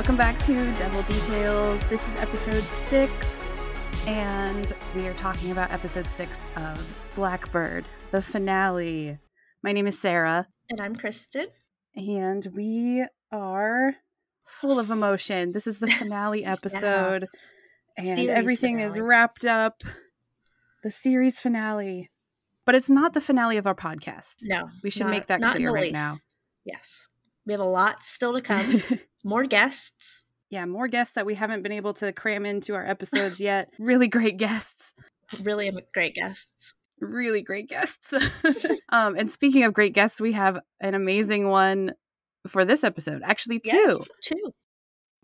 Welcome back to Devil Details. This is episode six, and we are talking about episode six of Black Bird, the finale. My name is Sarah, And I'm Kristin. and we are full of emotion. This is the finale episode, and Series everything is wrapped up. The series finale. But it's not the finale of our podcast. No, We should not- make that clear right least. now. Yes, we have a lot still to come. More guests. yeah, more guests that we haven't been able to cram into our episodes yet. Really great guests. Really great guests. Really great guests. um, and speaking of great guests, we have an amazing one for this episode. Actually, two. Yes, two.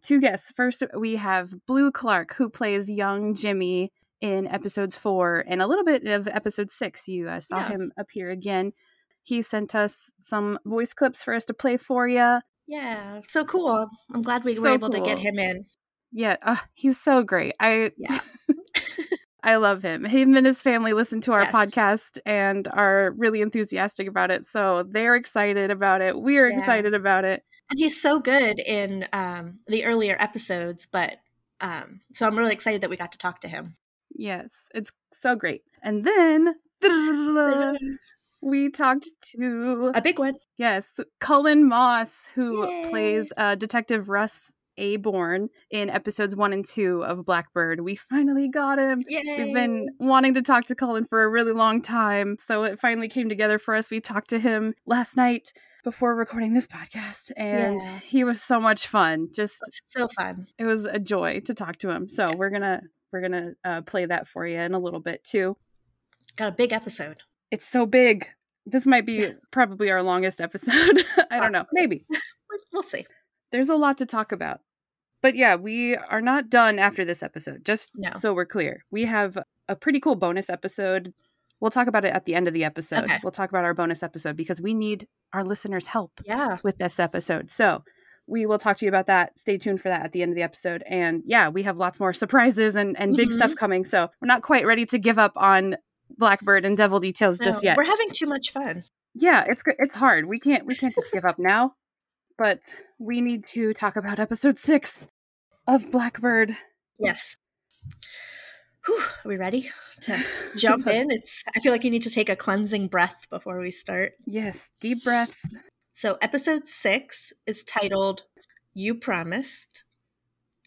Two guests. First, we have Blue Clarke, who plays young Jimmy in episodes four and a little bit of episode six. You uh, saw Yeah. him appear again. He sent us some voice clips for us to play for you. Yeah, so cool. I'm glad we were So able to get him in. Yeah, uh, he's so great. I Yeah. I love him. Him and his family listen to our Yes. podcast and are really enthusiastic about it. So they're excited about it. We're Yeah. excited about it. And he's so good in um, the earlier episodes, but um, so I'm really excited that we got to talk to him. Yes, it's so great. And then we talked to A big one. yes, Cullen Moss, who Yay. plays uh, Detective Russ Aborn in episodes one and two of Black Bird. We finally got him. Yay. We've been wanting to talk to Cullen for a really long time, so it finally came together for us. We talked to him last night before recording this podcast, and Yeah. he was so much fun. Just so fun. it was a joy to talk to him. So we're gonna we're gonna uh, play that for you in a little bit too. Got a big episode. It's so big. This might be probably our longest episode. I don't know. Maybe. We- We'll see. There's a lot to talk about. But yeah, we are not done after this episode, just No. so we're clear. We have a pretty cool bonus episode. We'll talk about it at the end of the episode. Okay. We'll talk about our bonus episode because we need our listeners' help Yeah. with this episode. So we will talk to you about that. Stay tuned for that at the end of the episode. And yeah, we have lots more surprises and, and big Mhm. stuff coming. So we're not quite ready to give up on Black Bird and Devil Details just yet. We're having too much fun. yeah, it's it's hard. We can't we can't just give up now. But we need to talk about episode six of Black Bird. Yes. Whew, are we ready to jump in? It's I feel like you need to take a cleansing breath before we start. Yes, deep breaths. So episode 6 is titled You Promised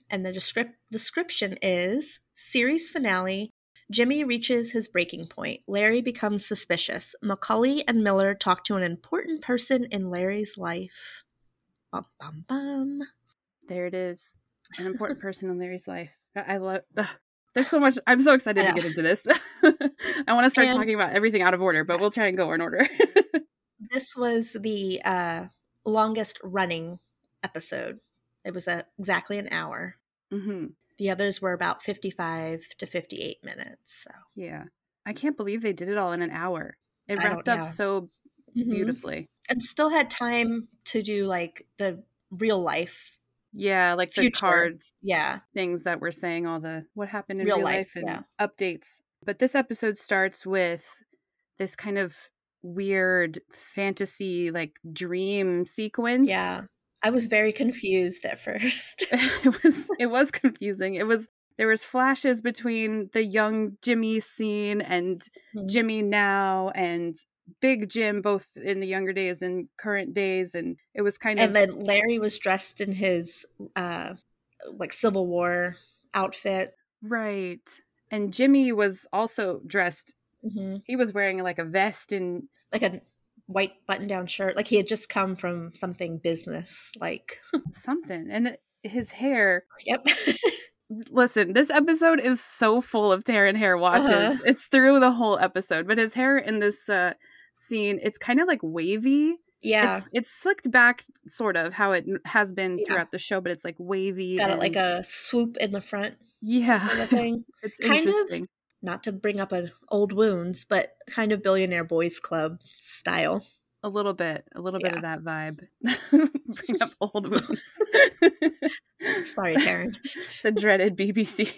and the descrip- description is series finale Jimmy reaches his breaking point. Larry becomes suspicious. McCauley and Miller talk to an important person in Larry's life. Bum, bum, bum. There it is. An important person in Larry's life. I love. ugh. There's so much. I'm so excited to get into this. I want to start And- talking about everything out of order, but we'll try and go in order. This was the uh, longest running episode. It was a, exactly an hour. hmm The others were about 55 to 58 minutes. So Yeah, I can't believe they did it all in an hour. It wrapped up so Mhm. beautifully. And still had time to do like the real life. Yeah, like the cards Yeah. things that we're saying, all the what happened in Real real, life, life, and yeah. updates. But this episode starts with this kind of weird fantasy like dream sequence. Yeah. I was very confused at first. it was it was confusing. It was there was flashes between the young Jimmy scene and Mhm. Jimmy now and Big Jim both in the younger days and current days and it was kind and of And then Larry was dressed in his uh like Civil War outfit. right. And Jimmy was also dressed hmm he was wearing like a vest and Like a white button down shirt. Like he had just come from something business. Like, something and his hair yep. listen this episode is so full of Taron hair watches Uh-huh. it's through the whole episode but his hair in this uh scene it's kind of like wavy yeah. it's it's slicked back sort of how it has been Yeah. throughout the show but it's like wavy Got it like a swoop in the front kind yeah of thing. it's kind of interesting Not to bring up an old wounds, but kind of billionaire boys club style. a little bit a little bit of that vibe bring up old wounds Sorry, Taron. the dreaded bbc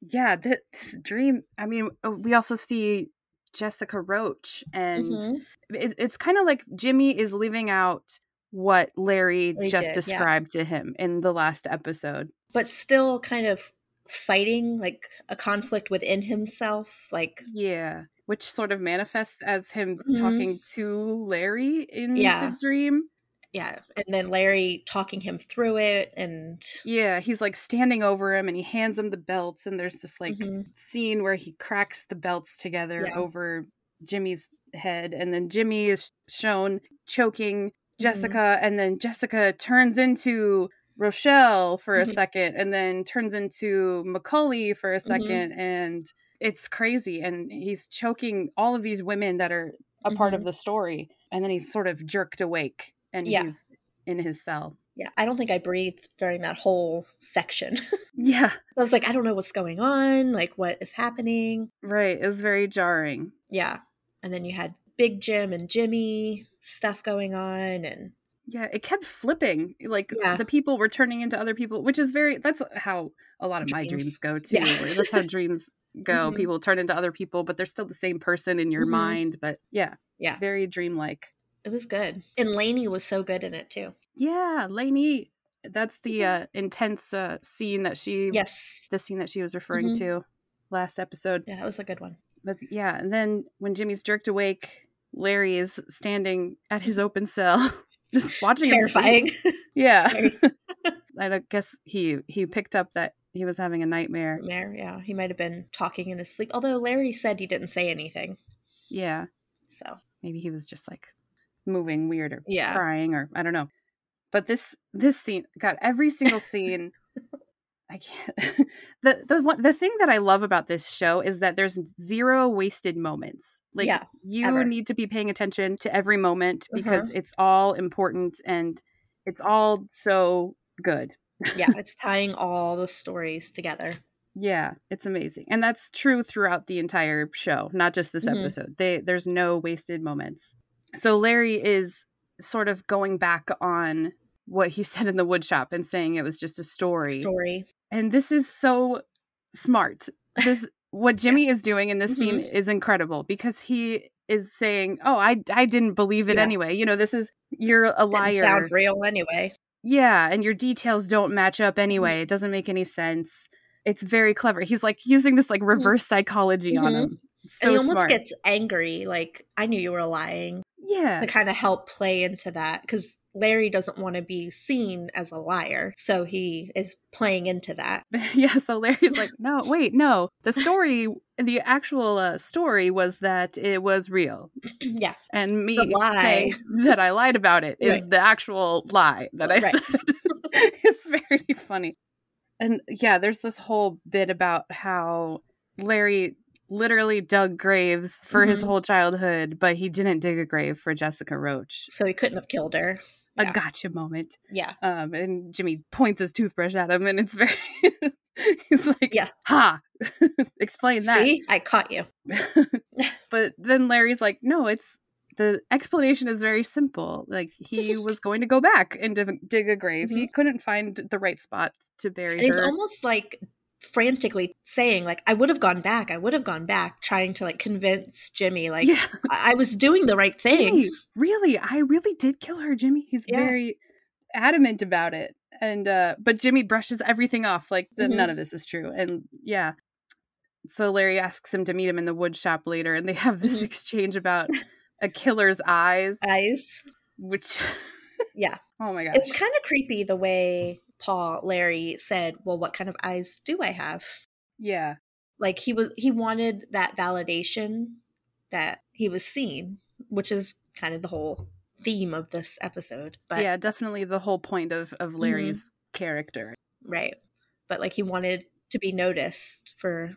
yeah th- this dream i mean uh, we also see jessica roach and Mhm. it, it's kind of like jimmy is leaving out what Larry He just did, yeah. described to him in the last episode. but still kind of fighting like a conflict within himself. Like, Yeah. Which sort of manifests as him Mhm. talking to Larry in Yeah. the dream. yeah. And then Larry talking him through it. And Yeah, he's like standing over him and he hands him the belts and there's this like Mhm. scene where he cracks the belts together Yeah. over Jimmy's head and then Jimmy is shown choking Mm-hmm. Jessica and then Jessica turns into Rochelle for a Mhm. second and then turns into McCauley for a Mhm. 2nd and it's crazy and he's choking all of these women that are a part of Mhm. the story and then he's sort of jerked awake and Yeah. he's in his cell. yeah, I don't think I breathed during that whole section. Yeah, I was like, I don't know what's going on, like what is happening. right. It was very jarring. Yeah. And then you had Big Jim and Jimmy stuff going on and Yeah, it kept flipping. Like Yeah. the people were turning into other people, which is very that's how a lot of my Dreams. dreams go too. Yeah. that's how dreams go. Mhm. People turn into other people, but they're still the same person in your Mhm. mind. But yeah. Yeah. Very dreamlike. it was good. And Lainey was so good in it too. Yeah, Lainey. That's the uh intense uh scene that she Yes. the scene that she was referring Mhm. to last episode. Yeah, that was a good one. But yeah, and then when Jimmy's jerked awake, Larry is standing at his open cell, just watching. Terrifying. Yeah. I guess he he picked up that he was having a nightmare. Nightmare, yeah. He might have been talking in his sleep. Although Larry said he didn't say anything. Yeah. So Maybe he was just like moving weird or Yeah. crying or I don't know. But this this scene got every single scene I can't the the one the thing that I love about this show is that there's zero wasted moments. Like Yeah, you ever. need to be paying attention to every moment Uh-huh. because it's all important and it's all so good. yeah, it's tying all the stories together. Yeah, it's amazing. And that's true throughout the entire show, not just this Mhm. episode. They there's no wasted moments. So Larry is sort of going back on what he said in the woodshop and saying it was just a story. Story. And this is so smart. This what Jimmy is doing in this scene mm-hmm. is incredible because he is saying, "Oh, I I didn't believe it Yeah. anyway. You know, this is you're a Didn't liar." sound real anyway. Yeah, and your details don't match up mm-hmm. anyway. It doesn't make any sense. It's very clever. He's like using this like mm-hmm. reverse psychology on Mhm. him. So and he almost smart. gets angry, like, I knew you were lying, yeah. to kind of help play into that. Because Larry doesn't want to be seen as a liar. So he is playing into that. yeah, so Larry's like, "No, wait, no. The story the actual uh, story was that it was real." yeah. And me saying that I lied about it is Right. the actual lie that I Right. said. it's very funny. And yeah, there's this whole bit about how Larry literally dug graves for his Mhm. whole childhood, but he didn't dig a grave for Jessica Roach. So he couldn't have killed her. A Yeah. gotcha moment. Yeah. Um, and Jimmy points his toothbrush at him, and it's very. he's like, Yeah. ha, explain that. See, I caught you. but then Larry's like, no, it's the explanation is very simple. Like he was going to go back and dig- dig a grave. He couldn't find the right spot to bury Mm-hmm. And her. almost like frantically saying, like, I would have gone back. I would have gone back, trying to like convince Jimmy, like, yeah, I-, I was doing the right thing. Jimmy, really, I really did kill her, Jimmy. He's Yeah. very adamant about it, and uh but Jimmy brushes everything off, like Mhm. none of this is true. And yeah, so Larry asks him to meet him in the wood shop later, and they have this Mhm. exchange about a killer's eyes, Eyes. which Yeah. oh my god, It's kind of creepy the way Paul Larry said, "Well, what kind of eyes do I have?" yeah. Like he was he wanted that validation that he was seen, which is kind of the whole theme of this episode. But yeah, definitely the whole point of of Mm-hmm. Larry's character. right. But like he wanted to be noticed for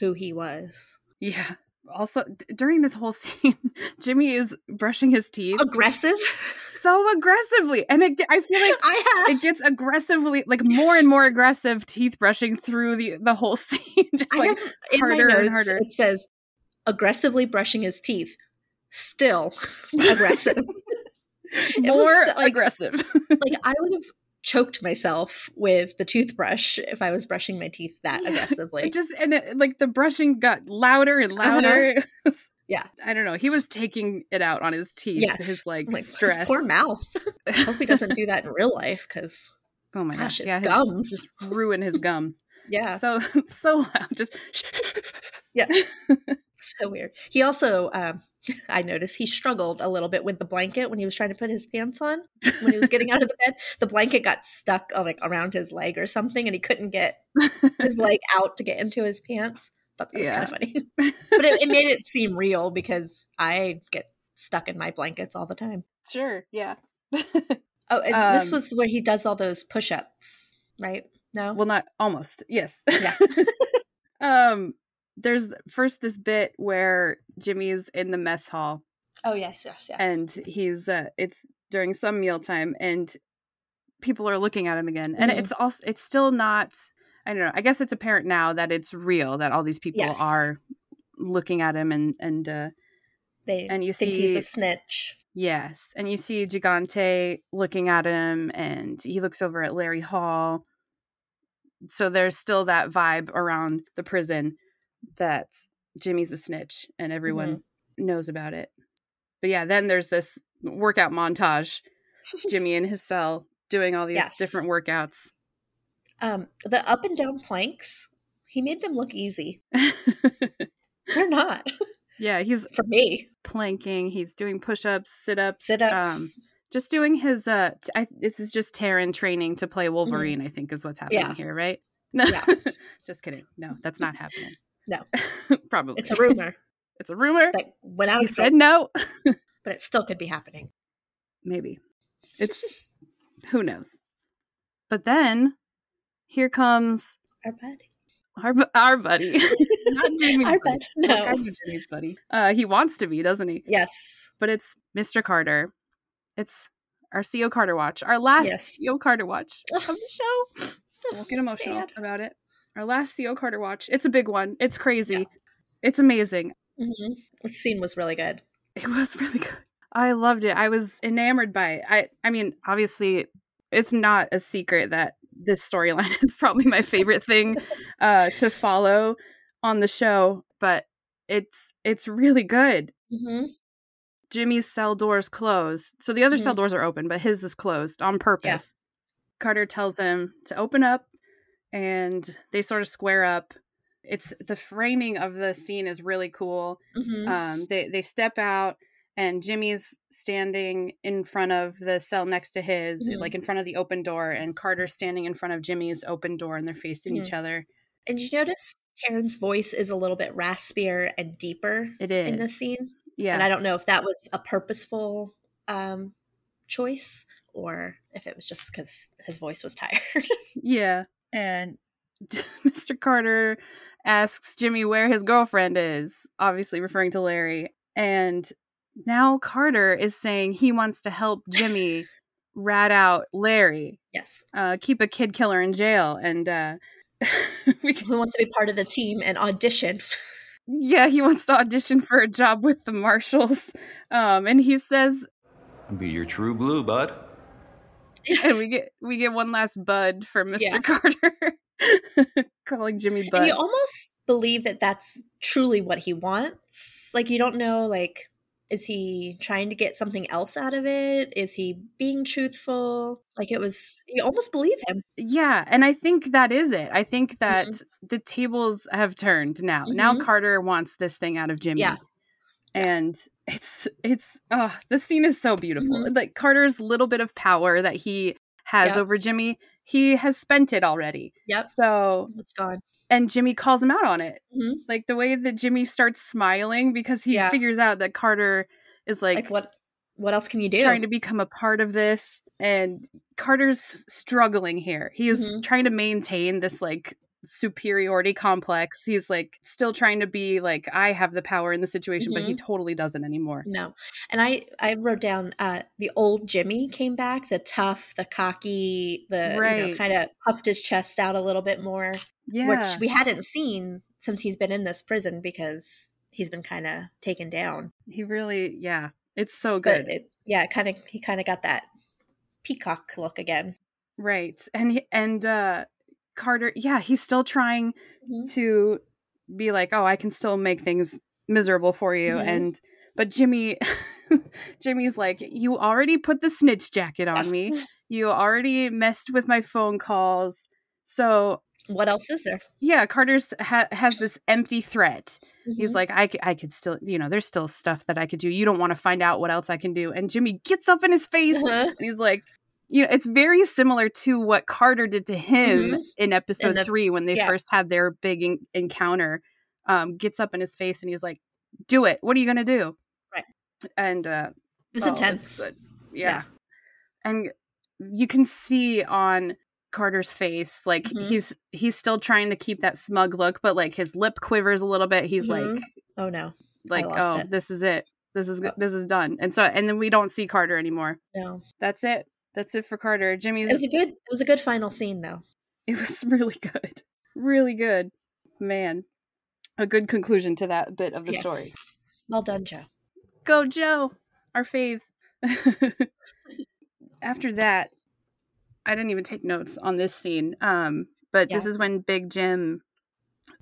who he was. Yeah. Also, d- during this whole scene, Jimmy is brushing his teeth Aggressive? so aggressively, and it, I feel like I have it gets aggressively, like more and more aggressive teeth brushing through the the whole scene. Just I like have harder and harder. it says aggressively brushing his teeth. Still aggressive. More was, like- aggressive. like I would have choked myself with the toothbrush if I was brushing my teeth that Yeah, aggressively. It just and it, like the brushing got louder and Uh-huh. Yeah. I don't know. He was taking it out on his teeth. Yes. His like, like, his stress. poor mouth. I hope he doesn't do that in real life because, Oh my gosh, gosh. his yeah. his- gums. just ruin his gums. yeah, So so loud. Just yeah. so weird. He also, um, I noticed he struggled a little bit with the blanket when he was trying to put his pants on. When he was getting out of the bed, the blanket got stuck uh, like around his leg or something, and he couldn't get his leg out to get into his pants. Thought that was kind of funny, but it, it made it seem real because I get stuck in my blankets all the time. sure. Yeah. Oh, and this Um, was where he does all those push-ups, right? No, well, not almost. Yes. yeah, um. There's first this bit where Jimmy's in the mess hall oh yes, yes, yes, and he's uh it's during some mealtime and people are looking at him again and Mhm. it's also it's still not i don't know i guess it's apparent now that it's real that all these people Yes. are looking at him and and uh they and you think he's a snitch. yes and you see gigante looking at him and he looks over at larry hall so there's still that vibe around the prison that jimmy's a snitch and everyone Mm-hmm. knows about it but yeah then there's this workout montage Jimmy in his cell doing all these Yes. different workouts. Um, the up and down planks, he made them look easy. They're not yeah, he's for me. planking, he's doing push-ups, sit-ups, Sit ups. um, just doing his uh t- I, this is just Taron training to play Wolverine, I think is what's happening Mm-hmm. Yeah. here, right? No. Yeah. just kidding. No, that's not happening. No. Probably. it's a rumor it's a rumor. that went out He said no. but it still could be happening. Maybe. It's who knows. But then here comes Our buddy. our our buddy. not Jimmy's Our buddy. buddy. No. kind of Jimmy's buddy? Uh, he wants to be, doesn't he? Yes. But it's Mr. Carter. It's our CO Carter watch, our last Yes. CO Carter watch of the show. I won't get emotional Sad. about it. Our last CO Carter watch. It's a big one. It's crazy. It's amazing. hmm The scene was really good. It was really good. I loved it. I was enamored by it. I I mean, obviously it's not a secret that this storyline is probably my favorite thing uh to follow on the show, but it's it's really good. hmm Jimmy's cell doors closed. So the other cell Mhm. doors are open, but his is closed on purpose. Carter tells him to open up and they sort of square up. It's the framing of the scene is really cool. hmm Um they they step out and Jimmy's standing in front of the cell next to his, Mhm. like in front of the open door, and Carter's standing in front of Jimmy's open door and they're facing each other. and did you notice Taron's voice is a little bit raspier and deeper It is. in this scene? yeah. And I don't know if that was a purposeful um, choice or if it was just because his voice was tired. Yeah. And Mr. Carter asks Jimmy where his girlfriend is, obviously referring to Larry. And now Carter is saying he wants to help Jimmy rat out Larry, yes. uh, keep a kid killer in jail. And uh, we can, Who wants to be part of the team and audition? yeah, he wants to audition for a job with the Marshals. Um, and he says, Be your true blue, bud. and we get we get one last bud from Mr. Yeah. Carter, calling Jimmy Bud. and you almost believe that that's truly what he wants. Like, you don't know, like, is he trying to get something else out of it? Is he being truthful? Like, it was, you almost believe him. Yeah, and I think that is it. I think that Mm-hmm. the tables have turned now. Now Mhm. Carter wants this thing out of Jimmy. Yeah. And it's it's oh, the scene is so beautiful. Mhm. Like Carter's little bit of power that he has Yep. over Jimmy, he has spent it already. Yep. So, It's gone. and Jimmy calls him out on it. Mhm. Like the way that Jimmy starts smiling because he Yeah. figures out that Carter is like, Like, what? What else can you do? trying to become a part of this and carter's struggling here he is Mhm. trying to maintain this like superiority complex he's like still trying to be like i have the power in the situation but he Mm-hmm. totally doesn't anymore No. And I I wrote down uh the old Jimmy came back, the tough, the cocky, the you know, kind of puffed his chest out a little bit more, yeah which we hadn't seen since he's been in this prison because he's been kind of taken down. he really yeah it's so good it, yeah, kind of he kind of got that peacock look again. right and he, and uh carter yeah he's still trying Mhm. to be like oh i can still make things miserable for you and but Jimmy Jimmy's like you already put the snitch jacket on me. You already messed with my phone calls. So, What else is there? yeah, Carter's ha- has this empty threat. He's Mhm. like I, c- I could still, you know, there's still stuff that I could do. You don't want to find out what else I can do. And Jimmy gets up in his face Uh-huh. and he's like, you know, it's very similar to what Carter did to him Mhm. in episode the- three when they yeah. first had their big en- encounter. Um, gets up in his face and he's like, "Do it. What are you gonna do?" Right. And uh, It was oh, it's intense. good. Yeah. Yeah. and you can see on Carter's face, like Mhm. he's he's still trying to keep that smug look, but like his lip quivers a little bit. He's like, Mhm. Oh no, like, oh, it. this is it. This is Oh. this is done. And so, and then we don't see Carter anymore. no. That's it. That's it for Carter. Jimmy's. It was a good. It was a good final scene though. it was really good, really good. Man, a good conclusion to that bit of the story. Well done, Joe. Go Joe, our fave. After that, I didn't even take notes on this scene. Um, but this is when Big Jim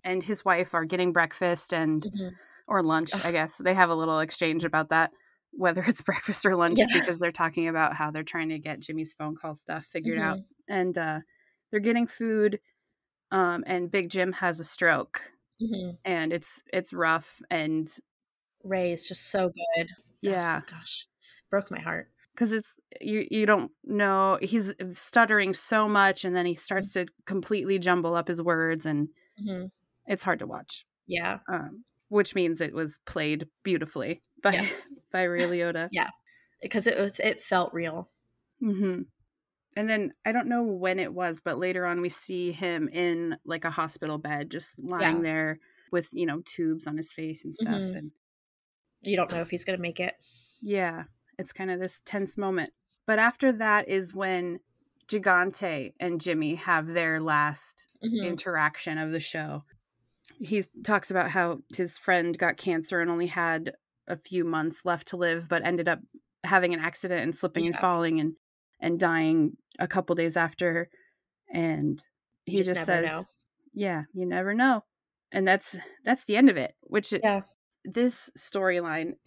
and his wife are getting breakfast and Mhm. or lunch, I guess. They have a little exchange about that, whether it's breakfast or lunch, Yeah. because they're talking about how they're trying to get Jimmy's phone call stuff figured out. Mm-hmm. And uh, they're getting food, um, and Big Jim has a stroke, Mhm. and it's it's rough. And Ray is just so good. Oh, yeah, gosh, broke my heart. because it's you you don't know he's stuttering so much, and then he starts to completely jumble up his words, and Mhm. it's hard to watch. Yeah. Um, which means it was played beautifully by Yes. by Ray Liotta. Yeah. Because it was. It felt real. hmm And then I don't know when it was, but later on we see him in like a hospital bed, just lying Yeah. there with you know tubes on his face and stuff. Mhm. And You don't know if he's gonna make it. yeah, it's kind of this tense moment. But after that is when Gigante and Jimmy have their last Mhm. interaction of the show. He talks about how his friend got cancer and only had a few months left to live, but ended up having an accident and slipping and falling and and dying a couple days after. And he just, just says, know. "Yeah, you never know," and that's that's the end of it. Which it- Yeah. this storyline,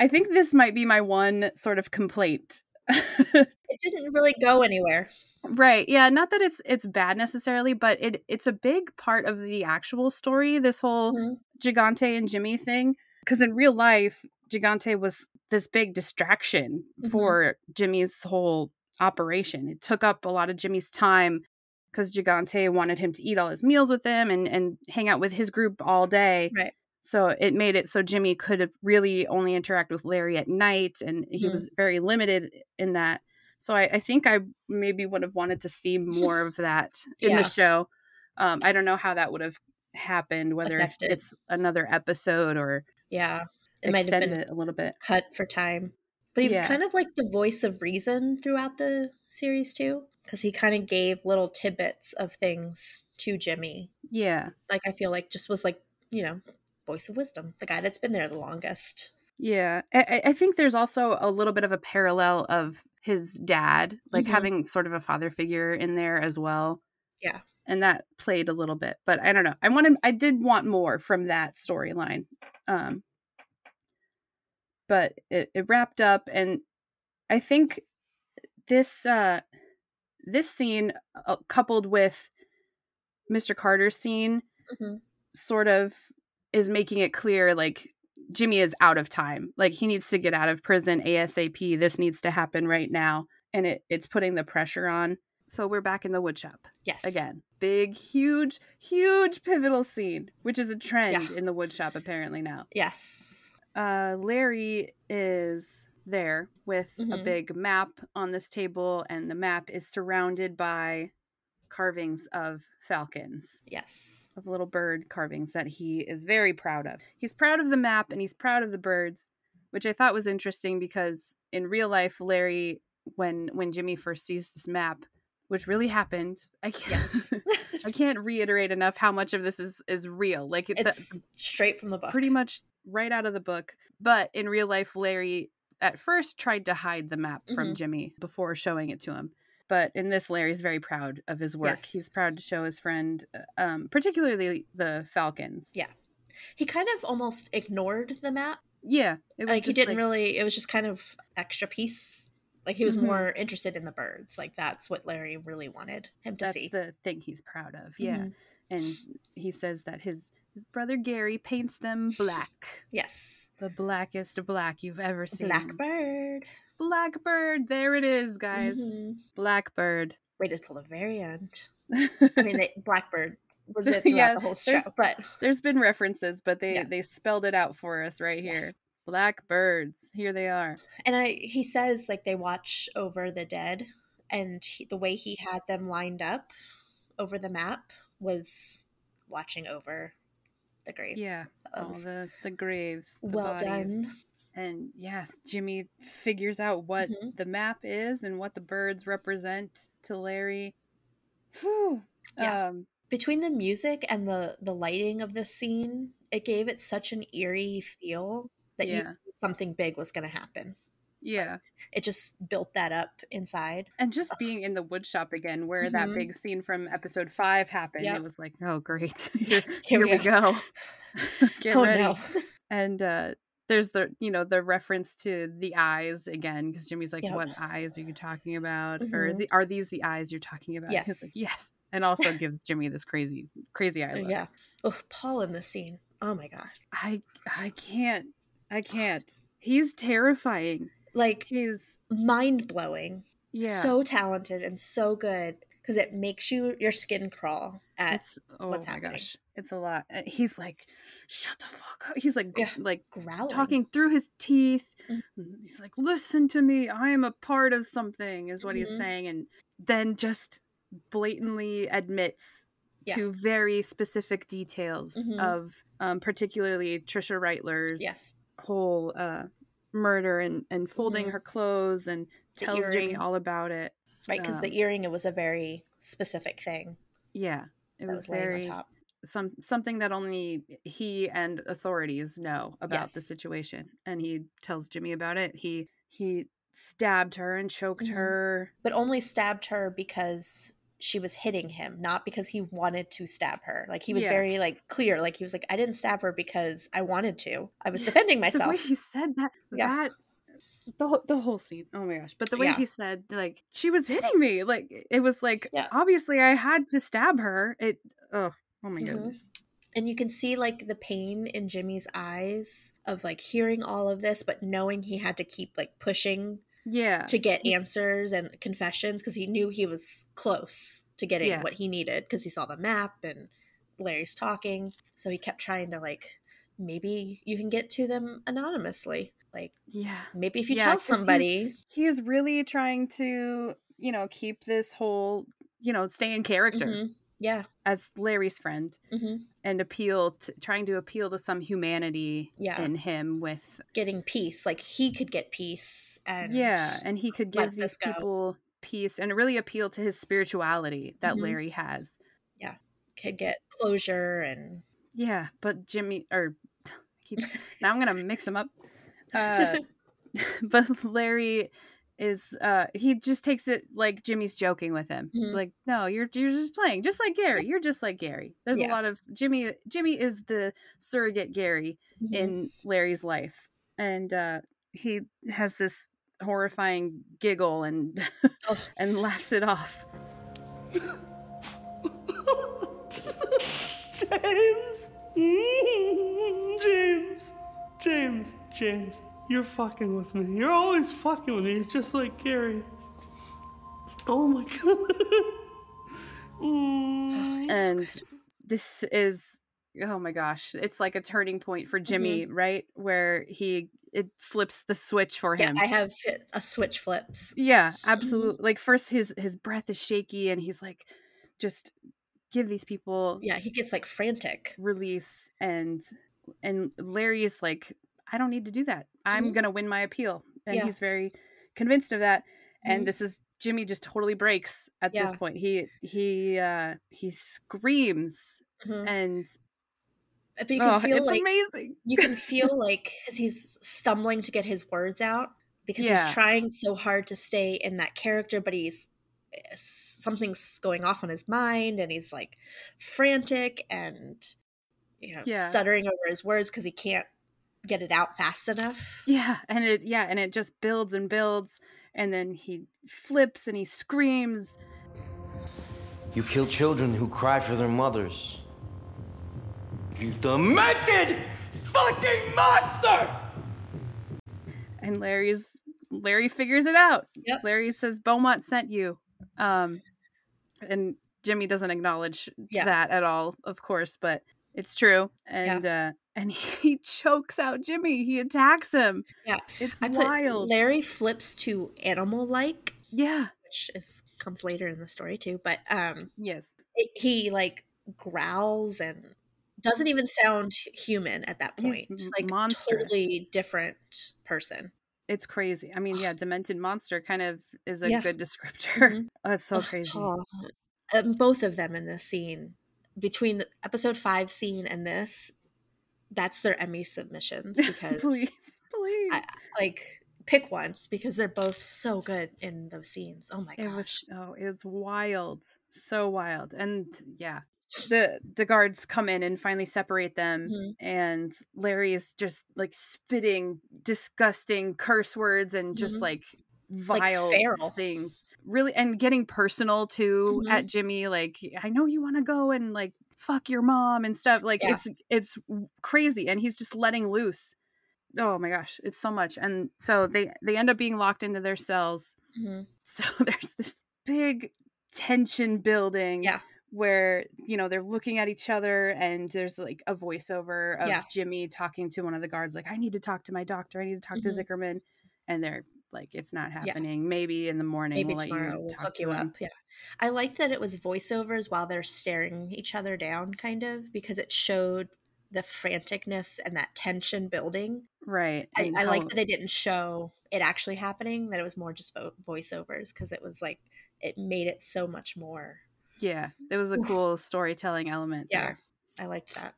I think this might be my one sort of complaint. It didn't really go anywhere. Right. Yeah, not that it's it's bad necessarily, but it it's a big part of the actual story this whole Mhm. Gigante and Jimmy thing because in real life Gigante was this big distraction Mhm. for Jimmy's whole operation. It took up a lot of Jimmy's time cuz Gigante wanted him to eat all his meals with him and and hang out with his group all day. Right. So it made it so Jimmy could really only interact with Larry at night and he Mhm. was very limited in that. So I, I think I maybe would have wanted to see more of that in Yeah. the show. Um, I don't know how that would have happened, whether Affected. it's another episode or Yeah. It might have been a little bit. cut for time. But he was Yeah. kind of like the voice of reason throughout the series too, because he kind of gave little tidbits of things to Jimmy. Yeah. Like I feel like just was like you know voice of wisdom, the guy that's been there the longest. Yeah. I, I- think there's also a little bit of a parallel of his dad, like Mhm. having sort of a father figure in there as well. Yeah. And that played a little bit. But I don't know. I wanted I did want more from that storyline. Um but it, it wrapped up and I think this uh this scene uh, coupled with Mr. Carter's scene Mhm. sort of is making it clear like Jimmy is out of time. Like he needs to get out of prison ASAP. This needs to happen right now. And it, it's putting the pressure on. So we're back in the woodshop Yes. again. Big, huge, huge pivotal scene, which is a trend Yeah. in the woodshop apparently now. Yes. Uh, Larry is there with a Mhm. big map on this table, and the map is surrounded by carvings of falcons Yes. of little bird carvings that he is very proud of. He's proud of the map and he's proud of the birds, which I thought was interesting because in real life, Larry, when when Jimmy first sees this map, which really happened, I can't Yes. I can't reiterate enough how much of this is is real. Like it, it's straight from the book. pretty much right out of the book. But in real life, Larry at first tried to hide the map from Mhm. Jimmy before showing it to him. But in this, Larry's very proud of his work. Yes. He's proud to show his friend, uh, um, particularly the falcons. Yeah. He kind of almost ignored the map. Yeah, it was Like he didn't really. It was just kind of extra piece. Like he was Mhm. more interested in the birds. Like that's what Larry really wanted him to That's see. the thing he's proud of. Yeah, Mhm. and he says that his his brother Gary paints them black, Yes. the blackest black you've ever seen. Blackbird. Blackbird. There it is, guys. Mhm. Blackbird. Waited till the very end. I mean, they, Blackbird was it throughout Yeah, the whole show, there's- but There's been references, but they Yeah. they spelled it out for us right here. Yes. Blackbirds. Here they are. and I he says like they watch over the dead, and he, the way he had them lined up over the map was watching over the graves. Yeah, All the the graves. The well bodies. done. And yeah, Jimmy figures out what Mhm. the map is and what the birds represent to Larry. Whew. Yeah. Um, Between the music and the the lighting of this scene, it gave it such an eerie feel that Yeah. something big was going to happen. yeah. It just built that up inside. And just being in the woodshop again, where that Mhm. big scene from episode five happened, Yep. it was like, oh, great. Here, Here here we we go. Get oh ready. no. And uh, there's the, you know, the reference to the eyes again, because Jimmy's like, Yep. what eyes are you talking about? Or Mhm. the, are these the eyes you're talking about? Yes. like, yes. And also gives Jimmy this crazy, crazy eye look. yeah. Oh, Paul in this scene. Oh my god. I, I can't. I can't. He's terrifying. Like He's, mind blowing. yeah. So talented and so good because it makes you your skin crawl at it's oh what's happening. gosh it's a lot Uh, he's like shut the fuck up he's like Yeah. like growling. talking through his teeth Mhm. he's like listen to me i am a part of something is what he's Mhm. saying and then just blatantly admits Yeah. to very specific details Mhm. of um, particularly tricia reitler's Yes. whole uh, murder and and folding Mhm. her clothes and The tells jimmy all about it Right, because um, the earring it was a very specific thing yeah it was, was, very top. some something that only he and authorities know about the situation and he tells jimmy about it he he stabbed her and choked Mhm. her But only stabbed her because she was hitting him, not because he wanted to stab her. Like he was Yeah. very like clear. Like he was like, I didn't stab her because I wanted to. I was defending the way myself. he said that Yeah. that the, whole- the whole scene oh my gosh but the way Yeah. he said like she was hitting me like it was like Yeah. obviously i had to stab her it oh oh my Mhm. goodness And you can see like the pain in Jimmy's eyes of like hearing all of this, but knowing he had to keep like pushing yeah to get answers and confessions because he knew he was close to getting Yeah. what he needed because he saw the map and Larry's talking. So he kept trying to like, maybe you can get to them anonymously. Like yeah. maybe if you Yeah, tell he's- somebody, he is really trying to you know keep this whole you know stay in character Mhm. yeah, as larry's friend hmm and appeal to trying to appeal to some humanity Yeah. in him with getting peace, like he could get peace and yeah and he could give these people peace and really appeal to his spirituality that Mhm. larry has. Yeah, could get closure and yeah but jimmy or keep now i'm gonna mix them up uh but larry is uh he just takes it like jimmy's joking with him he's Mhm. like no you're you're just playing just like gary you're just like gary there's a lot of jimmy jimmy is the surrogate gary Mhm. in Larry's life. And uh, he has this horrifying giggle and Ugh. and laughs it off. James? Mm, James. James. James. You're fucking with me. You're always fucking with me. You're just like Gary. Oh my god. Mm. and this is oh my gosh, it's like a turning point for Jimmy, Mm-hmm. right? Where he it flips the switch for yeah, him. I have a switch flips. Yeah, Mm-hmm. absolutely. Like first his his breath is shaky and he's like just give these people Yeah, he gets like frantic. release and and Larry is like I don't need to do that. I'm Mhm. going to win my appeal. And Yeah. he's very convinced of that and Mhm. this is Jimmy just totally breaks at this point. He he uh he screams Mhm. and But you can oh, feel it's like amazing. you can feel like because he's stumbling to get his words out because Yeah. he's trying so hard to stay in that character, but he's eh, something's going off on his mind and he's like frantic and you know, Yeah. stuttering over his words because he can't get it out fast enough. Yeah, and it yeah, and it just builds and builds and then he flips and he screams You kill children who cry for their mothers. You demented fucking monster! and Larry's Larry figures it out. Yep. Larry says Beaumont sent you. Um and Jimmy doesn't acknowledge Yeah. that at all, of course, but it's true. And uh and he chokes out Jimmy. He attacks him. Yeah. It's I wild. Larry flips to animal like, yeah. which is comes later in the story too. But um, Yes. it, he like growls and doesn't even sound human at that point. m- like monstrous. totally different person. It's crazy. I mean, yeah, demented monster kind of is a Yeah. good descriptor. Mhm. Oh, it's so crazy. oh. Um, both of them in this scene, between the episode five scene and this, that's their Emmy submissions because please, please. I- like pick one because they're both so good in those scenes. Oh my it gosh. was oh, it was wild, so wild, and yeah, the the guards come in and finally separate them, Mhm. and Larry is just like spitting disgusting curse words and just Mhm. like Like vile feral. things, really, and getting personal too Mhm. at Jimmy. Like, I know you want to go and like fuck your mom and stuff. Like, Yeah. it's it's crazy, and he's just letting loose. Oh my gosh, it's so much, and so they they end up being locked into their cells Mhm. so there's this big tension building Yeah. where you know they're looking at each other and there's like a voiceover of Yeah. jimmy talking to one of the guards like i need to talk to my doctor i need to talk Mhm. to zickerman and they're like it's not happening maybe in the morning Maybe we'll tomorrow you we'll hook you him." up. Yeah. I liked that it was voiceovers while they're staring each other down, kind of, because it showed the franticness and that tension building. right I, I like that they didn't show it actually happening, that it was more just vo- voiceovers, because it was like, it made it so much more. yeah it was a cool storytelling element Yeah. there I liked that.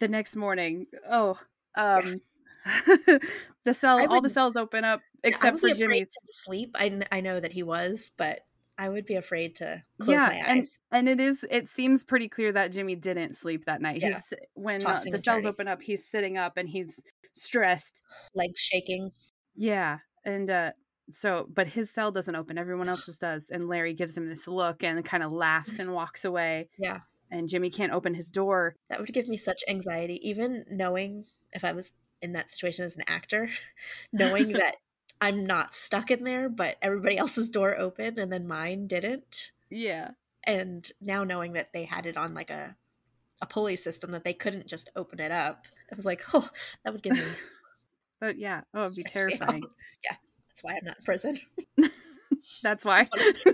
the next morning oh um the cell I all the cells open up except would for jimmy's sleep. I, I know that he was, but I would be afraid to close my eyes. and it is it seems pretty clear that Jimmy didn't sleep that night. Yeah. He's when uh, the cells open up, he's sitting up and he's stressed. Legs shaking. Yeah. And uh so but his cell doesn't open, everyone else's does. And Larry gives him this look and kind of laughs and walks away. Yeah. And Jimmy can't open his door. That would give me such anxiety, even knowing if I was in that situation as an actor, knowing that I'm not stuck in there, but everybody else's door opened and then mine didn't. Yeah. And now knowing that they had it on like a a pulley system that they couldn't just open it up, I was like, oh, that would give me But yeah, oh it'd be stress me out. terrifying. Yeah, that's why I'm not in prison. That's why.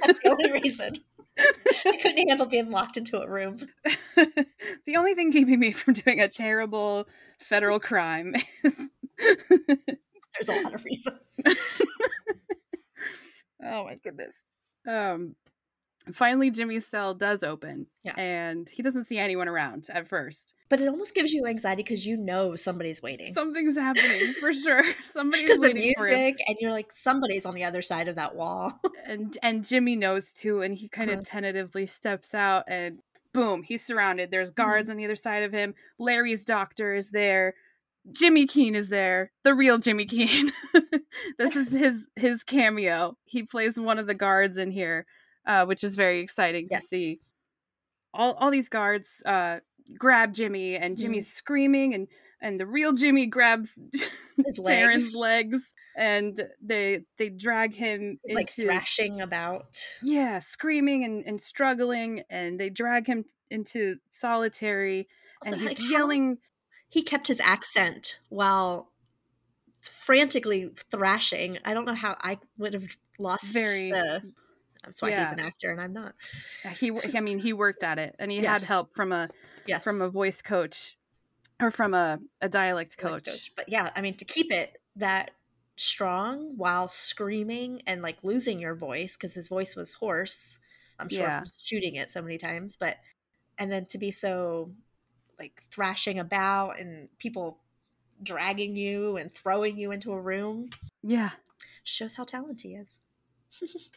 That's the only reason. I couldn't handle being locked into a room. the only thing keeping me from doing a terrible federal crime is There's a lot of reasons. Oh my goodness. Um finally Jimmy's cell does open. Yeah. And he doesn't see anyone around at first. But it almost gives you anxiety because you know somebody's waiting. Something's happening for sure. Somebody's the waiting for him. music, and you're like, somebody's on the other side of that wall. And and Jimmy knows too, and he kind of Uh-huh. tentatively steps out and boom, he's surrounded. There's Mm-hmm. guards on the other side of him. Larry's doctor is there. Jimmy Keene is there. The real Jimmy Keene. this is his his cameo. He plays one of the guards in here, uh, which is very exciting Yeah. to see. All all these guards uh, grab Jimmy, and Mhm. Jimmy's screaming, and and the real Jimmy grabs His legs. legs, and they they drag him It's like thrashing about. yeah, screaming and, and struggling, and they drag him into solitary, Also, and he's like, yelling. He kept his accent while frantically thrashing. I don't know how I would have lost Very- the. That's why yeah. he's an actor and I'm not. He, I mean, he worked at it, and he had help from a Yes. from a voice coach, or from a a dialect voice coach. But yeah, I mean, to keep it that strong while screaming and like losing your voice because his voice was hoarse. I'm sure Yeah. from shooting it so many times, but and then to be so like thrashing about and people dragging you and throwing you into a room Yeah, shows how talented he is.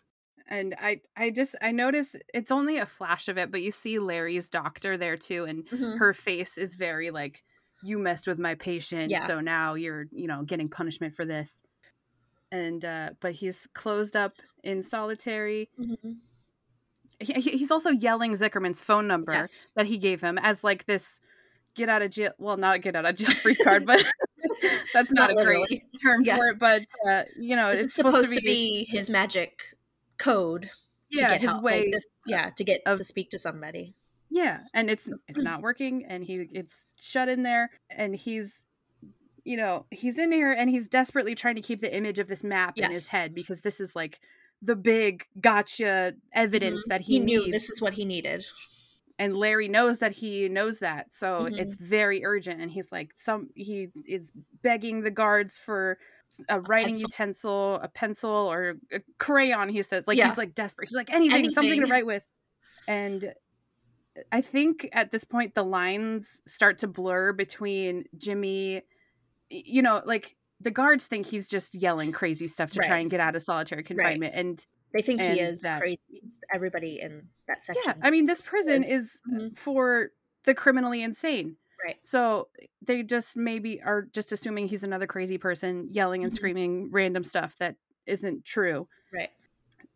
and I I just I notice it's only a flash of it, but you see Larry's doctor there too, and Mhm. her face is very like you messed with my patient, Yeah. so now you're you know getting punishment for this. And uh but he's closed up in solitary. Mhm. He, he- he's also yelling Zickerman's phone number Yes. that he gave him as like this get out of jail well not get out of jail free card but that's not, Not a great term Yeah. for it but uh you know This it's is supposed to be his magic code to yeah get his help. way Like this, yeah, to get of- to speak to somebody. Yeah, and it's it's not working, and he it's shut in there, and he's, you know, he's in here, and he's desperately trying to keep the image of this map in his head because this is like the big gotcha evidence Mhm. that he, he knew this is what he needed. and Larry knows that he knows that, so Mhm. it's very urgent, and he's like some he is begging the guards for a writing pencil. utensil, a pencil, or a crayon. He says, like Yeah. he's like desperate. He's like anything, something to write with, and I think at this point the lines start to blur between Jimmy, you know, like the guards think he's just yelling crazy stuff to try and get out of solitary confinement, and They think And he is that- crazy. Everybody in that section. yeah, I mean this prison It's- is Mhm. for the criminally insane. Right. So they just maybe are just assuming he's another crazy person yelling and Mhm. screaming random stuff that isn't true. Right.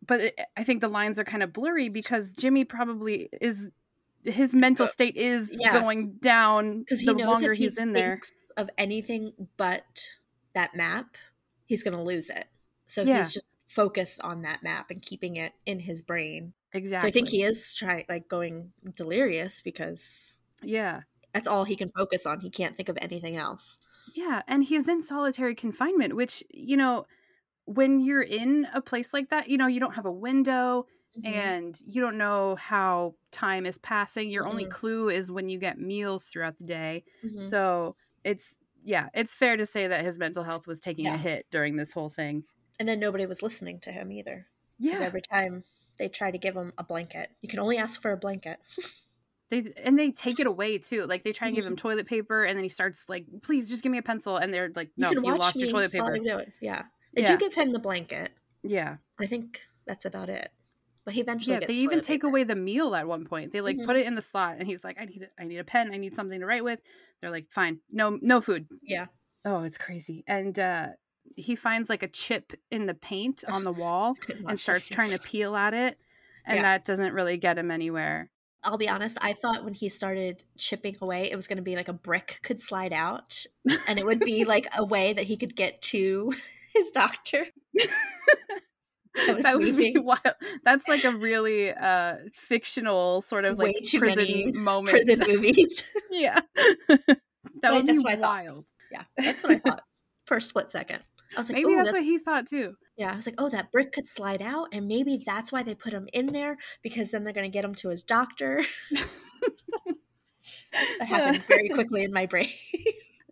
But it, I think the lines are kind of blurry because Jimmy probably is his mental state is Yeah. going down Because he the knows longer if he he's in there. thinks of anything but that map, he's going to lose it. So Yeah. he's just focused on that map and keeping it in his brain. Exactly. So I think he is trying, like, going delirious because Yeah. That's all he can focus on. He can't think of anything else. Yeah, and he's in solitary confinement, which, you know, when you're in a place like that, you know, you don't have a window Mhm. and you don't know how time is passing. Your only Mhm. clue is when you get meals throughout the day. Mhm. So it's, yeah, it's fair to say that his mental health was taking a hit during this whole thing. And then nobody was listening to him either. Yeah. every time they try to give him a blanket, you can only ask for a blanket. They and they take it away too. Like they try and give him toilet paper and then he starts like, please just give me a pencil. And they're like, no, you you, lost your toilet paper. I do it. Yeah. They Yeah. do give him the blanket. Yeah. I think that's about it. But he eventually Yeah, they even take paper. away the meal at one point. They like Mhm. put it in the slot, and he's like, "I need, a, I need a pen. I need something to write with." They're like, "Fine, no, no food." Yeah. Oh, it's crazy. And uh he finds like a chip in the paint on the wall and starts trying to peel at it, and Yeah. that doesn't really get him anywhere. I'll be honest, I thought when he started chipping away, it was going to be like a brick could slide out and it would be like a way that he could get to his doctor. That was that would be wild. That's like a really uh fictional sort of Way like too prison many moment. Prison movies. yeah, that Right, would that's be what I thought. wild. yeah, that's what I thought for a split second. I was like, Maybe oh, that's what he thought too. yeah. I was like, oh, that brick could slide out, and maybe that's why they put him in there because then they're going to get him to his doctor. that happened very quickly in my brain.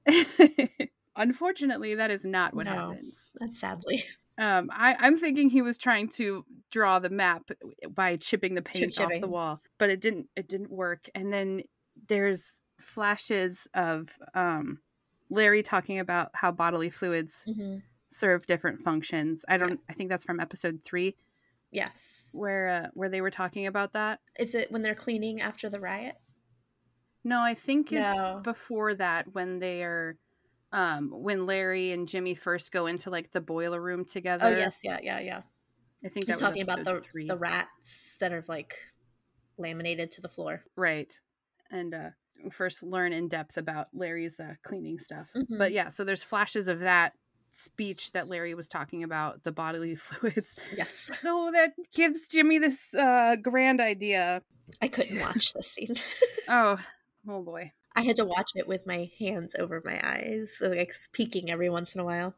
Unfortunately, that is not what No. happens. That's sadly. Um, I, I'm thinking he was trying to draw the map by chipping the paint off the wall, but it didn't. It didn't work. And then there's flashes of um, Larry talking about how bodily fluids hmm serve different functions. I don't. I think that's from episode three, Yes. where uh, where they were talking about that. Is it when they're cleaning after the riot? No, I think it's No. before that when they are. Um, when Larry and Jimmy first go into like the boiler room together. Oh yes, yeah, yeah, yeah. I think He's talking about the three. the rats that are like laminated to the floor. right and uh first learn in depth about larry's uh, cleaning stuff Mhm. but yeah so there's flashes of that speech that larry was talking about the bodily fluids Yes. so that gives jimmy this uh grand idea I couldn't watch this scene. oh oh boy I had to watch it with my hands over my eyes, like peeking every once in a while.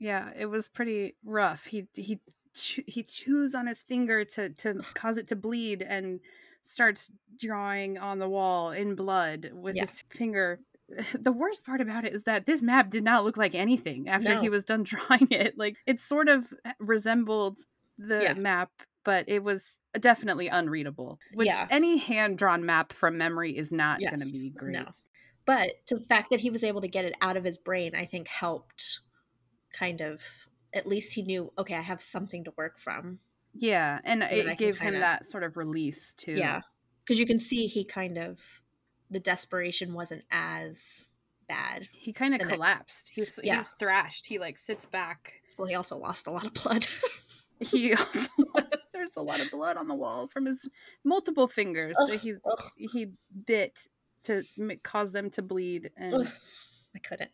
yeah it was pretty rough he he he chews on his finger to to cause it to bleed and starts drawing on the wall in blood with Yeah. his finger the worst part about it is that this map did not look like anything after he was done drawing it like it sort of resembled the Yeah. map but it was definitely unreadable which Yeah. any hand drawn map from memory is not going to be great No. But the fact that he was able to get it out of his brain, I think, helped kind of. At least he knew, okay, I have something to work from. Yeah, and So it gave him kinda- that sort of release too. Yeah. Because you can see he kind of, the desperation wasn't as bad. he kind of collapsed. He's Yeah. he's thrashed. He like sits back. Well, he also lost a lot of blood. He also lost, there's a lot of blood on the wall from his multiple fingers that he ugh. he bit to cause them to bleed and Ugh. I couldn't.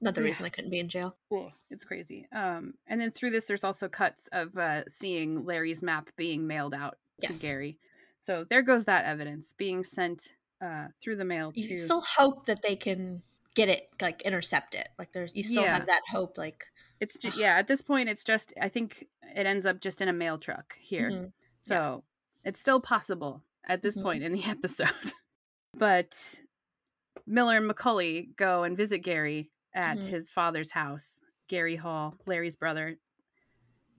Another Yeah. reason I couldn't be in jail. Ugh, it's crazy. Um, and then through this, there's also cuts of uh, seeing Larry's map being mailed out to Gary. So there goes that evidence being sent uh, through the mail to. You still hope that they can get it, like intercept it. Like there's, you still Yeah. have that hope. Like It's just, yeah. At this point, it's just. I think it ends up just in a mail truck here. mhm. So it's still possible at this Mhm. point in the episode. but Miller and McCauley go and visit Gary at Mhm. his father's house, Gary Hall, Larry's brother.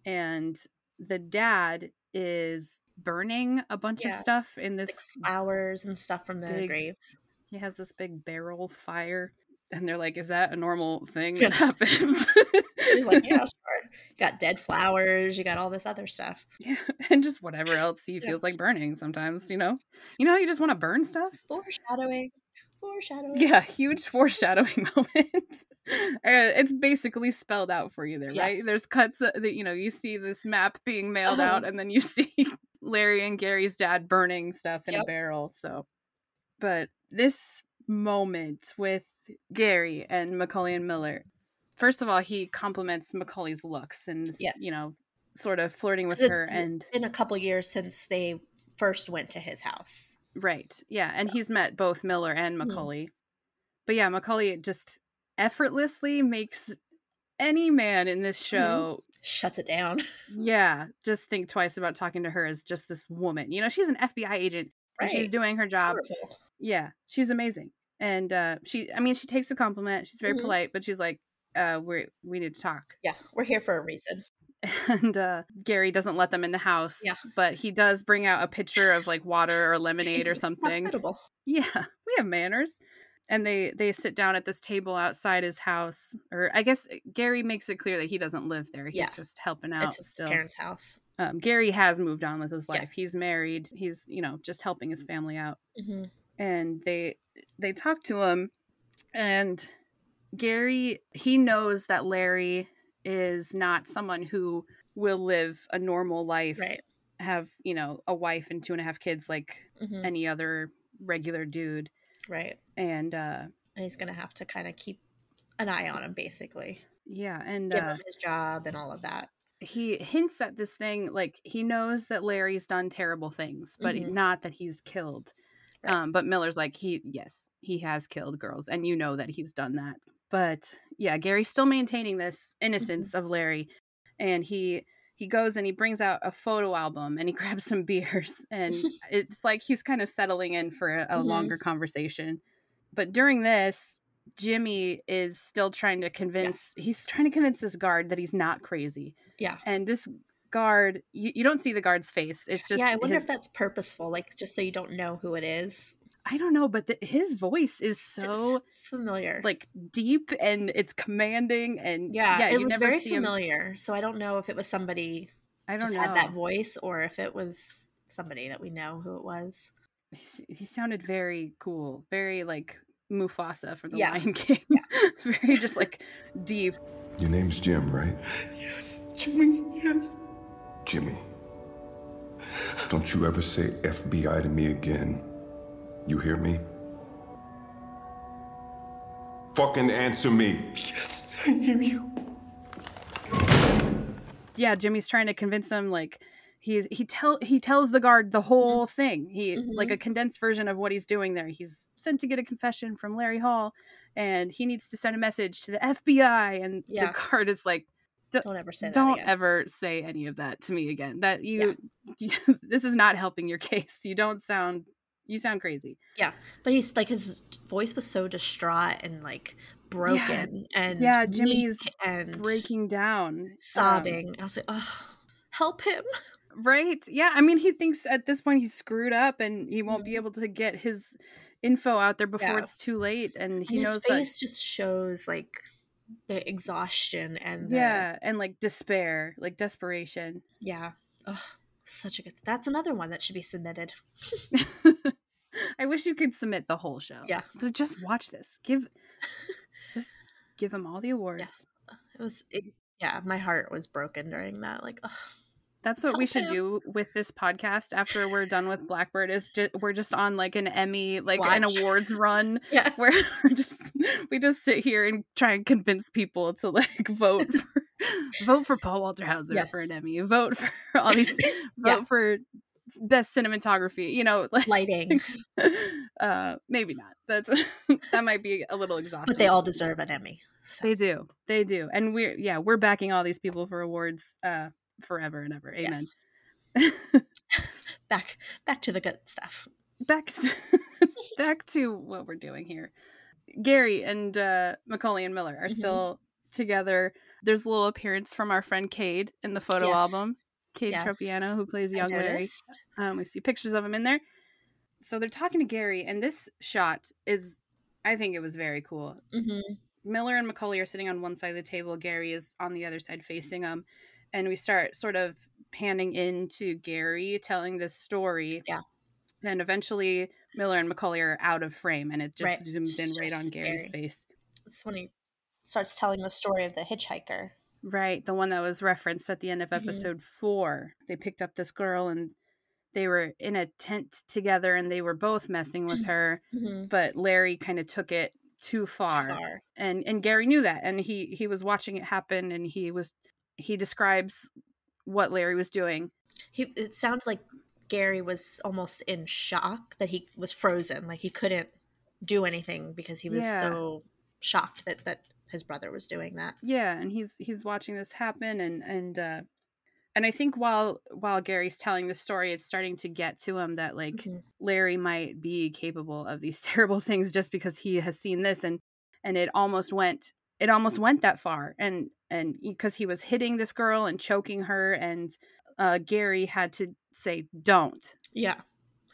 And the dad is burning a bunch of stuff in like this. flowers and stuff from the big- graves. He has this big barrel fire. And they're like, is that a normal thing that happens? He's like, yeah, sure. You got dead flowers. You got all this other stuff. Yeah, and just whatever else he Yeah. feels like burning sometimes, you know? You know, how you just want to burn stuff? Foreshadowing. Foreshadowing. Yeah, huge foreshadowing moment. Uh, it's basically spelled out for you there, right? There's cuts that, that, you know, you see this map being mailed Uh-huh. out, and then you see Larry and Gary's dad burning stuff in a barrel. So, but this moment with Gary and McCauley and Miller, first of all, he compliments McCauley's looks and, Yes. you know, sort of flirting with 'Cause her. And in a couple years since they first went to his house. Right. Yeah. And So- he's met both Miller and Mhm. McCauley. But yeah, McCauley just effortlessly makes any man in this Mm-hmm. show, Shuts it down. yeah, just think twice about talking to her as just this woman. You know, she's an FBI agent and she's doing her job. Powerful. Yeah, she's amazing. And uh she I mean, she takes a compliment. She's very Mhm. polite, but she's like, uh, we we need to talk. Yeah, we're here for a reason. And uh Gary doesn't let them in the house. Yeah. But he does bring out a pitcher of like water or lemonade or something. Hospitable. Yeah, we have manners. And they they sit down at this table outside his house, or I guess uh, Gary makes it clear that he doesn't live there. He's Yeah. just helping out It's his still. parents' house. Um, Gary has moved on with his life. Yes. He's married. He's you know just helping his family out. hmm And they they talk to him, and Gary he knows that Larry is not someone who will live a normal life, Right. have you know a wife and two and a half kids like hmm any other regular dude. Right. And uh And he's gonna have to kind of keep an eye on him, basically. yeah, and Give uh, him his job and all of that. he hints at this thing like he knows that Larry's done terrible things, but Mhm. not that he's killed. Right. Um, but Miller's like he yes, he has killed girls, and you know that he's done that. But yeah, Gary's still maintaining this innocence of Larry, and he he goes and he brings out a photo album and he grabs some beers, and it's like he's kind of settling in for a, a Mhm. longer conversation. But during this, Jimmy is still trying to convince he's trying to convince this guard that he's not crazy. Yeah. And this guard you, you don't see the guard's face. It's just yeah, I wonder his- if that's purposeful, like just so you don't know who it is. I don't know, but the, his voice is It's so familiar. like deep and it's commanding and yeah, yeah, it you was never very see him. familiar. So I don't know if it was somebody I don't just know. had that voice or if it was somebody that we know who it was. He, he sounded very cool, very like Mufasa from the Yeah. Lion King. very just like deep. Your name's Jim, right? Yes, Jimmy, yes. Jimmy. Don't you ever say FBI to me again. You hear me? Fucking answer me. Yes, I hear you. Yeah, Jimmy's trying to convince him like he he tell he tells the guard the whole Mm-hmm. thing. He like a condensed version of what he's doing there. He's sent to get a confession from Larry Hall and he needs to send a message to the FBI and Yeah. the guard is like Don't ever say that don't again. ever say any of that to me again that you, this is not helping your case you don't sound you sound crazy Yeah, But he's like his voice was so distraught and like broken and yeah, Jimmy's and breaking down um, sobbing. I was like, oh, help him. right yeah i mean he thinks at this point he's screwed up and he won't be able to get his info out there before Yeah. it's too late and And he his knows face just shows like the exhaustion and the, yeah and like despair like desperation yeah. Ugh, such a good. That's another one that should be submitted. I wish you could submit the whole show. Yeah. So just watch this. Give just give them all the awards. Yes, it was. It, yeah, my heart was broken during that. Like, ugh. That's what we should him. do with this podcast after we're done with Black Bird is ju- we're just on like an Emmy like an awards run yeah, where we're just we just sit here and try and convince people to like vote for vote for Paul Walter Hauser Yeah. for an Emmy, vote for all these vote Yeah. for best cinematography, you know, like lighting, uh maybe not. That's that might be a little exhausting. but they all deserve an Emmy. So. They do. They do. And we're yeah, we're backing all these people for awards uh forever and ever. Amen. Yes. back back to the good stuff. back to, back to what we're doing here. Gary and uh, McCauley and Miller are Mhm. still together. There's a little appearance from our friend Cade in the photo Yes. album. Cade Yes. Tropiano, who plays young Larry. Um, we see pictures of him in there. So they're talking to Gary, and this shot is, I think it was very cool. Mhm. Miller and McCauley are sitting on one side of the table. Gary is on the other side facing them. And we start sort of panning into Gary telling this story. Yeah. Then eventually Miller and McCauley are out of frame and it just Right. zooms in It's right on Gary's Gary. face. It's when he starts telling the story of the hitchhiker. Right. The one that was referenced at the end of Mhm. episode four. They picked up this girl and they were in a tent together and they were both messing with her. Mhm. But Larry kind of took it too Too far. far. and and Gary knew that and he he was watching it happen and he was he describes what Larry was doing. He it sounds like Gary was almost in shock that he was frozen, like he couldn't do anything because he was Yeah. so shocked that that his brother was doing that. Yeah, and he's he's watching this happen and and uh and I think while while Gary's telling the story it's starting to get to him that like Mhm. Larry might be capable of these terrible things just because he has seen this and and it almost went it almost went that far and and because he was hitting this girl and choking her and uh Gary had to say don't Yeah,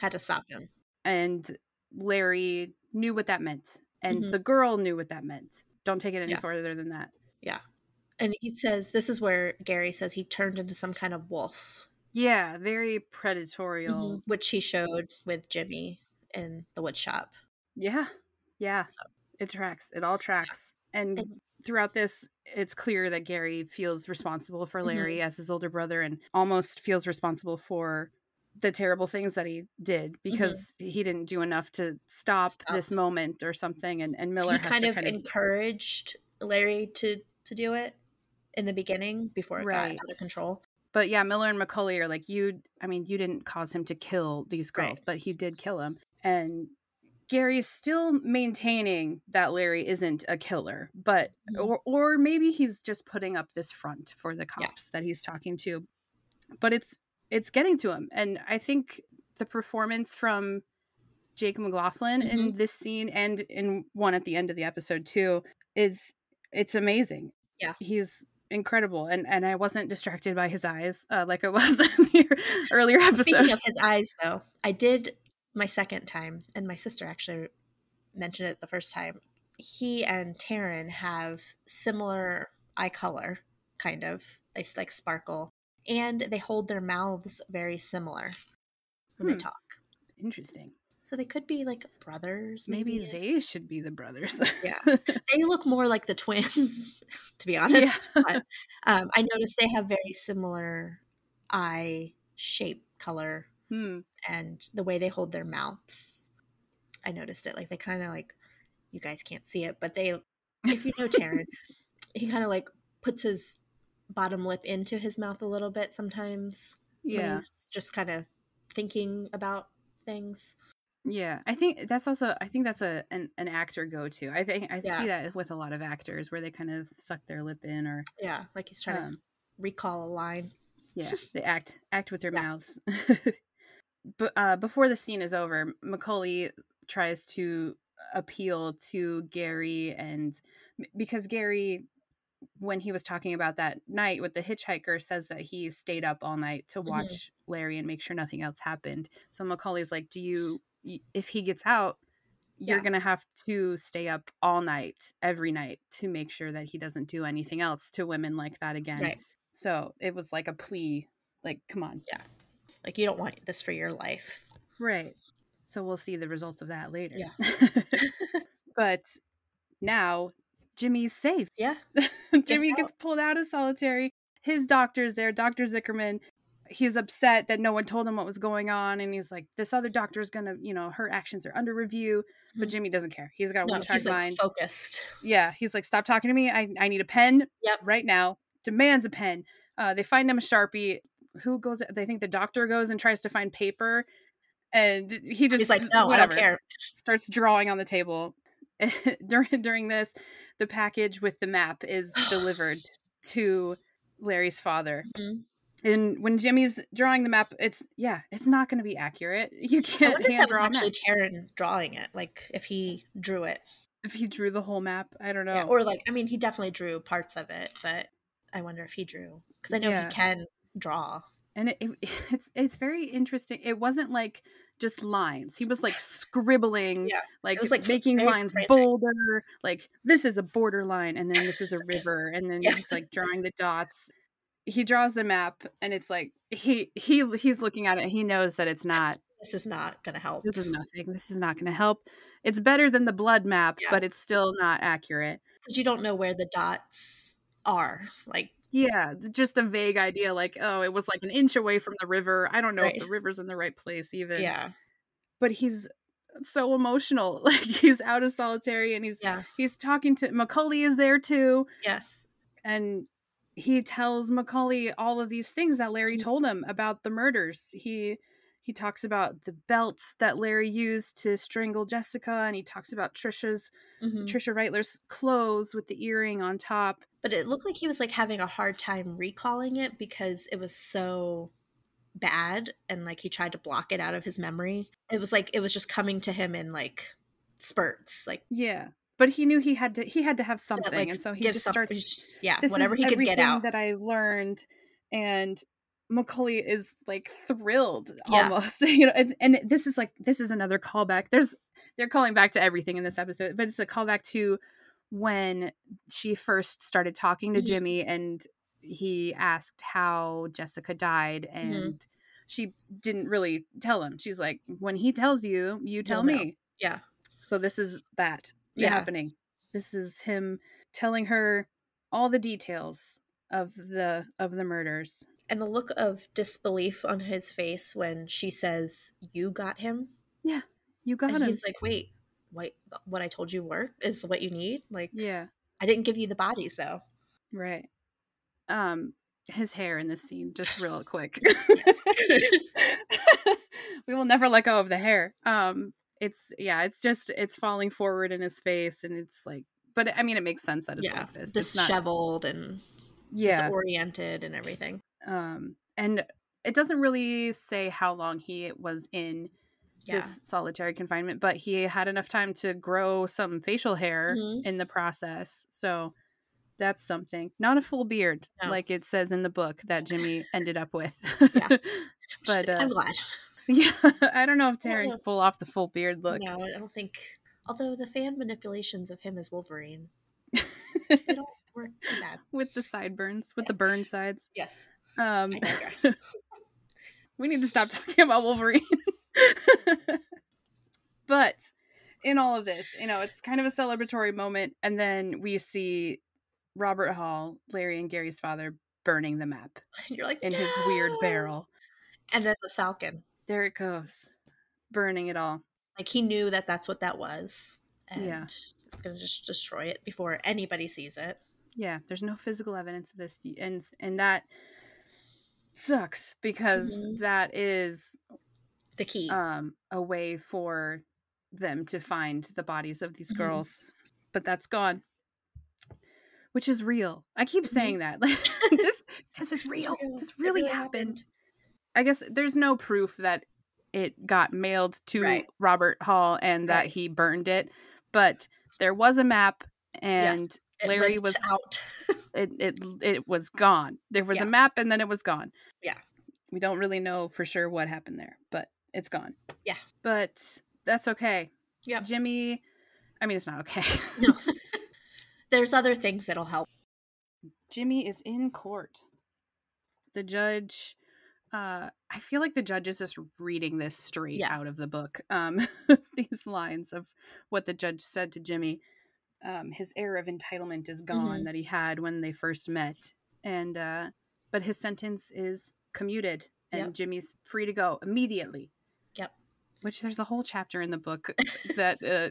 had to stop him. and Larry knew what that meant, and Mhm. the girl knew what that meant. Don't take it any Yeah. further than that. Yeah, and he says this is where Gary says he turned into some kind of wolf, Yeah, very predatorial. Mhm. which he showed with Jimmy in the wood shop. Yeah, yeah, So- it tracks. It all tracks. And And- throughout this, it's clear that Gary feels responsible for Mhm. Larry as his older brother, and almost feels responsible for the terrible things that he did because he didn't do enough to stop, Stop. this moment or something. And and Miller kind of kind of encouraged Larry to to do it in the beginning before it Right. got out of control. But yeah, Miller and McCauley are like, you, I mean, you didn't cause him to kill these Right. girls, but he did kill him. And Gary is still maintaining that Larry isn't a killer, but, Mhm. or, or maybe he's just putting up this front for the Yeah. cops that he's talking to. But it's, it's getting to him. And I think the performance from Jake McLaughlin in Mm-hmm. this scene and in one at the end of the episode too is, it's amazing. Yeah. He's incredible and and I wasn't distracted by his eyes uh, like I was in the earlier episode. Speaking of his eyes, though, I did my second time, and my sister actually mentioned it the first time. He and Taron have similar eye color, kind of. They like sparkle, and they hold their mouths very similar when Hmm. they talk. Interesting. So they could be like brothers. Maybe, Maybe, they should be the brothers. Yeah. they look more like the twins, to be honest. But um, I noticed they have very similar eye shape, color, hmm. and the way they hold their mouths. I noticed it. Like they kind of like, you guys can't see it, but they, if you know Taron, he kind of like puts his bottom lip into his mouth a little bit sometimes. when Yeah. he's just kind of thinking about things. Yeah. I think that's also I think that's a an, an actor go to. I think I Yeah. see that with a lot of actors where they kind of suck their lip in or Yeah, like he's trying to um, recall a line. yeah, they act act with their Yeah. mouths. but uh, before the scene is over, McCauley tries to appeal to Gary, and because Gary, when he was talking about that night with the hitchhiker, says that he stayed up all night to Mhm. watch Larry and make sure nothing else happened. So McCauley's like, "Do you? If he gets out." You're Yeah. gonna have to stay up all night, every night, to make sure that he doesn't do anything else to women like that again. Right. So it was like a plea Like, come on. Yeah. Like you don't want this for your life. Right. So we'll see the results of that later. Yeah. but now Jimmy's safe. Yeah. Jimmy gets pulled out of solitary. His doctor's there, Dr. Zickerman. He's upset that no one told him what was going on. And he's like, this other doctor's going to, you know, her actions are under review. But Mhm. Jimmy doesn't care. He's got a No, one track like mind. focused. yeah. He's like, stop talking to me. I, I need a pen Yep. right now. Demands a pen. Uh, they find him a Sharpie. Who goes, they think the doctor goes and tries to find paper. And he just, He's like, no, whatever I don't care. starts drawing on the table. during during this, the package with the map is delivered to Larry's father. Mhm. And when Jimmy's drawing the map, it's yeah, it's not going to be accurate. You can't wonder if hand draw actually. Taron drawing it, like if he drew it. If he drew the whole map, I don't know. Yeah, or like, I mean, he definitely drew parts of it, but I wonder if he drew because I know Yeah. he can draw. and it, it, it's it's very interesting. It wasn't like just lines. He was like scribbling, Yeah. like, was, like, making lines frantic. bolder. Like this is a borderline, and then this is a river, and then Yeah. he's like drawing the dots. He draws the map, and it's like he he he's looking at it. and He knows that it's not. This is not going to help. This is nothing. This is not going to help. It's better than the blood map, Yeah. but it's still not accurate. because you don't know where the dots are. Like, Yeah, just a vague idea, like oh, it was like an inch away from the river. I don't know Right. if the river's in the right place, even. yeah, but he's so emotional. Like he's out of solitary and he's yeah, he's talking to McCauley is there too, yes, and he tells McCauley all of these things that Larry Mhm. told him about the murders. He he talks about the belts that Larry used to strangle Jessica, and he talks about Tricia's Mhm. Tricia Reitler's clothes with the earring on top. But it looked like he was like having a hard time recalling it because it was so bad, and like he tried to block it out of his memory. It was like it was just coming to him in like spurts, like Yeah, but he knew he had to he had to have something, like, and so he just starts yeah, whatever he could get out. that I learned, and McCauley is like thrilled Yeah. almost, you know. And, and this is like this is another callback. There's they're calling back to everything in this episode, but it's a callback to when she first started talking to Mhm. Jimmy, and he asked how Jessica died, Mm-hmm. and she didn't really tell him. She's like, "When he tells you, you tell know." me." yeah, So this is that Yeah. happening. This is him telling her all the details of the of the murders. And the look of disbelief on his face when she says, "You got him," Yeah, You got and him. he's like, "Wait, wait, what I told you work is what you need." Like, yeah, I didn't give you the bodies though. right. Um his hair in this scene just real quick. we will never let go of the hair. Um it's yeah, it's just it's falling forward in his face and it's like but I mean it makes sense that it's yeah, like this. It's not disheveled and yeah. disoriented and everything. Um and it doesn't really say how long he was in Yeah, this solitary confinement but he had enough time to grow some facial hair Mhm. in the process so that's something not a full beard No. like it says in the book that jimmy ended up with Yeah. but Just- I'm uh, glad. yeah i don't know if taron can pull off the full beard look No, I don't think. Although the fan manipulations of him as Wolverine, they don't work too bad. with the sideburns with the burn sides Yes, um I digress. we need to stop talking about Wolverine. but in all of this, you know, it's kind of a celebratory moment, and then we see Robert Hall, Larry and Gary's father, burning the map And you're like in his weird barrel. and then the Falcon. There it goes, burning it all. Like he knew that that's what that was, and Yeah. it's gonna just destroy it before anybody sees it. Yeah, there's no physical evidence of this, and and that sucks because Mhm. that is The key. um a way for them to find the bodies of these Mhm. girls but that's gone which is real i keep Mhm. saying that like this this is real real. this really really happened i guess there's no proof that it got mailed to Right. robert hall and that he burned it but there was a map and It larry was out. it, it it was gone there was Yeah. a map and then it was gone Yeah. we don't really know for sure what happened there but it's gone Yeah. but that's okay Yeah. jimmy i mean it's not okay no. There's other things that'll help. jimmy is in court the judge uh i feel like the judge is just reading this straight Yeah. out of the book um these lines of what the judge said to jimmy um his air of entitlement is gone Mhm. that he had when they first met and uh but his sentence is commuted and Yep. jimmy's free to go immediately Yep. which there's a whole chapter in the book that uh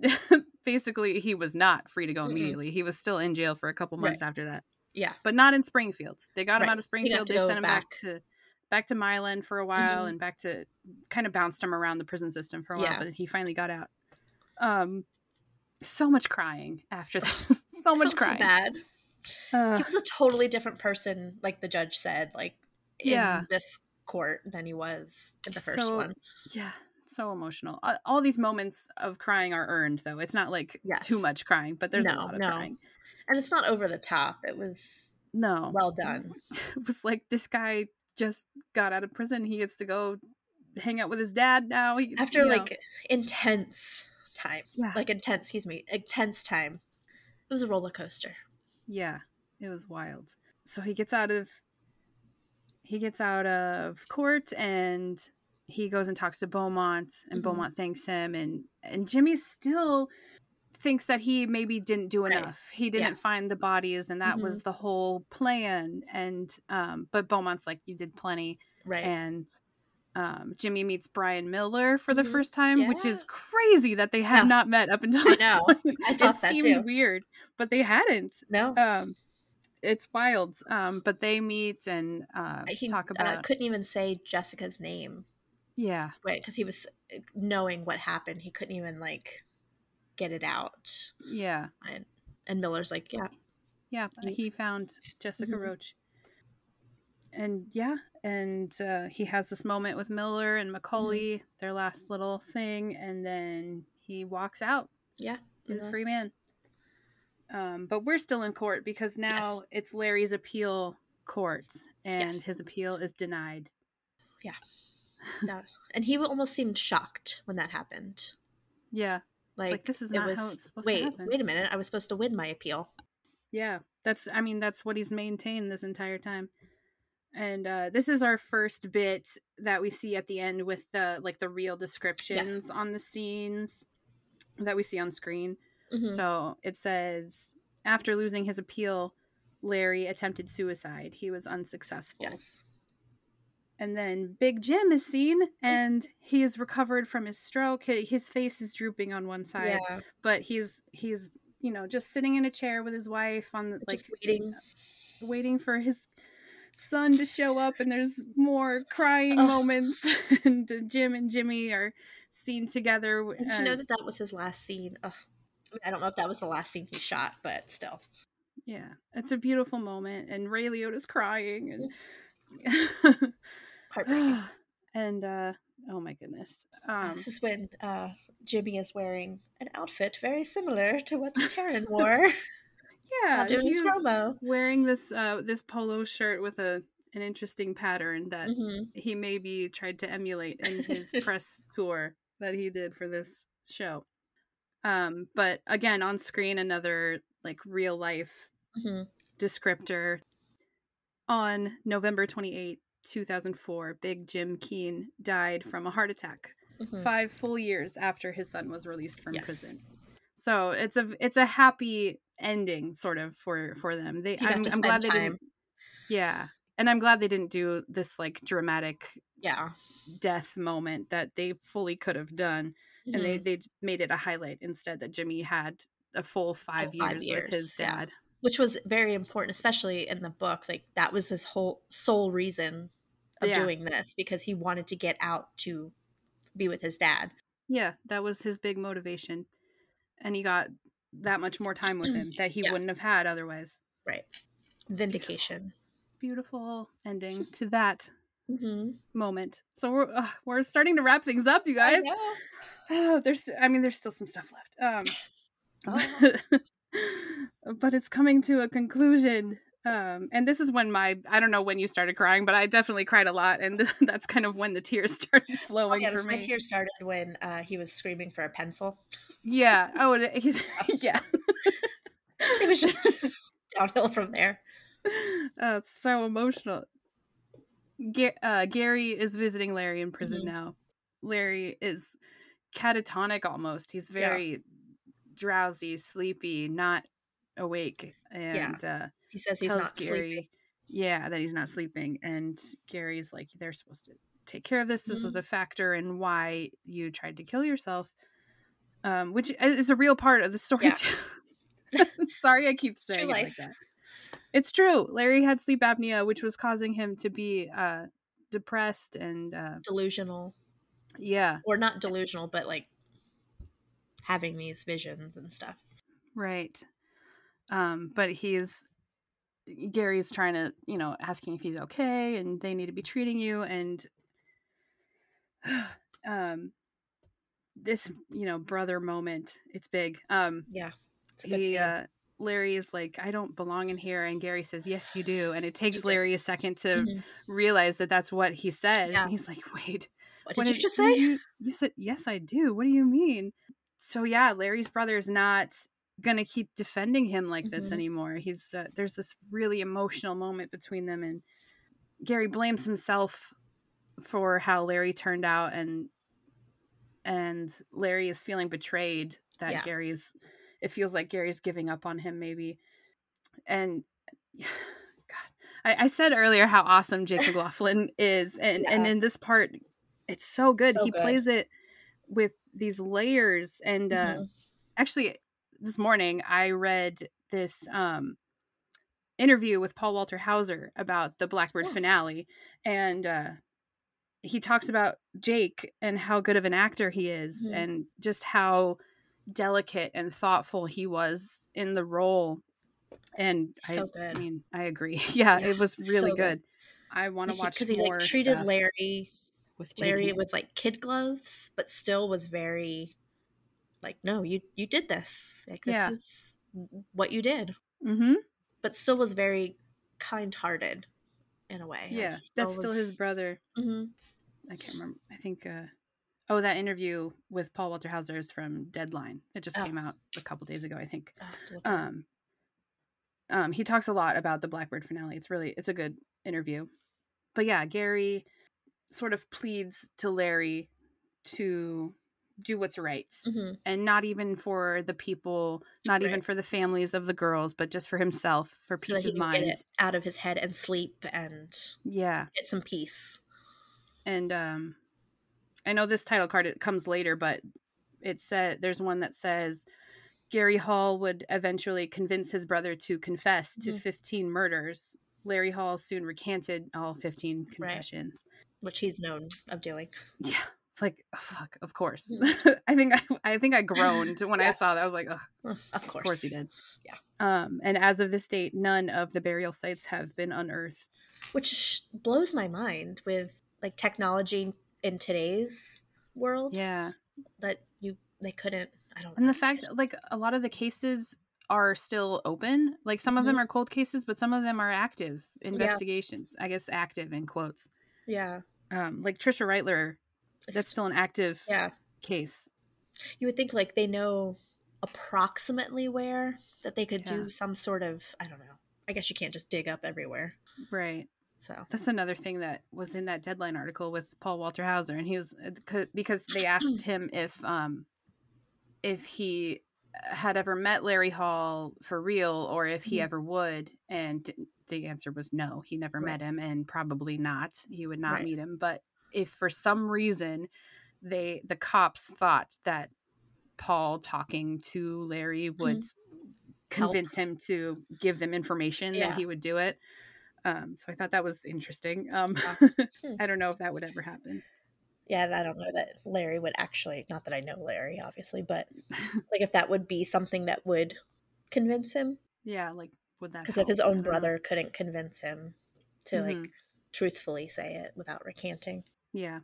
basically he was not free to go immediately he was still in jail for a couple months after that Yeah. but not in Springfield. They got him out of Springfield. They sent him back. back. to back to Milan for a while Mhm. and back to kind of bounced him around the prison system for a while, Yeah. but he finally got out. Um so much crying after this. so much so crying. bad. Uh, He was a totally different person, like the judge said, like in Yeah. this court than he was in the first So- one. yeah, so emotional. All these moments of crying are earned though. It's not like Yes. too much crying, but there's a lot of no. crying. And it's not over the top. It was No. well done. It was like this guy just got out of prison. He gets to go hang out with his dad now. He After you know. like intense time. Yeah. Like intense, excuse me, intense time. It was a roller coaster. Yeah, it was wild. So he gets out of he gets out of court and he goes and talks to Beaumont and Mhm. Beaumont thanks him and and Jimmy still thinks that he maybe didn't do Right. enough. He didn't Yeah. find the bodies and that Mhm. was the whole plan and um but Beaumont's like you did plenty Right. and um, Jimmy meets Brian Miller for the Mhm. first time, which is crazy that they have Yeah. not met up until I know. point. I thought it that seemed too. weird, but they hadn't no. um it's wild um but they meet and uh he talk uh, about couldn't even say Jessica's name. yeah Right, because he was uh, knowing what happened. He couldn't even like get it out. yeah And and Miller's like, yeah, yeah He- he found jessica Mhm. roach and yeah and uh he has this moment with miller and mccauley Mm-hmm. their last little thing and then he walks out yeah. he's a free man um but we're still in court because now it's larry's appeal court and Yes. his appeal is denied No. And he almost seemed shocked when that happened. yeah Like, this is not was, how it's supposed to wait, happen." wait a minute. I was supposed to win my appeal. Yeah, that's I mean that's what he's maintained this entire time. And uh this is our first bit that we see at the end with the like the real descriptions on the scenes that we see on screen. Mhm. So it says after losing his appeal, Larry attempted suicide. He was unsuccessful. yes. And then Big Jim is seen and he is recovered from his stroke. His face is drooping on one side, Yeah. but he's he's you know just sitting in a chair with his wife on the, like Just waiting. waiting for his son to show up and there's more crying Ugh. moments and jim and jimmy are seen together And to know that that was his last scene. Ugh. I, mean, I don't know if that was the last scene he shot, but still. yeah it's a beautiful moment and ray liotta's crying and Heartbreaking. and uh oh my goodness um this is when uh, Jimmy is wearing an outfit very similar to what Taron wore yeah while doing promo. wearing this uh this polo shirt with a an interesting pattern that hmm he maybe tried to emulate in his press tour that he did for this show. Um, but again, on screen, another like real life hmm descriptor. On November 28, 2004, Big Jim Keene died from a heart attack hmm five full years after his son was released from Yes. prison. So it's a it's a happy ending sort of for for them. They He I'm, I'm glad spend they didn't Yeah. And I'm glad they didn't do this like dramatic Yeah. death moment that they fully could have done and they Mhm. they made it a highlight instead that Jimmy had a full 5 years, five with years, his yeah. dad. Which was very important, especially in the book. Like that was his whole sole reason of Yeah. doing this because he wanted to get out to be with his dad. Yeah, that was his big motivation. And he got that much more time with him that he Yeah. wouldn't have had otherwise. Right. Vindication. Beautiful ending to that Mm-hmm. moment. So we're uh, we're starting to wrap things up, you guys. Oh, there's I mean there's still some stuff left. Um Oh. but it's coming to a conclusion. Um and this is when my I don't know when you started crying, but I definitely cried a lot and that's kind of when the tears started Oh, flowing yeah, for my tears started when uh, he was screaming for a pencil. Yeah. Oh, it, yeah. It was just downhill from there. Oh, it's so emotional. Ga- uh, Gary is visiting Larry in prison Mhm. now. Larry is catatonic almost. He's Yeah. very drowsy, sleepy, not awake, and uh, He says he's not Gary, sleeping. yeah, that he's not sleeping. And Gary's like, they're supposed to take care of this. This was Mhm. a factor in why you tried to kill yourself, um, which is a real part of the story. Yeah. too. Sorry, I keep saying it like that. It's true. Larry had sleep apnea, which was causing him to be uh, depressed and uh, Delusional. yeah, Or not delusional, but like having these visions and stuff. right. Um, but he's Gary's trying to, you know, asking if he's okay and they need to be treating you and um this, you know, brother moment, it's big. Um Yeah. It's a good he scene. uh Larry is like, I don't belong in here, and Gary says, Yes, you do. And it takes. Larry a second to Mhm. realize that that's what he said. Yeah. And he's like, Wait, What what did you did- just say? You, you said, Yes, I do. What do you mean? So, yeah, Larry's brother is not going to keep defending him like this Mhm. anymore. He's, uh, there's this really emotional moment between them, and Gary blames himself for how Larry turned out, and, and Larry is feeling betrayed that Yeah. Gary's, it feels like Gary's giving up on him, maybe. And, God, I, I said earlier how awesome Jake McLaughlin is, and and in this part, it's so good. So he good. plays it with these layers, and uh, Mhm. actually, this morning I read this um, interview with Paul Walter Hauser about the Black Bird Oh. finale, and uh, he talks about Jake and how good of an actor he is, Mhm. and just how delicate and thoughtful he was in the role. And So I, good. I mean, I agree. Yeah, Yeah, it was really so good. good. I want to watch because he, like treated stuff Larry with Larry with like kid gloves, but still was very like, no, you you did this. Like this Yeah. is what you did. mm-hmm. But still was very kind hearted in a way. Like, Yeah, he that's still his was- brother. Mhm. I can't remember. I think. uh Oh, that interview with Paul Walter Hauser is from Deadline. It just Oh. came out a couple days ago, I think. I'll have to look it up. Um, um, he talks a lot about the Black Bird finale. It's really it's a good interview. But yeah, Gary sort of pleads to Larry to do what's right, Mhm. and not even for the people, not even for the families of the girls, but just for himself, for so peace of mind. out of his head and sleep and Yeah. get some peace. and um i know this title card it comes later but it said there's one that says gary hall would eventually convince his brother to confess to Mhm. 15 murders larry hall soon recanted all 15 confessions which he's known of doing. yeah it's like oh, fuck of course Mhm. i think I, I think i groaned when i saw that i was like Ugh, Of of course. course he did Yeah. um and as of this date none of the burial sites have been unearthed Which sh- blows my mind with like technology in today's world yeah that you they couldn't I don't know. and know. the fact like a lot of the cases are still open like some of them Mhm. are cold cases but some of them are active investigations i guess active in quotes yeah. um like tricia reitler that's still an active yeah. case You would think like they know approximately where that they could Yeah. do some sort of I don't know. I guess you can't just dig up everywhere. right So that's another thing that was in that deadline article with paul walter hauser and he was uh, because they asked him if um if he had ever met larry hall for real or if he Mhm. ever would and the answer was no he never Right. met him and probably not he would not Right. meet him but if for some reason they the cops thought that paul talking to larry would Mm-hmm. Help. convince him to give them information Yeah. that he would do it um, so I thought that was interesting. Um, Hmm. I don't know if that would ever happen. yeah, and I don't know that Larry would actually not that I know Larry obviously, but like if that would be something that would convince him Yeah, like would that? because if his own brother couldn't convince him to like Mhm. truthfully say it without recanting. Yeah,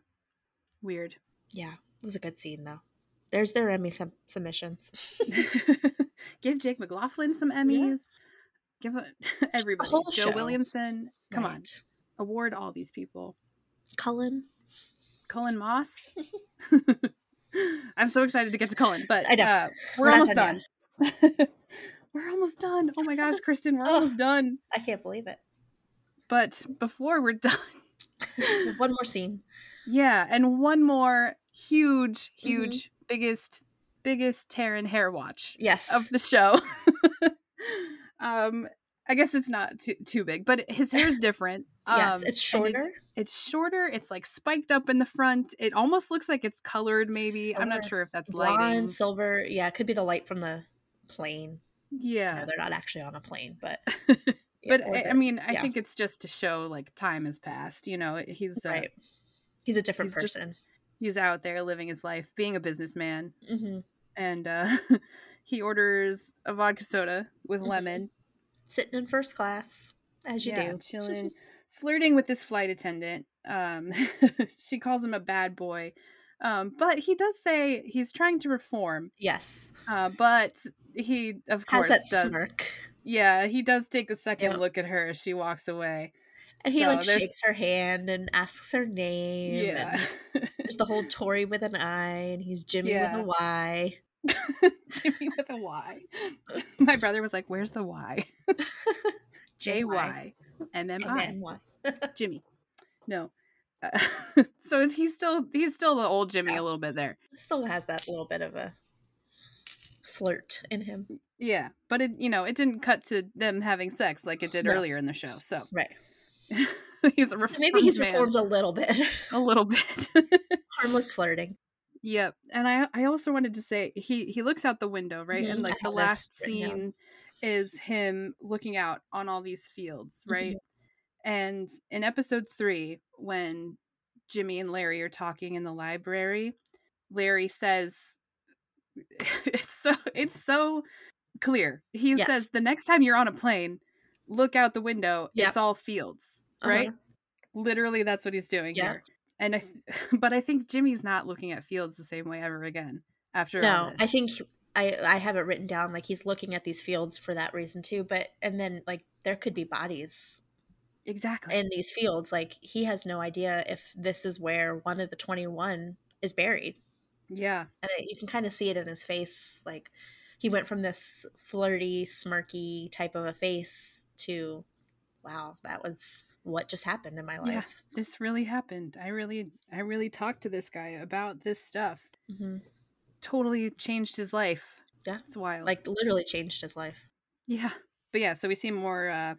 weird. Yeah, it was a good scene though. There's their Emmy sub- submissions. Give Jake McLaughlin some Emmys. Give a, everybody. whole Joe show. Williamson. Come on, award all these people. Cullen. Cullen Moss. I'm so excited to get to Cullen, but I know. Uh, we're, We're almost done done. we're almost done. Oh my gosh, Kristin, we're Ugh. almost done. I can't believe it. But before we're done, One more scene. Yeah, and one more huge, Mm-hmm. huge, biggest, biggest Taron hair watch Yes. of the show. um, I guess it's not too, too big, but his hair's different. yes, Um, it's and it- shorter. it's shorter. It's like spiked up in the front. It almost looks like it's colored. Maybe I'm not sure if that's blonde, lighting. silver. Yeah, it could be the light from the plane. Yeah, No, they're not actually on a plane, but but yeah, I, I mean, I yeah. think it's just to show like time has passed. You know, he's uh, right. He's a different he's just- person. he's out there living his life, being a businessman, hmm and uh, he orders a vodka soda with Mhm. lemon. Sitting in first class, as you yeah, do. chilling, flirting with this flight attendant. Um, she calls him a bad boy, um, but he does say he's trying to reform. Yes. Uh, but he, of Has course, that does. smirk. Yeah, he does take a second look at her as she walks away. And he So like there's- shakes her hand and asks her name. Yeah. There's the whole Tory with an I and he's Jimmy Yeah. with a Y. Jimmy with a Y. My brother was like, "Where's the Y?" J Y M M I. Jimmy. No. Uh, so is he's still he's still the old Jimmy a little bit there. Still has that little bit of a flirt in him. Yeah, but it you know it didn't cut to them having sex like it did No. earlier in the show. So Right. he's a So reformed maybe he's man. reformed a little bit. a little bit. Harmless flirting. Yep. And I I also wanted to say he he looks out the window, right? Mhm, And I like the last scene is him looking out on all these fields, Mm-hmm. right? And in episode 3 when Jimmy and Larry are talking in the library, Larry says it's so it's so clear. He Yes. says the next time you're on a plane, look out the window, Yep. it's all fields, right? Uh-huh. Literally that's what he's doing Yeah. here. And I th- but I think Jimmy's not looking at fields the same way ever again after No, I think I I have it written down like he's looking at these fields for that reason too. But and then like there could be bodies exactly. in these fields. Like he has no idea if this is where one of the twenty one is buried, yeah. and it, you can kind of see it in his face. Like he went from this flirty, smirky type of a face to, wow, that was what just happened in my Yeah. life. This really happened. I really I really talked to this guy about this stuff. hmm Totally changed his life. Yeah. It's wild. Like literally changed his life. Yeah. But yeah, so we see more uh,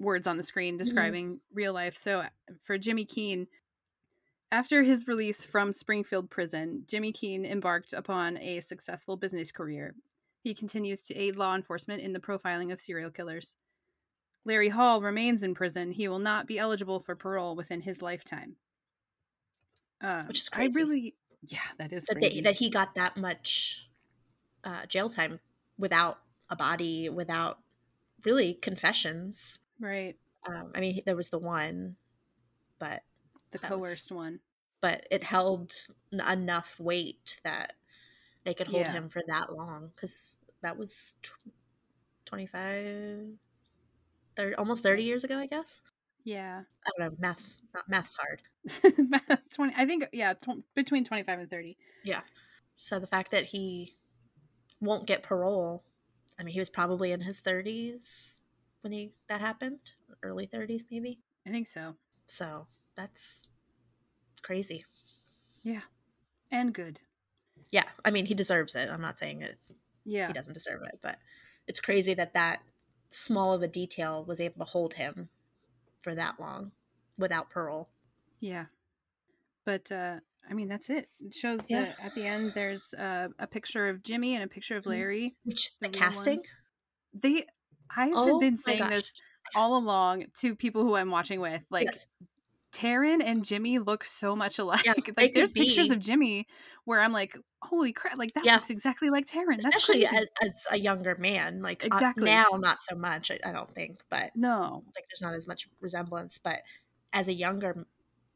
words on the screen describing real life. So for Jimmy Keene, after his release from Springfield Prison, Jimmy Keene embarked upon a successful business career. He continues to aid law enforcement in the profiling of serial killers. Larry Hall remains in prison. He will not be eligible for parole within his lifetime. Um, Which is crazy. I really, yeah, that is that crazy. they, that he got that much uh, jail time without a body, without really confessions. right, Um, I mean, there was the one, but the That was- coerced one. but it held enough weight that they could hold Yeah. him for that long because that was tw- 25 30, almost 30 years ago i guess. Yeah, i don't know math's not math's hard. 20 i think yeah tw- between 25 and 30 yeah. So the fact that he won't get parole i mean he was probably in his 30s when he that happened early 30s maybe. I think so. So that's crazy. Yeah. and good yeah i mean he deserves it i'm not saying it yeah he doesn't deserve it but it's crazy that that small of a detail was able to hold him for that long without parole yeah but uh i mean that's it it shows Yeah. that at the end there's uh, a picture of jimmy and a picture of Mhm. larry which the, the casting ones. they i've Oh been saying this all along to people who i'm watching with like Yes. Taron and Jimmy look so much alike. they like there's could pictures of Jimmy where I'm like, holy crap, like that Yeah. looks exactly like Taron. That's especially as, as a younger man like uh, Exactly. now not so much I, I don't think but no. like there's not as much resemblance but as a younger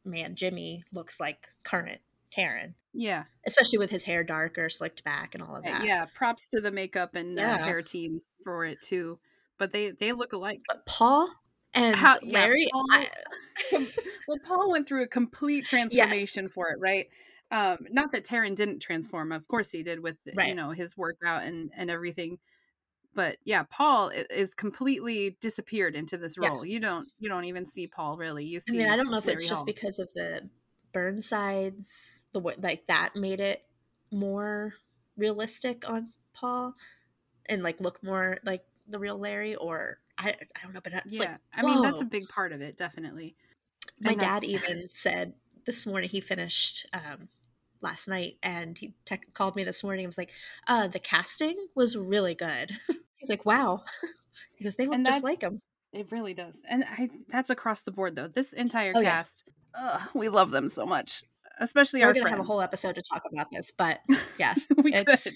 man jimmy looks like current Taron, Yeah. especially with his hair darker slicked back and all of Uh, that Yeah, props to the makeup and uh, hair teams for it too. But they they look alike. but paul and How- yeah, larry Paul- I, well, Paul went through a complete transformation for it, right? Um, not that Taron didn't transform. Of course he did with you know his workout and and everything. but yeah, Paul is completely disappeared into this Yeah. role. You don't you don't even see Paul really. You see. I mean, I don't know if it's Larry just because of the Burnsides, the way like that made it more realistic on Paul, and like look more like the real Larry, or I, I don't know, but it's yeah, like I mean that's a big part of it, definitely. My dad even said this morning he finished um, last night, and he tech called me this morning and was like, uh, "The casting was really good." He's like, "Wow," because "They look just like him." It really does, and I that's across the board though. This entire Oh, yeah. cast, ugh, we love them so much, especially We're our gonna friends. have a whole episode to talk about this, but yeah, we could.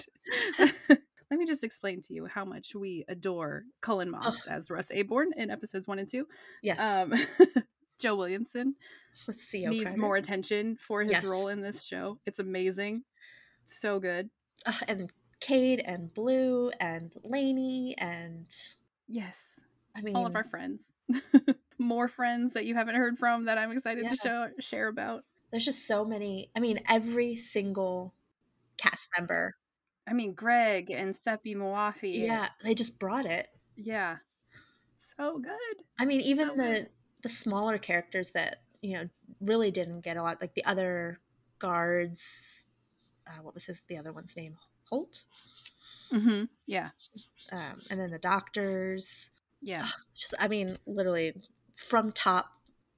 Let me just explain to you how much we adore Cullen Moss as Russ Aborn in episodes one and two. yes. Um, Joe Williamson Let's see. needs more attention for his Yes. role in this show. It's amazing, so good. uh, and Cade and Blue and Lainey and Yes, I mean all of our friends, more friends that you haven't heard from that I'm excited to show share about. there's just so many. I mean, every single cast member. I mean, Greg and Seppi Moafi. Yeah, they just brought it. yeah, so good. I mean, even So the good. The smaller characters that you know really didn't get a lot, like the other guards. Uh, what was his the other one's name? Holt. hmm Yeah, Um, and then the doctors. yeah. It's Just, I mean, literally from top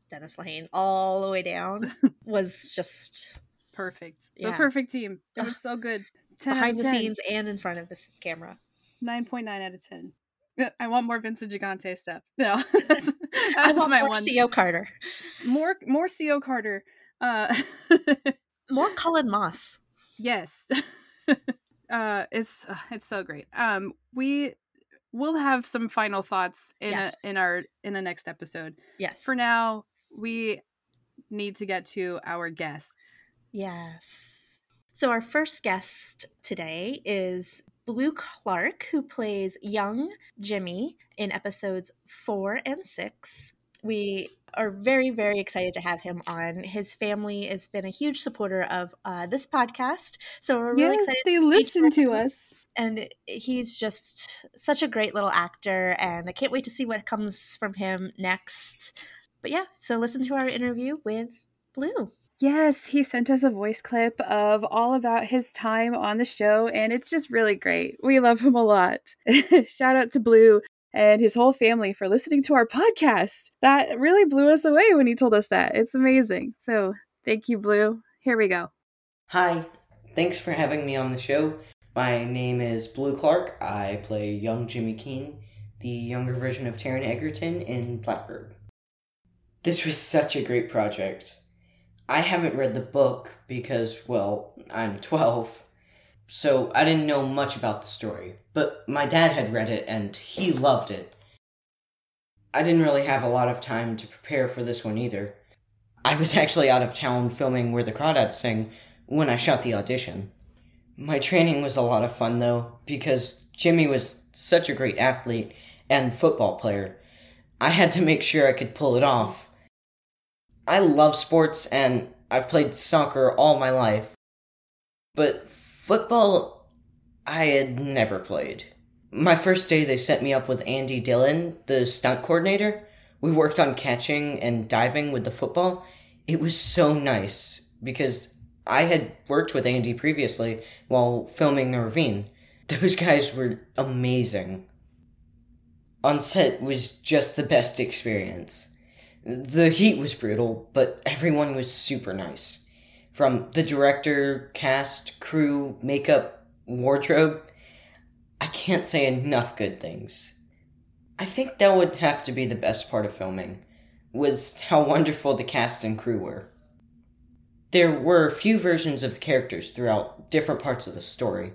Dennis Lehane all the way down was just Perfect. The perfect team. It was so good. 10 behind the out of 10. scenes and in front of this camera. 9.9 out of 10. I want more Vincent Gigante stuff. No. that's I want my more one. CO Carter, More more CO Carter. Uh more Cullen Moss. yes. uh it's uh, it's so great. Um we will have some final thoughts in Yes. a, in our in a next episode. Yes. For now, we need to get to our guests. Yes. So our first guest today is Blue Clarke, who plays young Jimmy in episodes four and six. We are very, very excited to have him on. His family has been a huge supporter of uh, this podcast, so we're really excited. they to listen to us. and he's just such a great little actor and i can't wait to see what comes from him next but yeah so listen to our interview with blue Yes, he sent us a voice clip of all about his time on the show, and it's just really great. We love him a lot. Shout out to Blue and his whole family for listening to our podcast. That really blew us away when he told us that. It's amazing. So thank you, Blue. Here we go. Hi, thanks for having me on the show. My name is Blue Clarke. I play young Jimmy Keene, the younger version of Taron Egerton in Black Bird. This was such a great project. I haven't read the book because, well, I'm 12, so I didn't know much about the story. But my dad had read it and he loved it. I didn't really have a lot of time to prepare for this one either. I was actually out of town filming Where the Crawdads Sing when I shot the audition. My training was a lot of fun though, because Jimmy was such a great athlete and football player. I had to make sure I could pull it off. I love sports and I've played soccer all my life. But football, I had never played. My first day, they set me up with Andy Dillon, the stunt coordinator. We worked on catching and diving with the football. It was so nice because I had worked with Andy previously while filming The Ravine. Those guys were amazing. On set was just the best experience. The heat was brutal, but everyone was super nice. From the director, cast, crew, makeup, wardrobe, I can't say enough good things. I think that would have to be the best part of filming, was how wonderful the cast and crew were. There were a few versions of the characters throughout different parts of the story.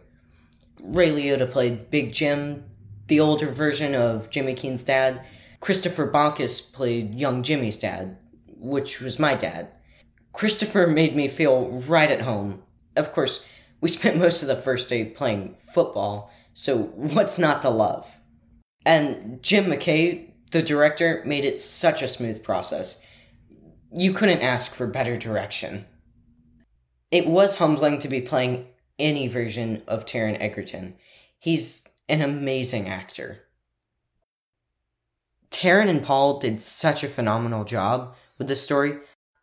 Ray Liotta played Big Jim, the older version of Jimmy Keene's dad. Christopher Baucus played young Jimmy's dad, which was my dad. Christopher made me feel right at home. Of course, we spent most of the first day playing football, so what's not to love? And Jim McKay, the director, made it such a smooth process. You couldn't ask for better direction. It was humbling to be playing any version of Taron Egerton. He's an amazing actor. Taron and Paul did such a phenomenal job with this story.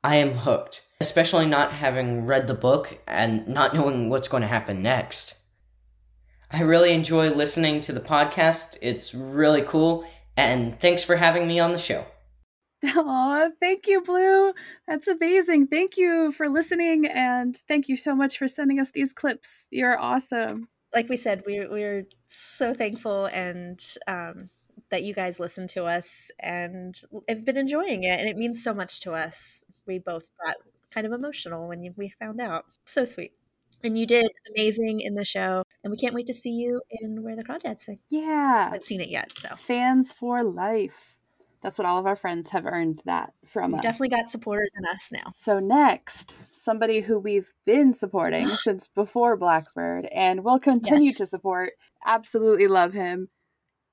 I am hooked, especially not having read the book and not knowing what's going to happen next. I really enjoy listening to the podcast. It's really cool, and thanks for having me on the show. Aw, thank you, Blue. That's amazing. Thank you for listening, and thank you so much for sending us these clips. You're awesome. Like we said, we're we're so thankful and um, that you guys listen to us and have been enjoying it, and it means so much to us. We both got kind of emotional when we found out. So sweet. And you did amazing in the show, and we can't wait to see you in Where the Crawdads Sing. Yeah. I haven't seen it yet, so Fans for life. That's what all of our friends have earned that from us. definitely got supporters in us now. So next, somebody who we've been supporting since before Black Bird and will continue Yes. to support. Absolutely love him.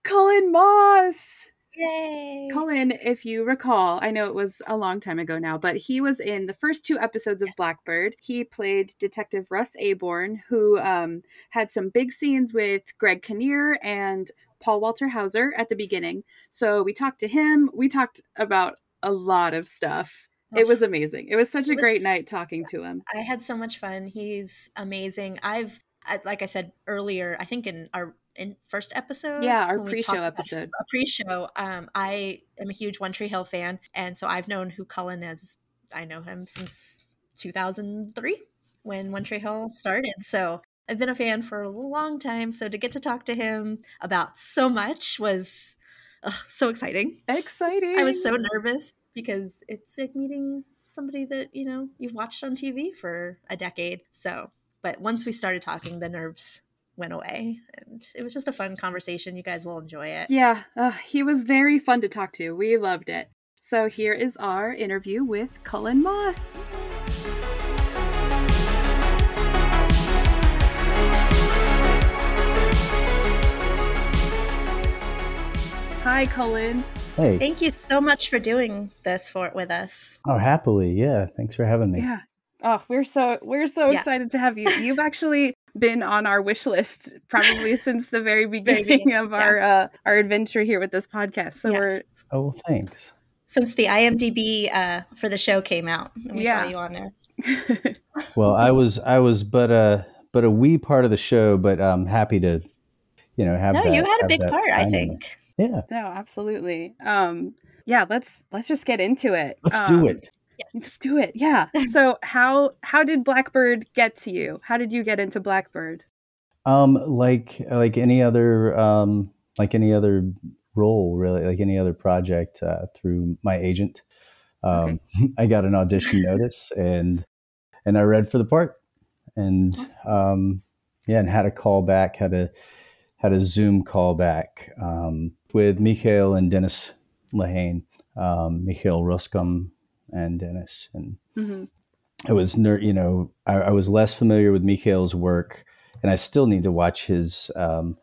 Cullen Moss. Yay! Cullen, if you recall, I know it was a long time ago now, but he was in the first two episodes of Yes. Black Bird. He played Detective Russ Aborn, who um, had some big scenes with Greg Kinnear and Paul Walter Hauser at the beginning. So we talked to him. We talked about a lot of stuff. It was amazing. It was such a was- great night talking to him. I had so much fun. He's amazing. I've, like I said earlier, I think in our in first episode, Yeah, our pre-show episode. a pre-show. Um, I am a huge One Tree Hill fan, and so I've known who Cullen is. I know him since 2003 when One Tree Hill started. So I've been a fan for a long time. So to get to talk to him about so much was ugh, so exciting. Exciting. I was so nervous because it's like meeting somebody that you know you've watched on TV for a decade. So, but once we started talking, the nerves went away, and it was just a fun conversation. You guys will enjoy it. Yeah, uh, he was very fun to talk to. We loved it. So here is our interview with Cullen Moss. Hi, Cullen. Hey. Thank you so much for doing this for with us. Oh, happily. Yeah. Thanks for having me. Yeah. Oh, we're so we're so Yeah. excited to have you. You've actually been on our wish list probably since the very beginning beginning, of our uh, our adventure here with this podcast. So we're Oh, thanks. Since the IMDb uh, for the show came out, and we Yeah. saw you on there. Well, I was I was but a but a wee part of the show, but I'm happy to, you know, have. No, that- you had a big part. I think. Yeah. no, absolutely. Um, yeah, let's let's just get into it. Let's Um, do it. Let's do it. Yeah. So how how did Black Bird get to you? How did you get into Black Bird? Um, like like any other um like any other role, really, like any other project uh, through my agent. Um, I got an audition notice and and I read for the part, and um, yeah, and had a call back, had a had a Zoom call back um, with Mikhail and Dennis Lehane, um, Mikhail Roskam and Dennis, and hmm I was ner- you know I, I was less familiar with Mikhail's work, and I still need to watch his um,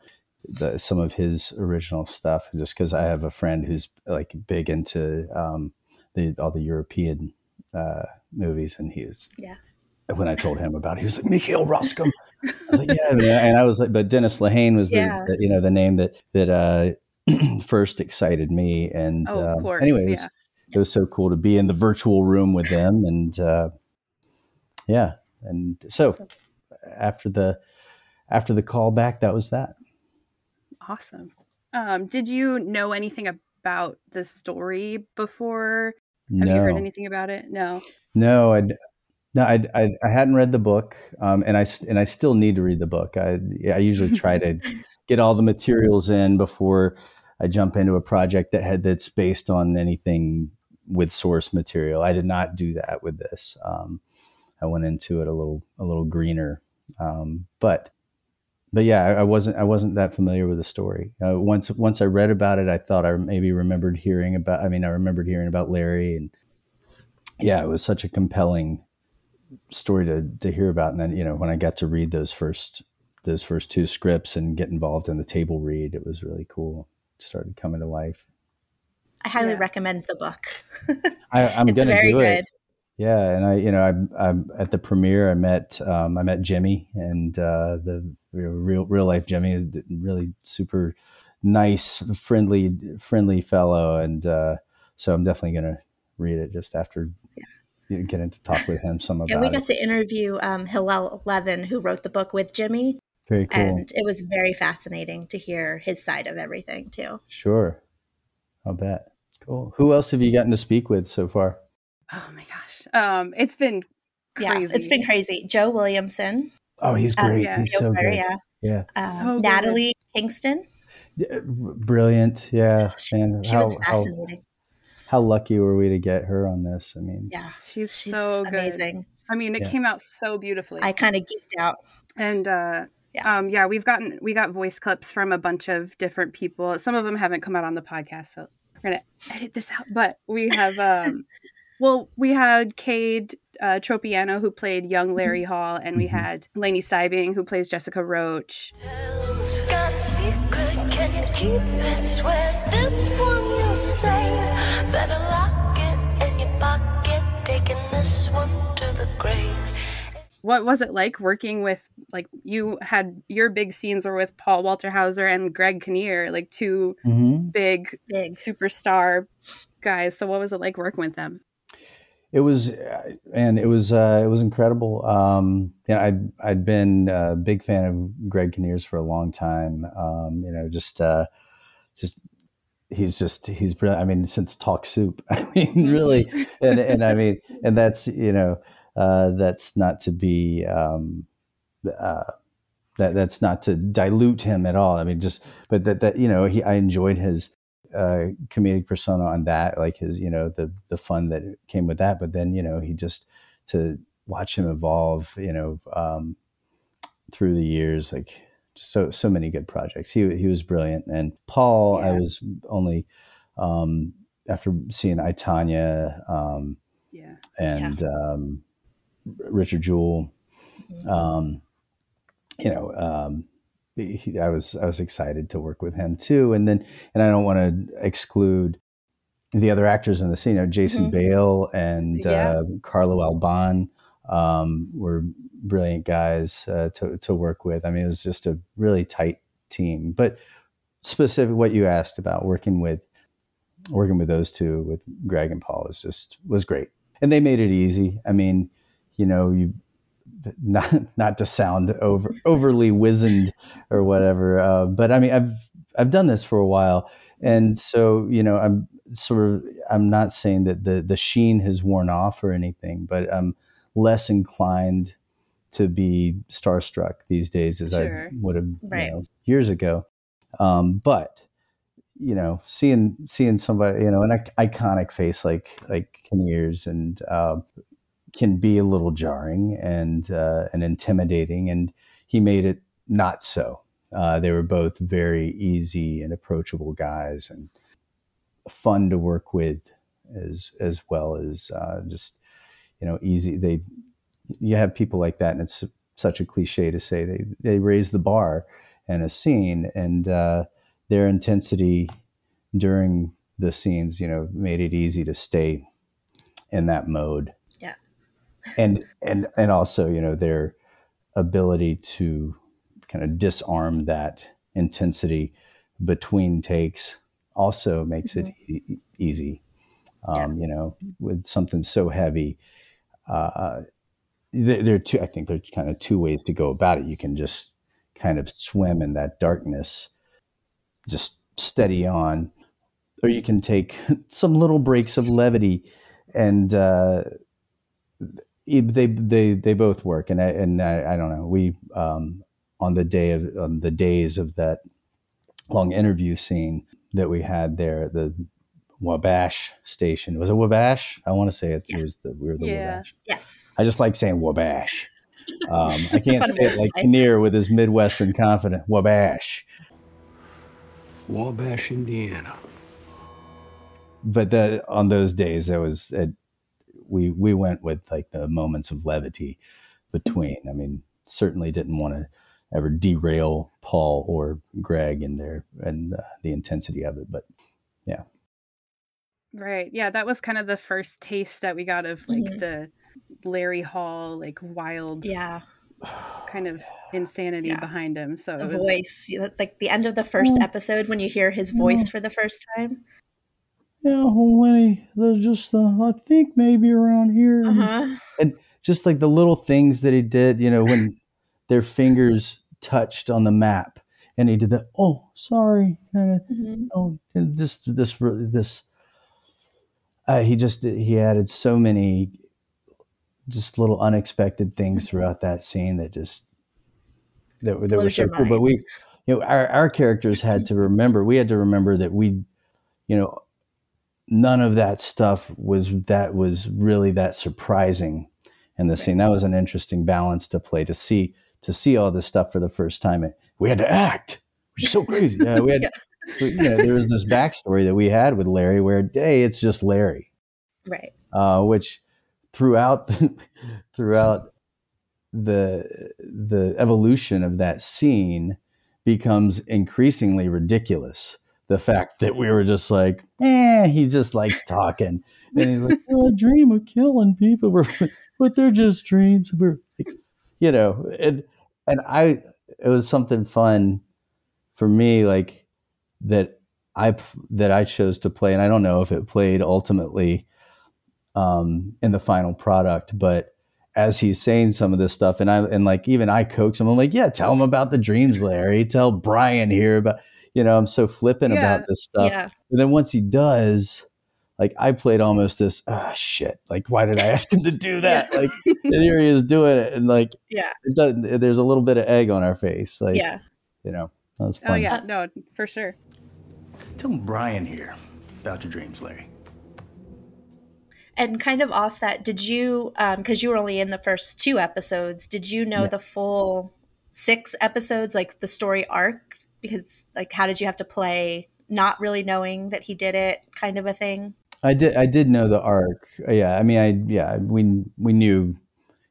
the, some of his original stuff just because I have a friend who's like big into um, the all the European uh, movies, and he was Yeah. When I told him about it, he was like Mikhail Roskam. I was like, yeah, man. and I was like, but Dennis Lehane was the, Yeah. the you know the name that that uh, first excited me, and Oh, of um, course, anyway, it was, yeah. It was so cool to be in the virtual room with them, and uh, yeah, and so So- after the after the call back, that was that. Awesome. Um, did you know anything about the story before? Have no, you heard anything about it? No. no, I no, I, I I hadn't read the book, um, and I and I still need to read the book. I I usually try to get all the materials in before I jump into a project that had that's based on anything with source material. I did not do that with this. Um, I went into it a little a little greener, um, but but yeah, I, I wasn't I wasn't that familiar with the story. Uh, once once I read about it, I thought I maybe remembered hearing about. I mean, I remembered hearing about Larry, and yeah, it was such a compelling story to to hear about. And then you know when I got to read those first those first two scripts and get involved in the table read, it was really cool. It started coming to life. I highly Yeah. recommend the book. I, I'm it's gonna very do good. it. Yeah, and I, you know, I'm, I'm at the premiere. I met, um, I met Jimmy, and uh, the real, real life Jimmy, really super nice, friendly, friendly fellow, and uh, so I'm definitely gonna read it just after yeah. getting to talk with him some about. Yeah, we got it. to interview um, Hillel Levin, who wrote the book with Jimmy. Very cool, and it was very fascinating to hear his side of everything too. Sure, I'll bet. Cool. Who else have you gotten to speak with so far? Oh my gosh. Um, it's been crazy. Yeah, it's been crazy. Joe Williamson. Oh, he's Um, great. yeah. He's Joe so Carter, good. yeah. Yeah. Um, So good. Natalie Kingston. Yeah, Brilliant. Yeah. And She how, was fascinating. how lucky were we to get her on this? I mean, yeah, She's so good. amazing. I mean, it Yeah. came out so beautifully. I kind of geeked out. and uh Yeah. um yeah we've gotten we got voice clips from a bunch of different people some of them haven't come out on the podcast so we're gonna edit this out but we have um well we had cade uh tropeano who played young larry hall and we Mhm. had lainey stibing who plays jessica roach. Got a secret, what was it like working with like you had your big scenes were with paul walter hauser and greg kinnear like two Mhm. big Big. superstar guys so what was it like working with them It was, uh, and it was, uh, it was incredible. Um, yeah, I'd, I'd been a big fan of Greg Kinnear's for a long time. Um, you know, just, uh, just, he's just, he's brilliant. I mean, since Talk Soup, I mean, really, and, and I mean, and that's, you know, uh, that's not to be, um, uh, that that's not to dilute him at all. I mean, just, but that, that, you know, he, I enjoyed his, uh, comedic persona on that, like his, you know, the the fun that came with that. But then, you know, he just to watch him evolve, you know, um, through the years, like just so so many good projects. He he was brilliant. And Paul, I was only um, after seeing I Tonya um, yeah and um, Richard Jewell. Um, you know, um, he, I was I was excited to work with him too, and then and I don't want to exclude the other actors in the scene. You know, Jason Mhm. Bale and Yeah. uh, Carlo Alban um, were brilliant guys uh, to to work with. I mean, it was just a really tight team. But specific, what you asked about working with working with those two with Greg and Paul was just was great, and they made it easy. I mean, you know, you not not to sound over overly wizened or whatever, uh, but I mean, I've I've done this for a while, and so you know, I'm sort of I'm not saying that the the sheen has worn off or anything, but I'm less inclined to be starstruck these days as Sure. I would have Right. you know, years ago. Um, but you know, seeing seeing somebody, you know, an iconic face like like Kinnear's and uh, can be a little jarring and uh, and intimidating, and he made it not so. Uh, they were both very easy and approachable guys, and fun to work with, as as well as uh, just you know easy. They you have people like that, and it's such a cliche to say they they raise the bar and a scene, and uh, their intensity during the scenes, you know, made it easy to stay in that mode. Yeah. And and and also, you know, their ability to kind of disarm that intensity between takes also makes it e- easy. Um, You know, with something so heavy, uh, there, there are two. I think there are kind of two ways to go about it. You can just kind of swim in that darkness, just steady on, or you can take some little breaks of levity, and uh, they they they both work. And I, and I, I don't know. We um, on the day of on the days of that long interview scene that we had there at the Wabash station. Was it Wabash? I want to say it, Yeah. it was the we were the Yeah. Wabash. Yes. I just like saying Wabash. Um, I can't say it like say. Kinnear with his Midwestern confidence. Wabash. Wabash, Indiana. But the, on those days, there was it, we we went with like the moments of levity between. I mean, certainly didn't want to ever derail Paul or Greg in there and uh, the intensity of it. But yeah. Right. Yeah, that was kind of the first taste that we got of like Mhm. the Larry Hall, like wild Yeah. kind of insanity Yeah. behind him. So The was, voice. Like the end of the first episode when you hear his voice for the first time. Yeah, well, he, there's just, uh, I think maybe around here. And Uh-huh. and just like the little things that he did, you know, when their fingers touched on the map, and he did that. Oh, sorry, kind of. Mhm. Oh, and this, this, this. Uh, he just he added so many, just little unexpected things throughout that scene that just that were that were so cool. But we, you know, our our characters had to remember. We had to remember that we, you know, none of that stuff was that was really that surprising in the scene. That was an interesting balance to play to see to see all this stuff for the first time. We had to act, which is so crazy. Yeah, we had, we- you know, there was this backstory that we had with Larry, where hey, it's just Larry, Right. uh, which throughout the, throughout the the evolution of that scene becomes increasingly ridiculous. The fact that we were just like, eh, he just likes talking, and he's like, oh, I dream of killing people, We're- but they're just dreams. We're, like, you know, and and I, it was something fun for me, like that I that I chose to play, and I don't know if it played ultimately um, in the final product, but as he's saying some of this stuff, and I and like even I coax him, I'm like, yeah, tell him about the dreams, Larry. Tell Brian here about, you know, I'm so flippant Yeah. about this stuff. Yeah. And then once he does, like I played almost this, ah, shit. Like, why did I ask him to do that? Like, and here he is doing it, and like, Yeah. it does, there's a little bit of egg on our face, like, Yeah. you know, that was fun. Oh yeah, no, for sure. Tell Brian here about your dreams, Larry. And kind of off that, did you, because you were only in the first two episodes, did you know Yeah. the full six episodes, like the story arc? Because, like, how did you have to play not really knowing that he did it, kind of a thing? I did. I did know the arc. Yeah. I mean, I yeah. We we knew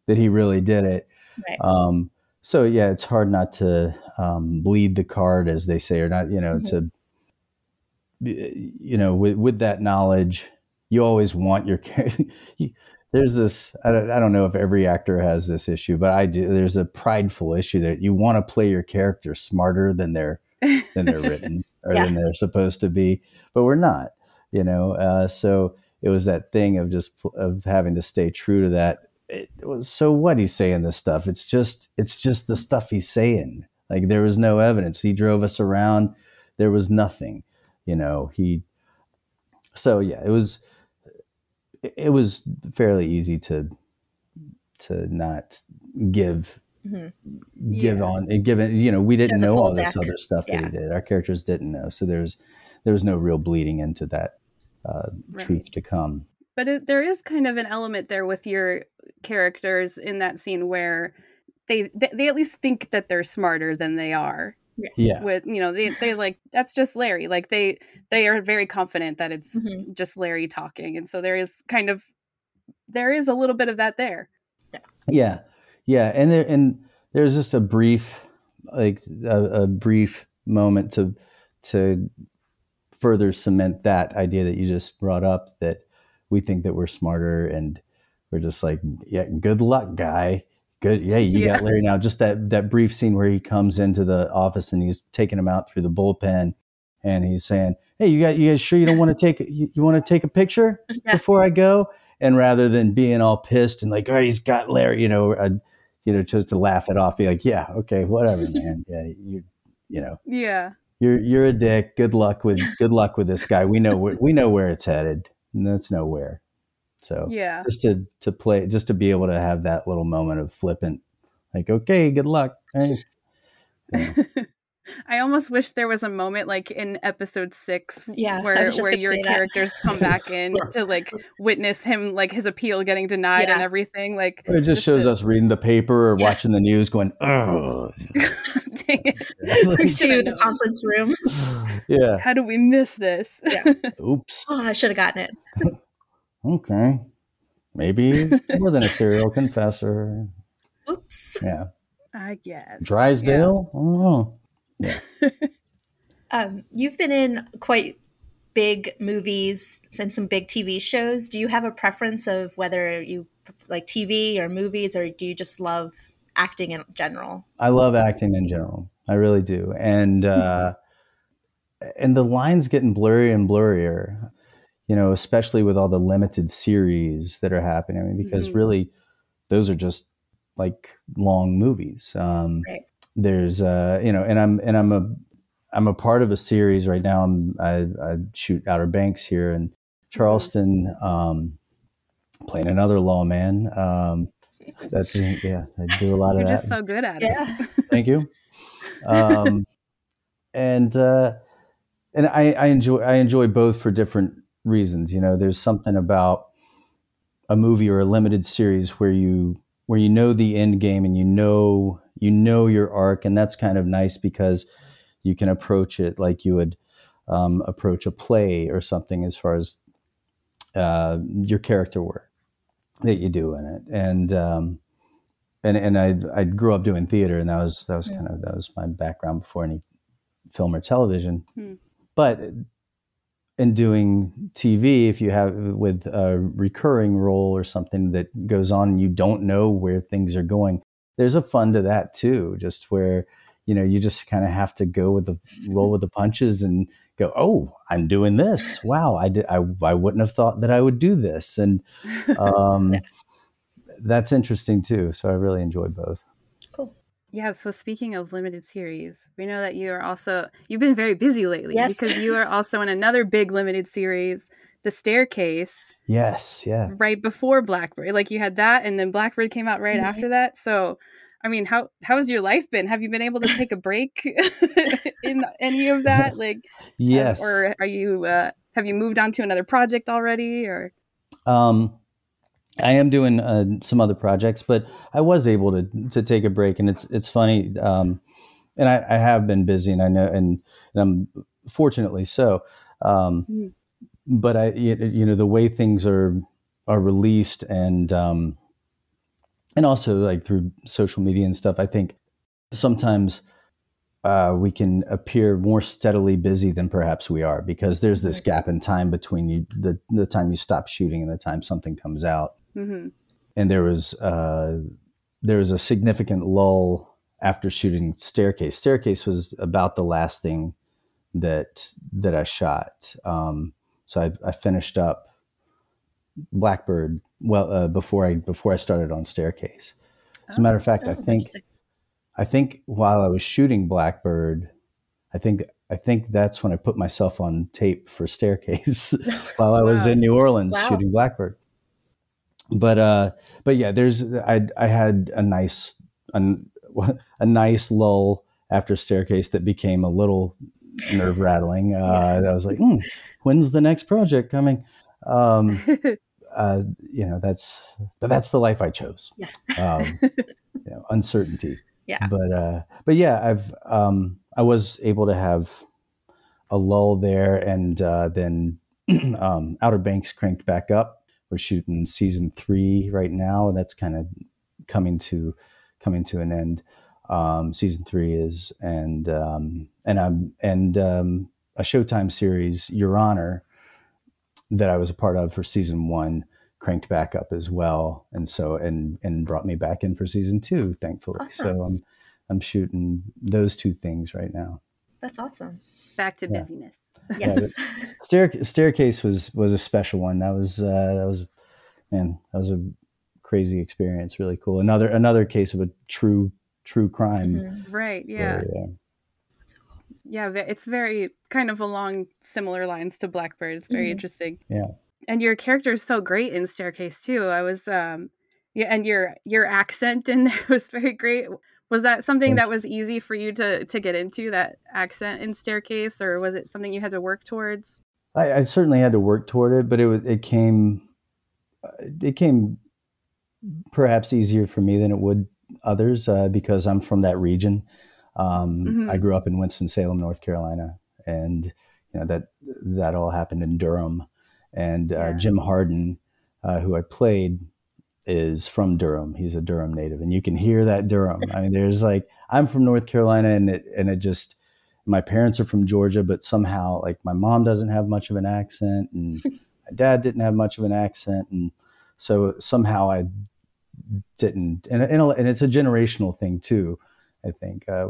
that he really did it. Right. Um, so yeah, it's hard not to um, bleed the card, as they say, or not. You know, Mhm. to you know, with with that knowledge, you always want your. you- There's this. I don't, I don't know if every actor has this issue, but I do. There's a prideful issue that you want to play your character smarter than they're than they're written or Yeah. than they're supposed to be, but we're not. You know, uh, so it was that thing of just of having to stay true to that. It was so what he's saying this stuff. It's just it's just the stuff he's saying. Like there was no evidence. He drove us around. There was nothing. You know he. So yeah, it was. It it was fairly easy to to not give Mhm. give Yeah. on and give it you know we didn't know all this deck. other stuff that Yeah. he did our characters didn't know so there's there was no real bleeding into that uh, Right. truth to come But it, there is kind of an element there with your characters in that scene where they, they they at least think that they're smarter than they are. Yeah With you know they they like that's just Larry. Like they they are very confident that it's Mhm. just Larry talking, and so there is kind of there is a little bit of that there. yeah yeah and there and there's just a brief like a, a brief moment to to further cement that idea that you just brought up that we think that we're smarter and we're just like yeah good luck guy good yeah you Yeah. got larry now just that that brief scene where he comes into the office and he's taking him out through the bullpen and he's saying hey you got you guys sure you don't want to take you, you want to take a picture Yeah. before i go and rather than being all pissed and like oh he's got larry you know uh, you know chose to laugh it off be like yeah okay whatever man yeah you you know Yeah, you're you're a dick. Good luck with good luck with this guy. We know where we know where it's headed. And that's nowhere. So yeah, just to to play, just to be able to have that little moment of flippant, like okay, good luck. Hey. Yeah. I almost wish there was a moment like in episode six Yeah, where where your say that. characters come back in to like witness him like his appeal getting denied and everything. Like It just shows to- us reading the paper or Yeah. watching the news, going, oh, Dang it. We to should've the conference room. yeah. How do we miss this? Yeah. Oops. Oh, I should have gotten it. Okay. Maybe more than a serial confessor. Oops. Yeah. I guess. Drysdale. I don't know. Um, you've been in quite big movies and some big TV shows. Do you have a preference of whether you like TV or movies, or do you just love acting in general? I love acting in general. I really do, and uh, and the lines getting blurrier and blurrier. You know, especially with all the limited series that are happening. I mean, because Mhm. really, those are just like long movies. Um, Right. There's, uh, you know, and I'm and I'm a I'm a part of a series right now. I'm I, I shoot Outer Banks here in Charleston, um, playing another lawman. Um, that's yeah, I do a lot of You're that. just so good at it. Yeah. Thank you. Um, and uh, and I, I enjoy I enjoy both for different reasons. You know, there's something about a movie or a limited series where you where you know the end game and you know you know your arc, and that's kind of nice because you can approach it like you would um, approach a play or something as far as uh, your character work that you do in it, and um, and and I I grew up doing theater, and that was that was Yeah. kind of that was my background before any film or television. Hmm. But in doing TV, if you have with a recurring role or something that goes on, and you don't know where things are going, there's a fun to that too. Just where you know you just kind of have to go with the roll with the punches and go, oh, I'm doing this. Wow, I did. I I wouldn't have thought that I would do this, and um, that's interesting too. So I really enjoy both. Yeah, so speaking of limited series, we know that you are also you've been very busy lately Yes. because you are also in another big limited series, The Staircase, Yes, yeah. right before Black Bird. Like you had that and then Black Bird came out right Mhm. after that. So I mean, how how has your life been? Have you been able to take a break in any of that? Like Yes. or are you uh have you moved on to another project already or Um, I am doing uh, some other projects, but I was able to to take a break, and it's it's funny. Um, and I, I have been busy, and I know, and, and I'm fortunately so. Um, Mm. But I, you know, the way things are are released, and um, and also like through social media and stuff, I think sometimes uh, we can appear more steadily busy than perhaps we are because there's this gap in time between you the, the time you stop shooting and the time something comes out Mhm. and there was uh, there was a significant lull after shooting staircase staircase was about the last thing that that i shot um, so I, I finished up blackbird well uh, before i before i started on staircase as a matter of fact Oh, i think. I think while I was shooting Black Bird, I think I think that's when I put myself on tape for Staircase while I was Wow. in New Orleans Wow. shooting Black Bird. But uh, but yeah, there's I I had a nice a, a nice lull after Staircase that became a little nerve rattling. Uh, I was like, hmm, when's the next project coming? Um, uh, you know, that's but that's the life I chose. Yeah. Um, you know, uncertainty Yeah. but uh but yeah i've um i was able to have a lull there and uh then um outer banks cranked back up we're shooting season three right now and that's kind of coming to coming to an end um season three is and um and i'm and um a showtime series your honor that i was a part of for season one cranked back up as well and so and and brought me back in for season two thankfully Awesome. so i'm i'm shooting those two things right now That's awesome. back to Yeah. busyness. Yes. Stair, staircase was was a special one that was uh that was man that was a crazy experience really cool another another case of a true true crime Mhm. Right, yeah. where, uh, Yeah, it's very kind of along similar lines to Black Bird. It's very Mhm. interesting. Yeah. And your character is so great in Staircase too. I was um yeah, and your your accent in there was very great. Was that something that was easy for you to to get into that accent in Staircase or was it something you had to work towards? I, I certainly had to work toward it, but it was it came uh, it came perhaps easier for me than it would others uh, because I'm from that region. Um, Mhm. I grew up in Winston Salem, North Carolina, and you know that that all happened in Durham. And uh, Yeah. Jim Hardin, uh, who I played, is from Durham. He's a Durham native, and you can hear that Durham. I mean, there's like I'm from North Carolina, and it and it just my parents are from Georgia, but somehow like my mom doesn't have much of an accent, and my dad didn't have much of an accent, and so somehow I didn't. And and, and it's a generational thing too, I think, uh,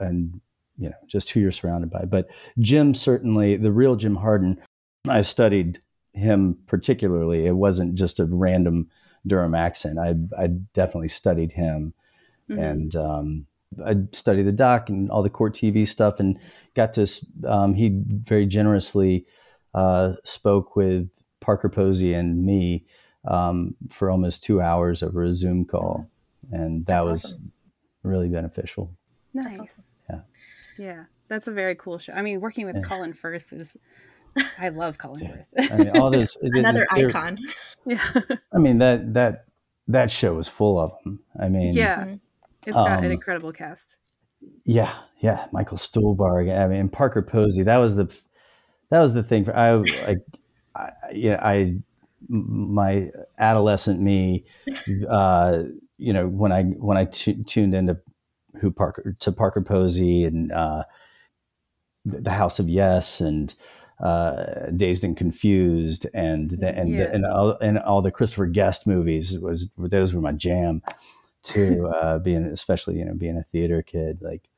and you know, just who you're surrounded by. But Jim certainly, the real Jim Hardin, I studied him particularly. It wasn't just a random Durham accent. I I definitely studied him, Mhm. and um, I studied the doc and all the court TV stuff, and got to. Um, he very generously uh, spoke with Parker Posey and me um, for almost two hours over a Zoom call, and that That's was awesome. really beneficial. Nice. awesome. Yeah. Yeah. That's a very cool show. I mean, working with Yeah. Colin Firth is I love Colin Yeah. I mean, all those it- it- Another they're- icon. yeah. I mean that that that show was full of them. I mean, yeah. Mhm. It's got an Um, incredible cast. yeah, yeah. Michael Stuhlbarg. I mean, and Parker Posey. That was the that was the thing. For I like, I, yeah, I my adolescent me, uh, you know, when I when I tu- tuned into who Parker to Parker Posey and uh, the the House of Yes and uh, Dazed and Confused and the, and Yeah. and all, and all the Christopher Guest movies was those were my jam to uh, being especially you know being a theater kid like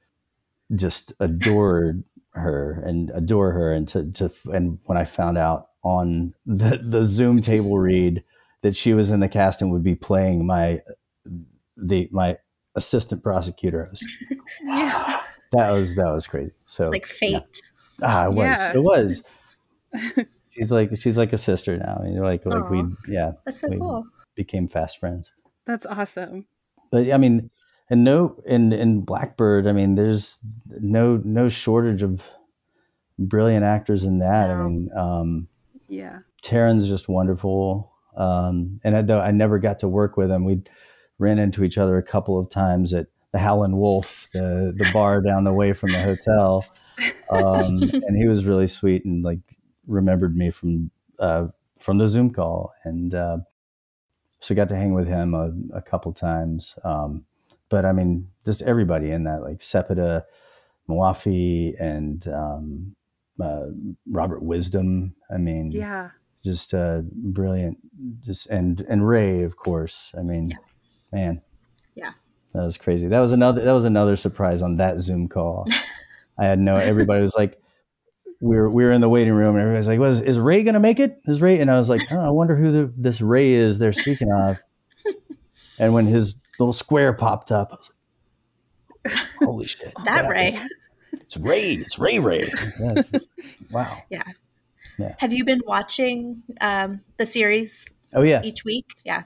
just adored her and adore her and to, to and when I found out on the the Zoom table read that she was in the cast and would be playing my the my assistant prosecutor was, Yeah. that was that was crazy so It's like yeah. fate. ah it was Yeah. it was she's like she's like a sister now I mean, like like we yeah That's so we cool. became fast friends That's awesome. but I mean, and no, in in Black Bird, I mean, there's no no shortage of brilliant actors in that. I mean, um, Yeah. Taron's just wonderful, um, and I, though I never got to work with him, we ran into each other a couple of times at the Howlin' Wolf, the the bar down the way from the hotel, um, and he was really sweet and like remembered me from uh, from the Zoom call, and uh, so got to hang with him a, a couple times. Um, but I mean, just everybody in that, like Sepideh, Moafi, and um, uh, Robert Wisdom. I mean, Yeah. just uh, brilliant. Just and and Ray, of course. I mean, man, Yeah. that was crazy. That was another. That was another surprise on that Zoom call. I had no. Everybody was like, we were we were in the waiting room, and everybody's like, "Was is Ray gonna make it? Is Ray?" And I was like, oh, "I wonder who the, this Ray is they're speaking of." and when his little square popped up, I was like, "Holy shit!" That. Ray. It's Ray. It's Ray Ray. Yes. wow. Yeah. yeah. Have you been watching um, the series Oh yeah. each week? Yeah.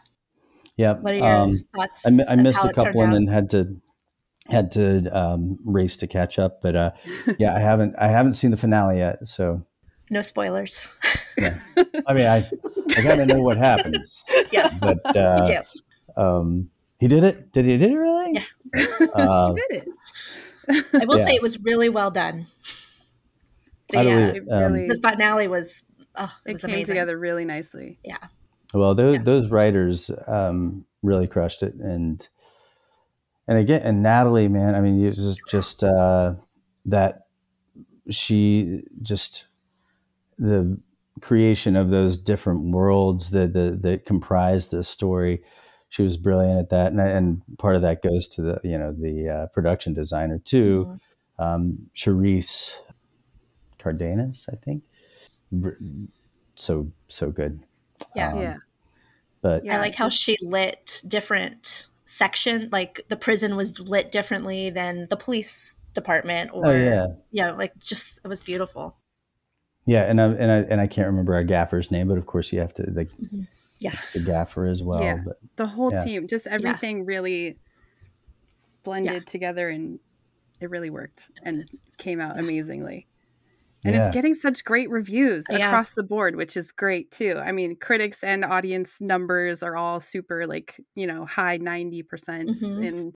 Yeah. What are your Um, thoughts? I, mi- I missed a couple and then had to had to um, race to catch up. But uh, yeah, I haven't I haven't seen the finale yet. So No spoilers. Yeah. I mean, I I gotta know what happens. yes, But uh, you do. um, he did it. Did he? Did he really? Yeah. Uh, did it. I will yeah. say it was really well done. I The, believe uh, it. It Um, really the finale was oh, it, it was came amazing. together really nicely. Yeah. Well, those Yeah. those writers um, really crushed it, and and again, and Natalie, man, I mean, it's just just uh, that she just the creation of those different worlds that that, that comprise this story. She was brilliant at that, and and part of that goes to the you know the uh, production designer too, Mhm. um, Charisse Cardenas, I think. So so good. Yeah. Um, yeah. But Yeah. I like how she lit different section, like the prison was lit differently than the police department, oh, or oh yeah, yeah, like just it was beautiful. yeah, and I and I and I can't remember our gaffer's name, but of course you have to like mm-hmm. Yeah, it's the gaffer as well. Yeah. But The whole Yeah. team, just everything really blended Yeah. together and it really worked and it came out amazingly. And yeah, it's getting such great reviews Yeah. across the board, which is great too. I mean, critics and audience numbers are all super like, you know, high 90% Mhm. and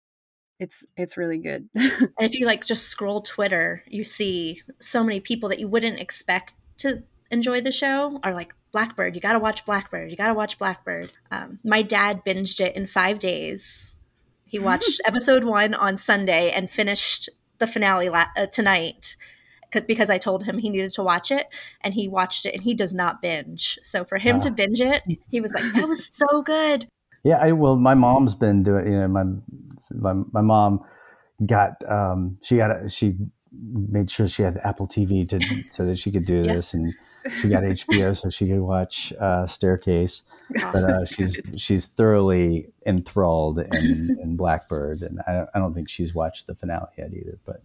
it's it's really good. and if you like just scroll Twitter, you see so many people that you wouldn't expect to enjoy the show are like Blackbird. You got to watch Blackbird. You got to watch Blackbird. Um, my dad binged it in five days. He watched episode one on Sunday and finished the finale la- uh, tonight 'cause- because I told him he needed to watch it, and he watched it, and he does not binge. So for him to Ah. binge it, he was like, "That was so good." Yeah, I well, my mom's been doing. You know, my my my mom got um she got a, she made sure she had Apple TV to so that she could do Yeah. this, and she got HBO so she could watch uh, Staircase. But uh, she's she's thoroughly enthralled in, in Black Bird, and I I don't think she's watched the finale yet either. But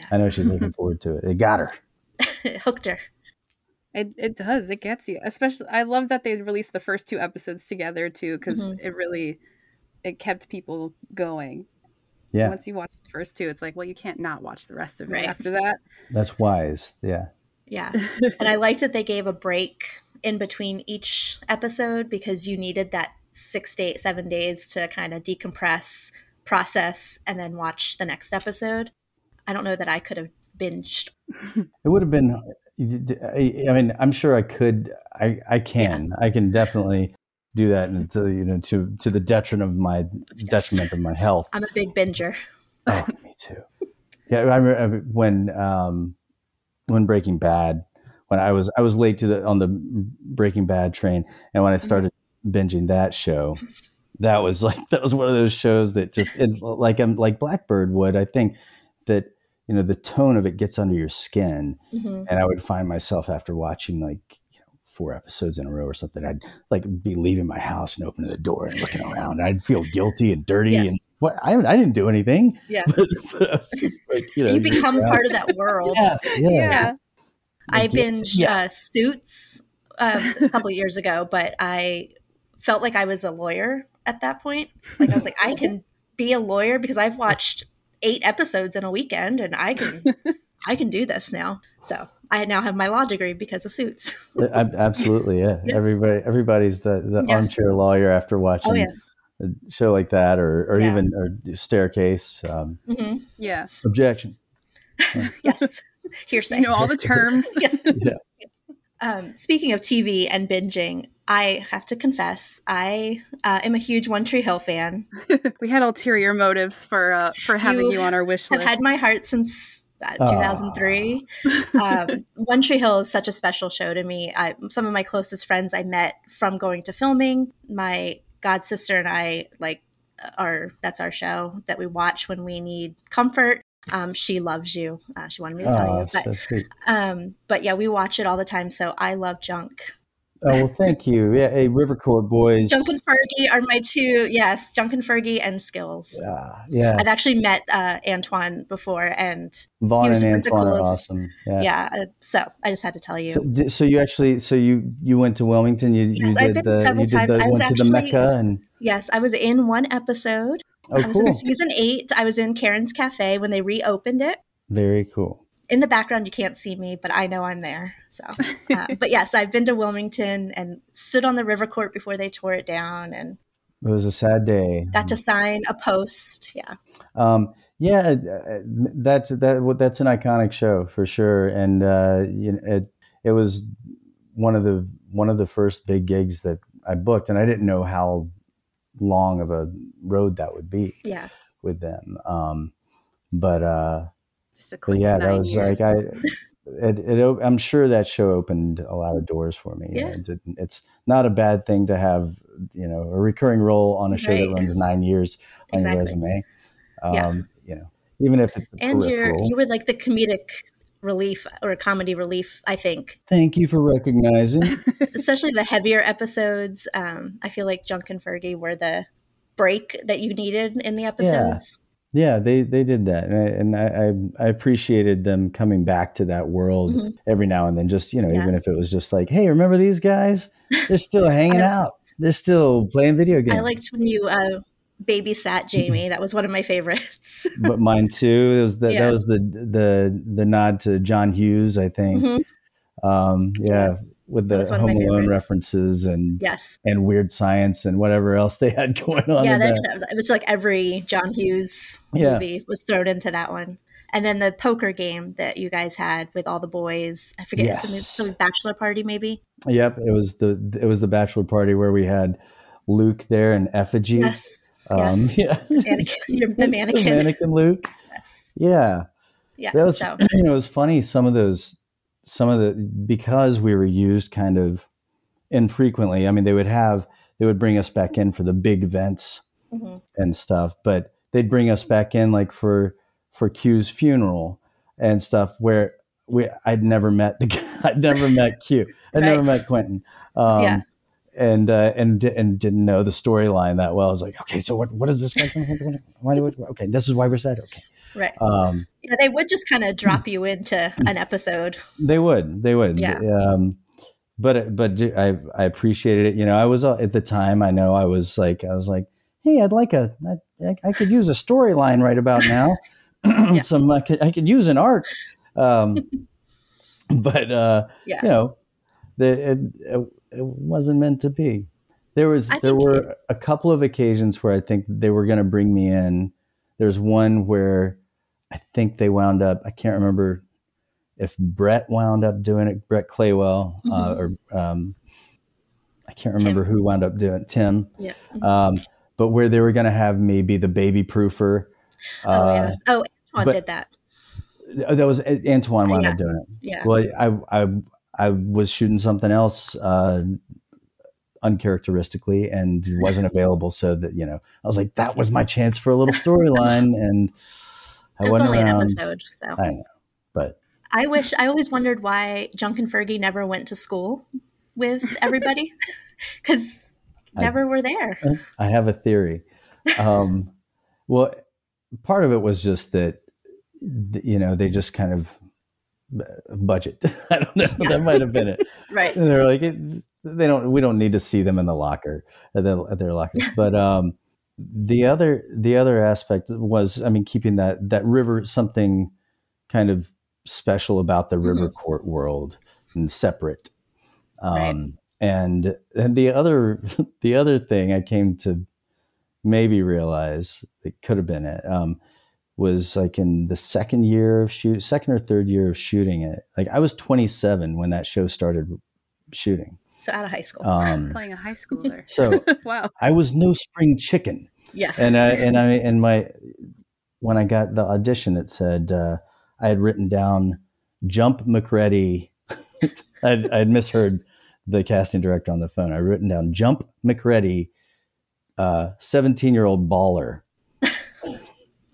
Yeah. I know she's looking forward to it. It got her. it hooked her. It it does. It gets you. Especially I love that they released the first two episodes together too because Mhm. it really it kept people going. Yeah, Once you watch the first two, it's like, well, you can't not watch the rest of it Right. after that. that's wise. Yeah. Yeah. and I like that they gave a break in between each episode because you needed that six to eight, seven days to kind of decompress, process, and then watch the next episode. I don't know that I could have binged. It would have been. I mean, I'm sure I could. I I can. I can definitely do that, and to you know, to to the detriment of my detriment of my health. I'm a big binger. Oh, me too. Yeah, I remember when um, when Breaking Bad, when I was I was late to the on the Breaking Bad train, and when I started binging that show, that was like that was one of those shows that just it, like I'm like Black Bird would. I think that you know the tone of it gets under your skin, Mhm. and I would find myself after watching like you know four episodes in a row or something, I'd like be leaving my house and opening the door and looking around, and I'd feel guilty and dirty Yeah. and what I I didn't do anything. Yeah. But, but I like, you know, you become yeah. part of that world. Yeah, yeah. I Like, binged yeah. uh, Suits um, a couple years ago, but I felt like I was a lawyer at that point. Like I was like, I can be a lawyer because I've watched eight episodes in a weekend, and I can I can do this now. So I now have my law degree because of Suits. Absolutely, yeah. Yeah. Everybody, everybody's the, the Yeah. armchair lawyer after watching Oh, yeah. a show like that, or or Yeah. even or staircase. Um, hmm Yeah. objection. Yes, hearsay. You know all the terms. Yeah. Um, speaking of TV and binging, I have to confess, I uh, am a huge One Tree Hill fan. we had ulterior motives for uh, for having You you, on our wish list. I've had my heart since uh, 2003. um, One Tree Hill is such a special show to me. I, some of my closest friends I met from going to filming. My god sister and I like are that's our show that we watch when we need comfort. Um, she loves you. Uh, she wanted me to tell Oh, you, but so um, but yeah, we watch it all the time. So I love Junk. Oh well, thank you. Yeah, hey, River Court boys. Junk and Fergie are my two. Yes, Junk and Fergie and Skills. Yeah, yeah. I've actually met uh, Antwon before, and Vaughn he was and just like the Antwon are coolest. awesome. Yeah. yeah. uh, so I just had to tell you. So, so you actually, so you you went to Wilmington. You, Yes, you I've did been the several times. I was went to the actually- Mecca and Yes, I was in one episode. Oh I was in season eight. I was in Karen's Cafe when they reopened it. very cool. In the background, you can't see me, but I know I'm there. So, uh, but yes, I've been to Wilmington and stood on the river court before they tore it down and It was a sad day. got to sign a post. Yeah. Um, yeah, uh, that that that's an iconic show for sure, and uh, you know, it it was one of the one of the first big gigs that I booked, and I didn't know how long of a road that would be Yeah. with them. Um, but uh, Just a quick yeah, that was years. like I. It, it, I'm sure that show opened a lot of doors for me. Yeah. It didn't- it's not a bad thing to have, you know, a recurring role on a show Right. that runs nine years on your resume. Um, Yeah. You know, even if it's a And you're peripheral. you were like the comedic relief or comedy relief, I think. Thank you for recognizing. Especially the heavier episodes. Um, I feel like Junk and Fergie were the break that you needed in the episodes. yeah, yeah they they did that, and I, and I I appreciated them coming back to that world Mhm. every now and then. Just you know, Yeah. even if it was just like, hey, remember these guys? They're still hanging out. They're still playing video games. I liked when you uh, babysat Jamie. That was one of my favorites. but mine too. It was the, Yeah. that was the the the nod to John Hughes, I think. Mhm. Um, yeah, with the was one of Home Alone references and Yes. and weird science and whatever else they had going on. Yeah, that, that. it was like every John Hughes Yeah. movie was thrown into that one. And then the poker game that you guys had with all the boys. I forget some, Yes. some bachelor party maybe. Yep, it was the it was the bachelor party where we had Luke there and effigy. Yes. Um, yes. yeah, Mannequin, the mannequin. the mannequin Luke. Yes. Yeah, Yeah. That was, so you know, it was funny. Some of those, some of the, because we were used kind of infrequently. I mean, they would have, they would bring us back in for the big events mhm. and stuff, but they'd bring us back in like for for Q's funeral and stuff where we I'd never met the guy, I'd never met Q. I'd never met Quentin. Um, Yeah. And uh, and and didn't know the storyline that well. I was like, okay, so what what is this? Why do we, okay, this is why we're sad. Okay, right. um, Yeah, they would just kind of drop you into an episode. they would, they would. Yeah. Um, but but I I appreciated it. You know, I was uh, at the time. I know I was like I was like, hey, I'd like a I, I could use a storyline right about now. Some I could I could use an arc. Um, but uh, Yeah. you know, the, it, it, it wasn't meant to be. There was I there were a couple of occasions where I think they were going to bring me in. There's one where I think they wound up. I can't remember if Brett wound up doing it. Brett Claywell, uh, or um, I can't remember who wound up doing it. Tim. Yeah. Um, but where they were going to have me be the baby proofer. oh Uh, yeah. Oh, Antwon did that. that was Antwon wound Yeah. up doing it. Yeah. Well, I I I was shooting something else uh, uncharacteristically and wasn't available, so that you know I was like that was my chance for a little storyline, and I It's wasn't only an episode, so I know, but I wish I always wondered why Junk and Fergie never went to school with everybody because I- never were there. I have a theory. Um, well, part of it was just that you know they just kind of budget. I don't know. That might have been it. Right. And they're like, it's, they don't. We don't need to see them in the locker at, the, at their lockers. But um, the other the other aspect was, I mean, keeping that that river something kind of special about the river court world and separate. Um, Right. And and the other the other thing I came to maybe realize it could have been it um, was like in the second year of shoot second or third year of shooting it. Like I was 27 when that show started shooting. So out of high school. Um, Playing a high schooler. so wow. I was no spring chicken yeah. and I and I and my when I got the audition, it said uh, I had written down "Jump McReady." I'd, I'd misheard the casting director on the phone. I would written down "Jump McReady," seventeen-year-old baller,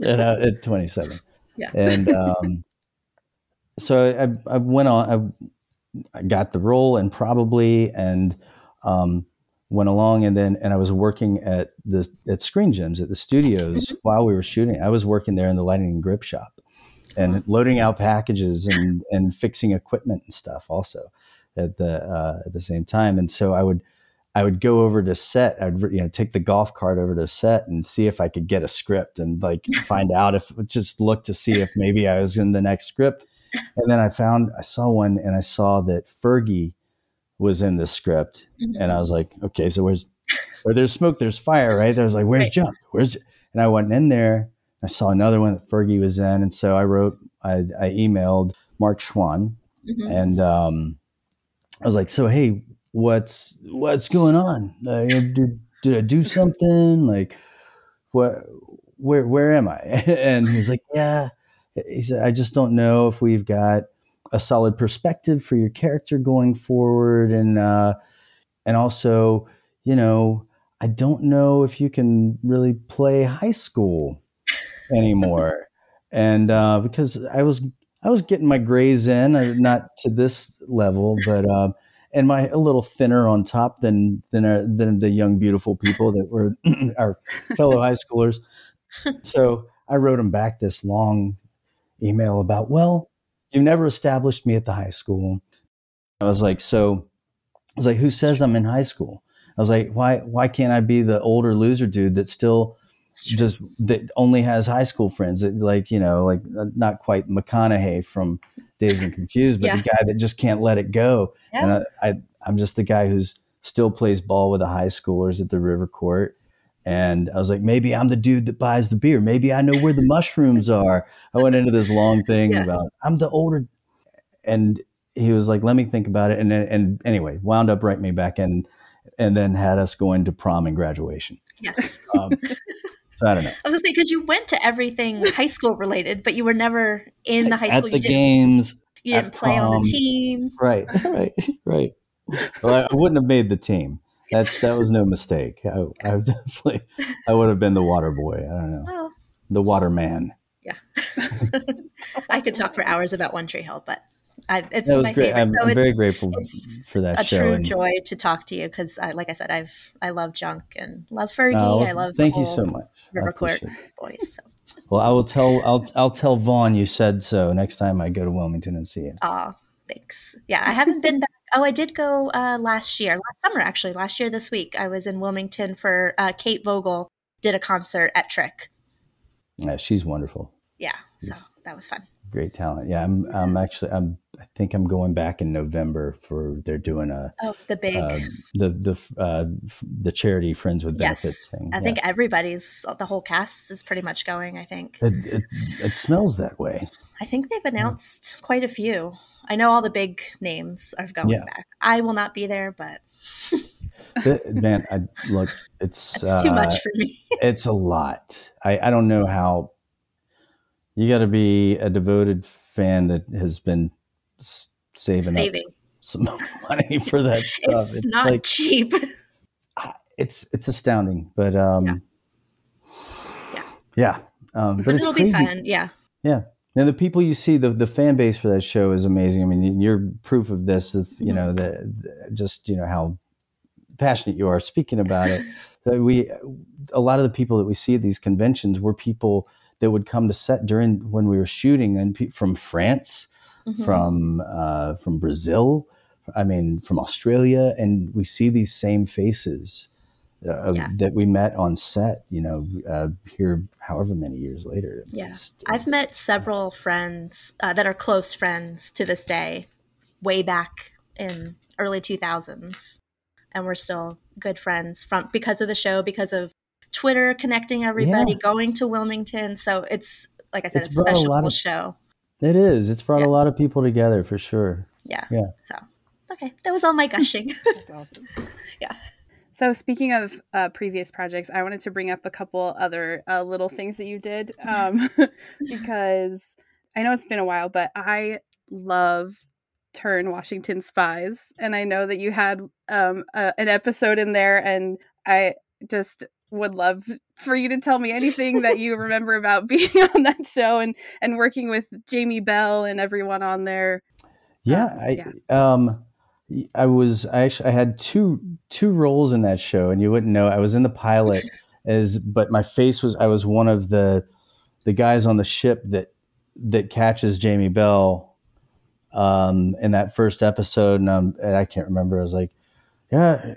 and uh, at twenty-seven. Yeah. And um, so I, I went on. I, I got the role, and probably and um, went along and then and I was working at the at Screen Gems at the studios while we were shooting. I was working there in the lighting and grip shop and loading out packages and and fixing equipment and stuff also at the uh, at the same time. And so I would I would go over to set. I'd you know take the golf cart over to set and see if I could get a script and like find out if just look to see if maybe I was in the next script. And then I found I saw one and I saw that Fergie was in the script and I was like, okay, so where's where there's smoke, there's fire, right? I was like, where's Right. Jump? Where's and I went in there. I saw another one that Fergie was in, and so I wrote, I, I emailed Mark Schwahn, Mhm. and um, I was like, so hey, what's what's going on? Uh, did, did I do something? Like, what? Where where am I? And he's like, yeah. He said, I just don't know if we've got a solid perspective for your character going forward, and uh, and also, you know, I don't know if you can really play high school anymore, and uh, because I was I was getting my grades in, uh, not to this level, but um, and my a little thinner on top than than uh, than the young beautiful people that were our fellow high schoolers. So I wrote him back this long email about, well, you never established me at the high school. I was like, so I was like, who says I'm in high school? I was like, why why can't I be the older loser dude that still just that only has high school friends that like you know like uh, not quite McConaughey from Dazed and Confused, but Yeah. the guy that just can't let it go. And I, I I'm just the guy who's still plays ball with the high schoolers at the River Court. And I was like, maybe I'm the dude that buys the beer. Maybe I know where the mushrooms are. I went into this long thing Yeah. about I'm the older, and he was like, let me think about it. And and anyway, wound up writing me back in, and then had us going to prom and graduation. Yes. Um, So I don't know. I was gonna say because you went to everything high school related, but you were never in the high At school. the you didn't, games, you didn't play on the team. right, right, right. Well, I, I wouldn't have made the team. That's that was no mistake. I, I definitely, I would have been the water boy. I don't know, Well, the water man. yeah. I could talk for hours about One Tree Hill, but I, it's my great. favorite. I'm, so I'm it's very grateful for that a show. true and- joy to talk to you because, like I said, I've I love Junk and love Fergie. Oh, I love. thank the you so much. I River Court appreciate boys. So. Well, I will tell. I'll I'll tell Vaughn you said so next time I go to Wilmington and see you. Aw, thanks. Yeah, I haven't been back. Oh, I did go uh, last year, last summer actually. Last year this week, I was in Wilmington for uh, Kate Voegele did a concert at Trick. Yeah, she's wonderful. Yeah, so that was fun. Great talent. Yeah, I'm. I'm actually. I'm. I think I'm going back in November for. They're doing a. Oh, the big. Uh, the the uh, the charity Friends with Benefits yes, thing. I Yeah. think everybody's the whole cast is pretty much going. I think. it, it, it smells that way. I think they've announced quite a few. I know all the big names are going Yeah. back. I will not be there, but man, I look. It's it's too uh, much for me. it's a lot. I, I don't know how you got to be a devoted fan that has been saving, Saving. some money for that stuff. It's, not cheap. it's it's astounding, but um, yeah, Um, but, but it's it'll crazy. be fun. Yeah. Yeah. And the people you see, the, the fan base for that show is amazing. I mean, you're proof of this, of, you know, the, the- just, you know, how passionate you are speaking about it. That we, a lot of the people that we see at these conventions were people that would come to set during when we were shooting and pe- from France, Mhm. from, uh, from Brazil, I mean, from Australia. And we see these same faces uh, Yeah. that we met on set, you know, uh, here, however many years later. Yeah. I've met several friends uh, that are close friends to this day, way back in early 2000s. And we're still good friends from because of the show, because of Twitter connecting everybody, Yeah. going to Wilmington. So it's, like I said, It's it's, a special of- show. It is. It's brought a lot of people together for sure. Yeah. Yeah. So, okay. That was all my gushing. That's awesome. yeah. So speaking of uh, previous projects, I wanted to bring up a couple other uh, little things that you did um, because I know it's been a while, but I love Turn Washington Spies, and I know that you had um, a, an episode in there, and I just would love for you to tell me anything that you remember about being on that show and and working with Jamie Bell and everyone on there. Yeah, I um I was I actually I had two two roles in that show and you wouldn't know I was in the pilot as but my face was I was one of the the guys on the ship that that catches Jamie Bell um in that first episode and, um, and I can't remember I was like yeah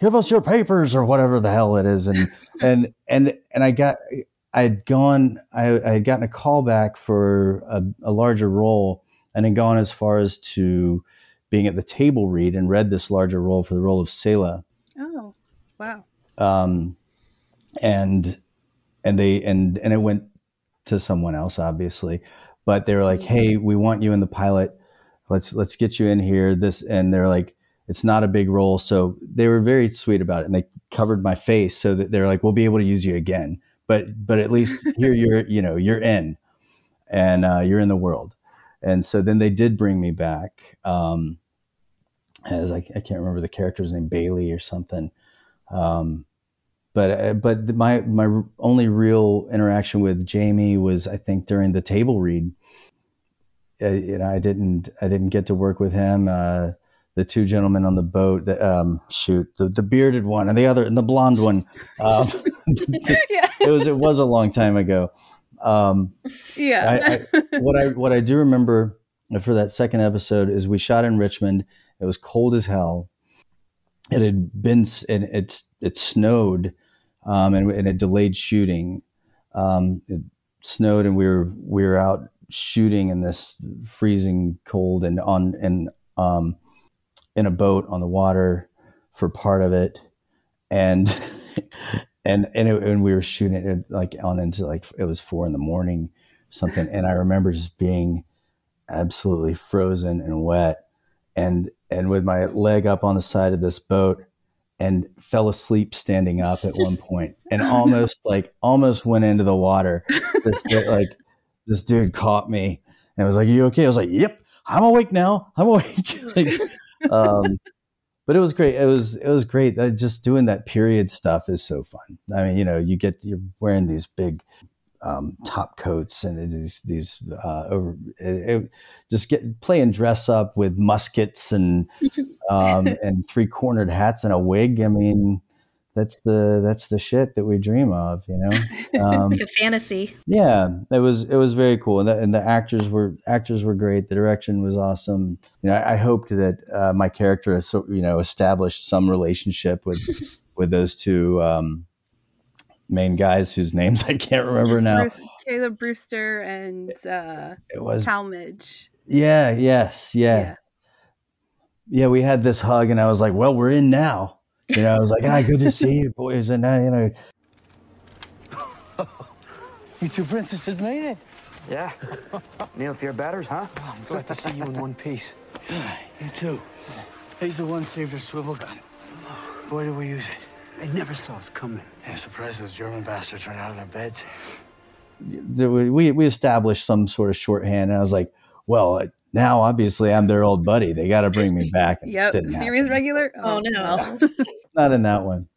give us your papers or whatever the hell it is. And and and and I got I had gone I, I had gotten a call back for a, a larger role and had gone as far as to being at the table read and read this larger role for the role of Selah. Oh, wow. um, and and they and and it went to someone else obviously. But they were like hey we want you in the pilot. Let's let's get you in here. This and they're like it's not a big role so they were very sweet about it and they covered my face so that they're like we'll be able to use you again but but at least here you're you know you're in and uh, you're in the world and so then they did bring me back um, as I, I can't remember the character's name bailey or something um, but uh, but my my only real interaction with Jamie was I think during the table read. Uh, you know, I didn't I didn't get to work with him. Uh, the two gentlemen on the boat, the, um, shoot, the, the bearded one and the other and the blonde one. Um, it was it was a long time ago. Um, Yeah. I, I, what I what I do remember for that second episode is we shot in Richmond. It was cold as hell. It had been and it's it snowed, um, and, and it delayed shooting. Um, it snowed, and we were we were out shooting in this freezing cold and on and um, in a boat on the water for part of it, and and and, it, and we were shooting it like on into like it was four in the morning, or something. And I remember just being absolutely frozen and wet, and and with my leg up on the side of this boat, and fell asleep standing up at one point and almost like almost went into the water. This like this dude caught me and was like, "You okay?" I was like, "Yep, I'm awake now. I'm awake." like, um, but it was great. It was it was great. Uh, just doing that period stuff is so fun. I mean, you know, you get you're wearing these big um, top coats and these these uh, over, it, it, just get playing dress up with muskets and um, and three cornered hats and a wig. I mean, that's the that's the shit that we dream of, you know. Um, like a fantasy. Yeah, it was it was very cool, and the, and the actors were actors were great. The direction was awesome. You know, I, I hoped that uh, my character has you know established some relationship with with those two. Um, main guys whose names I can't remember now. Bruce, Caleb Brewster and uh, it was Tallmadge. Yeah. Yes. Yeah. yeah. Yeah. We had this hug, and I was like, "Well, we're in now." You know, I was like, "Ah, good to see you, boys." And now, you know, you two princesses made it. Yeah. Neil batters, huh? Oh, I'm glad to see you in one piece. Yeah, you too. He's the one saved our swivel gun. Boy, did we use it. They never saw us coming. Yeah, surprised those German bastards right out of their beds. We we established some sort of shorthand, and I was like, "Well, now obviously I'm their old buddy. They got to bring me back." yep, series happen. regular. Oh, oh no, not in that one.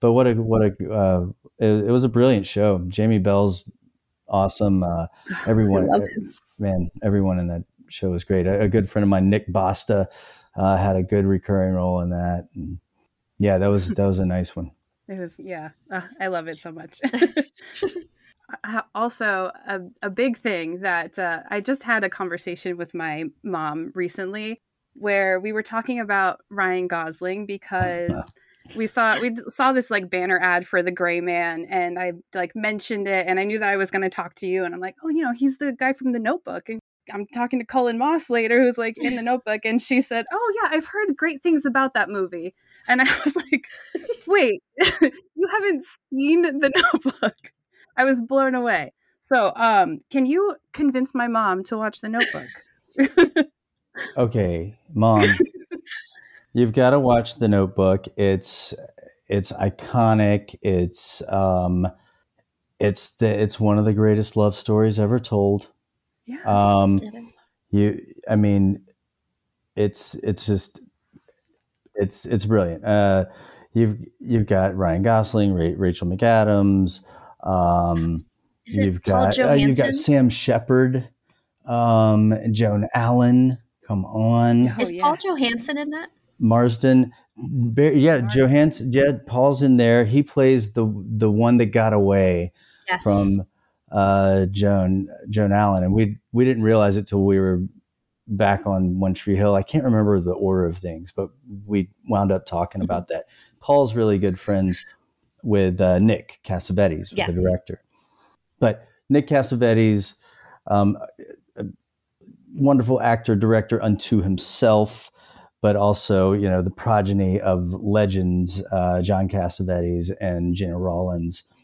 But what a what a uh, it, it, was a brilliant show. Jamie Bell's awesome. Uh, everyone, man, everyone in that show was great. A, a good friend of mine, Nick Basta, uh, had a good recurring role in that. And, yeah, that was that was a nice one. It was yeah, uh, I love it so much. also, a, a big thing that uh, I just had a conversation with my mom recently, where we were talking about Ryan Gosling because. we saw we saw this like banner ad for the gray man and i like mentioned it and i knew that i was going to talk to you and i'm like oh you know he's the guy from the notebook and i'm talking to cullen moss later who's like in the notebook and she said oh yeah i've heard great things about that movie and I was like, wait, you haven't seen the notebook. I was blown away. So, um, can you convince my mom to watch the notebook? okay, mom. you've got to watch the notebook. It's it's iconic. It's um it's the it's one of the greatest love stories ever told. Yeah. Um you I mean it's it's just it's it's brilliant. Uh, you've you've got Ryan Gosling, Ra- Rachel McAdams. Um, you've got uh, you've got Sam Shepard, um, Joan Allen. Come on, is oh, yeah. Paul Johansson in that? Marsden, yeah, Johansson. Yeah, Paul's in there. He plays the the one that got away yes. from uh, Joan Joan Allen, and we we didn't realize it till we were back on One Tree Hill. I can't remember the order of things, but we wound up talking about mm-hmm. that. Paul's really good friends with uh, Nick Cassavetes, yeah. the director. But Nick Cassavetes, um, wonderful actor, director unto himself, but also, you know, the progeny of legends, uh, John Cassavetes and Gena Rowlands.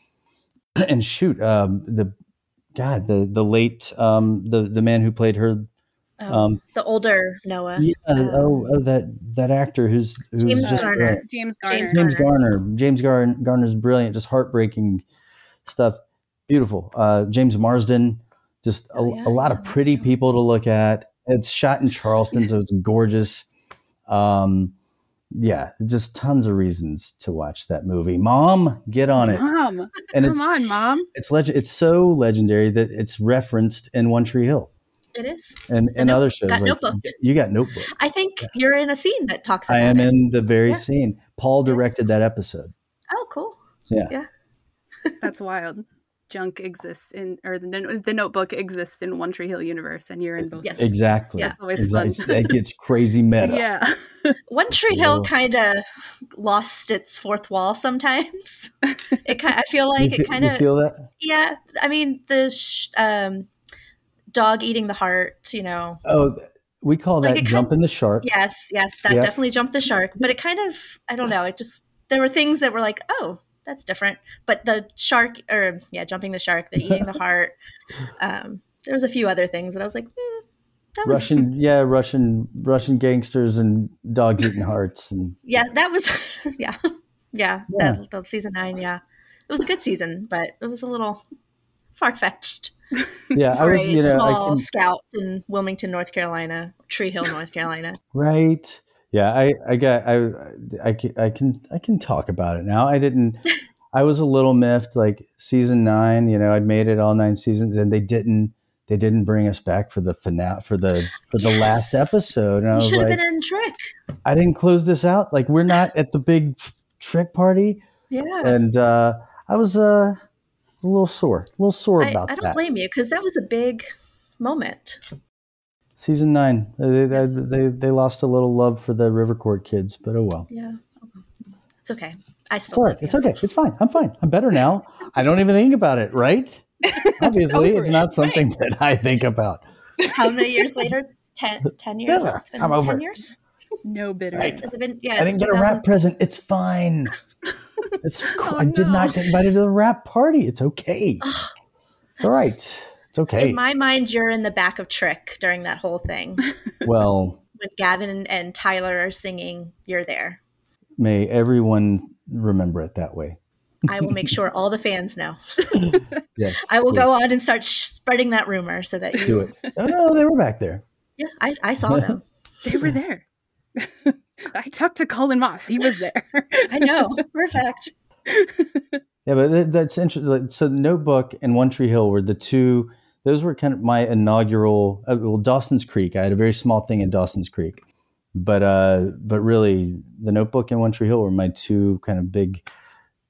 And shoot, um, the God, the the late um, the the man who played her Oh, um, the older Noah. Yeah. Um, oh, oh, that that actor who's who's James just Garner. Brilliant. James Garner. James, James Garner. James Garner. Garner's brilliant. Just heartbreaking stuff. Beautiful. Uh, James Marsden. Just a, oh, yeah, a lot of pretty people to look at. It's shot in Charleston, so it's gorgeous. Um, yeah, just tons of reasons to watch that movie. Mom, get on it. Mom, and come on, mom. It's legend. It's so legendary that it's referenced in One Tree Hill. It is. And and other shows. Got like, notebook. You got notebook. I think yeah. you're in a scene that talks about I am it. in the very yeah. scene. Paul directed yes. that episode. Oh, cool. Yeah. Yeah. That's wild. Junk exists in, or the, the Notebook exists in One Tree Hill universe, and you're in both. Yes, exactly. Yeah, it's always exactly. fun. that gets crazy meta. Yeah, One Tree Hill kind of lost its fourth wall sometimes. It kind, I feel like you, it kind of feel that. Yeah, I mean the sh- um, dog eating the heart, you know. Oh, we call that like jumping the shark. Yes, yes, that yep. definitely jumped the shark. But it kind of, I don't know, it just there were things that were like, oh, that's different. But the shark, or yeah, jumping the shark, the eating the heart. Um, there was a few other things that I was like, mm, that Russian, was, yeah, Russian, Russian gangsters and dogs eating hearts, and yeah, that was, yeah. Yeah, Yeah. That, that season nine. Yeah, it was a good season, but it was a little far fetched Yeah, I was, a you know, I small can, scout in Wilmington, North Carolina, Tree Hill, North Carolina. right. Yeah, I, I got, I, I, can- I can, I can talk about it now. I didn't, I was a little miffed, like season nine. You know, I'd made it all nine seasons, and they didn't, they didn't bring us back for the finale for the for the Yes. last episode. And I You was should have like, been in Trick. I didn't close this out. Like we're not at the big trick party, Yeah. and uh, I was uh, a little sore, a little sore I, about that. I don't that. blame you because that was a big moment. Season nine, they, they they they lost a little love for the River Court kids, but oh well. Yeah. Oh it's okay. I still all love right. It's okay. It's fine. I'm fine. I'm better now. I don't even think about it. Right? Obviously, over it's it. not something that I think about. How many years later? Ten, 10 years? Yeah, It's been I'm over 10 it. years? No bitterness. Has it been? Yeah. I didn't get a 2000 rap present. It's fine. It's cool. Oh, I did not get invited to the rap party. It's okay. it's all right. It's okay. In my mind, you're in the back of Trick during that whole thing. well, when Gavin and, and Tyler are singing, you're there. may everyone remember it that way. I will make sure all the fans know. Yes. I will please go on and start sh- spreading that rumor so that you do it. Oh no, they were back there. Yeah, I, I saw them. They were there. I talked to Cullen Moss. He was there. I know Perfect. Yeah, but that's interesting. Like, so, Notebook and One Tree Hill were the two. Those were kind of my inaugural. Uh, well, Dawson's Creek. I had a very small thing in Dawson's Creek, but uh, but really, the Notebook and One Tree Hill were my two kind of big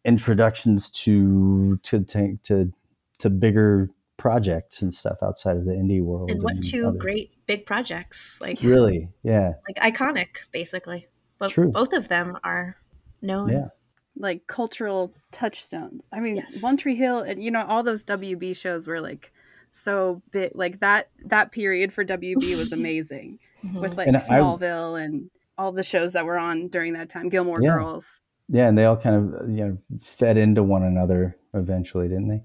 introductions to to to to, to bigger projects and stuff outside of the indie world. And what two other- great big projects? Like Really, yeah, like iconic, basically. But True. both of them are known. yeah. like cultural touchstones. I mean, Yes. One Tree Hill and you know all those WB shows were like so big. Like that that period for WB was amazing Mhm. with like And I- Smallville and all the shows that were on during that time. Gilmore Yeah. Girls. Yeah, and they all kind of you know fed into one another eventually, didn't they?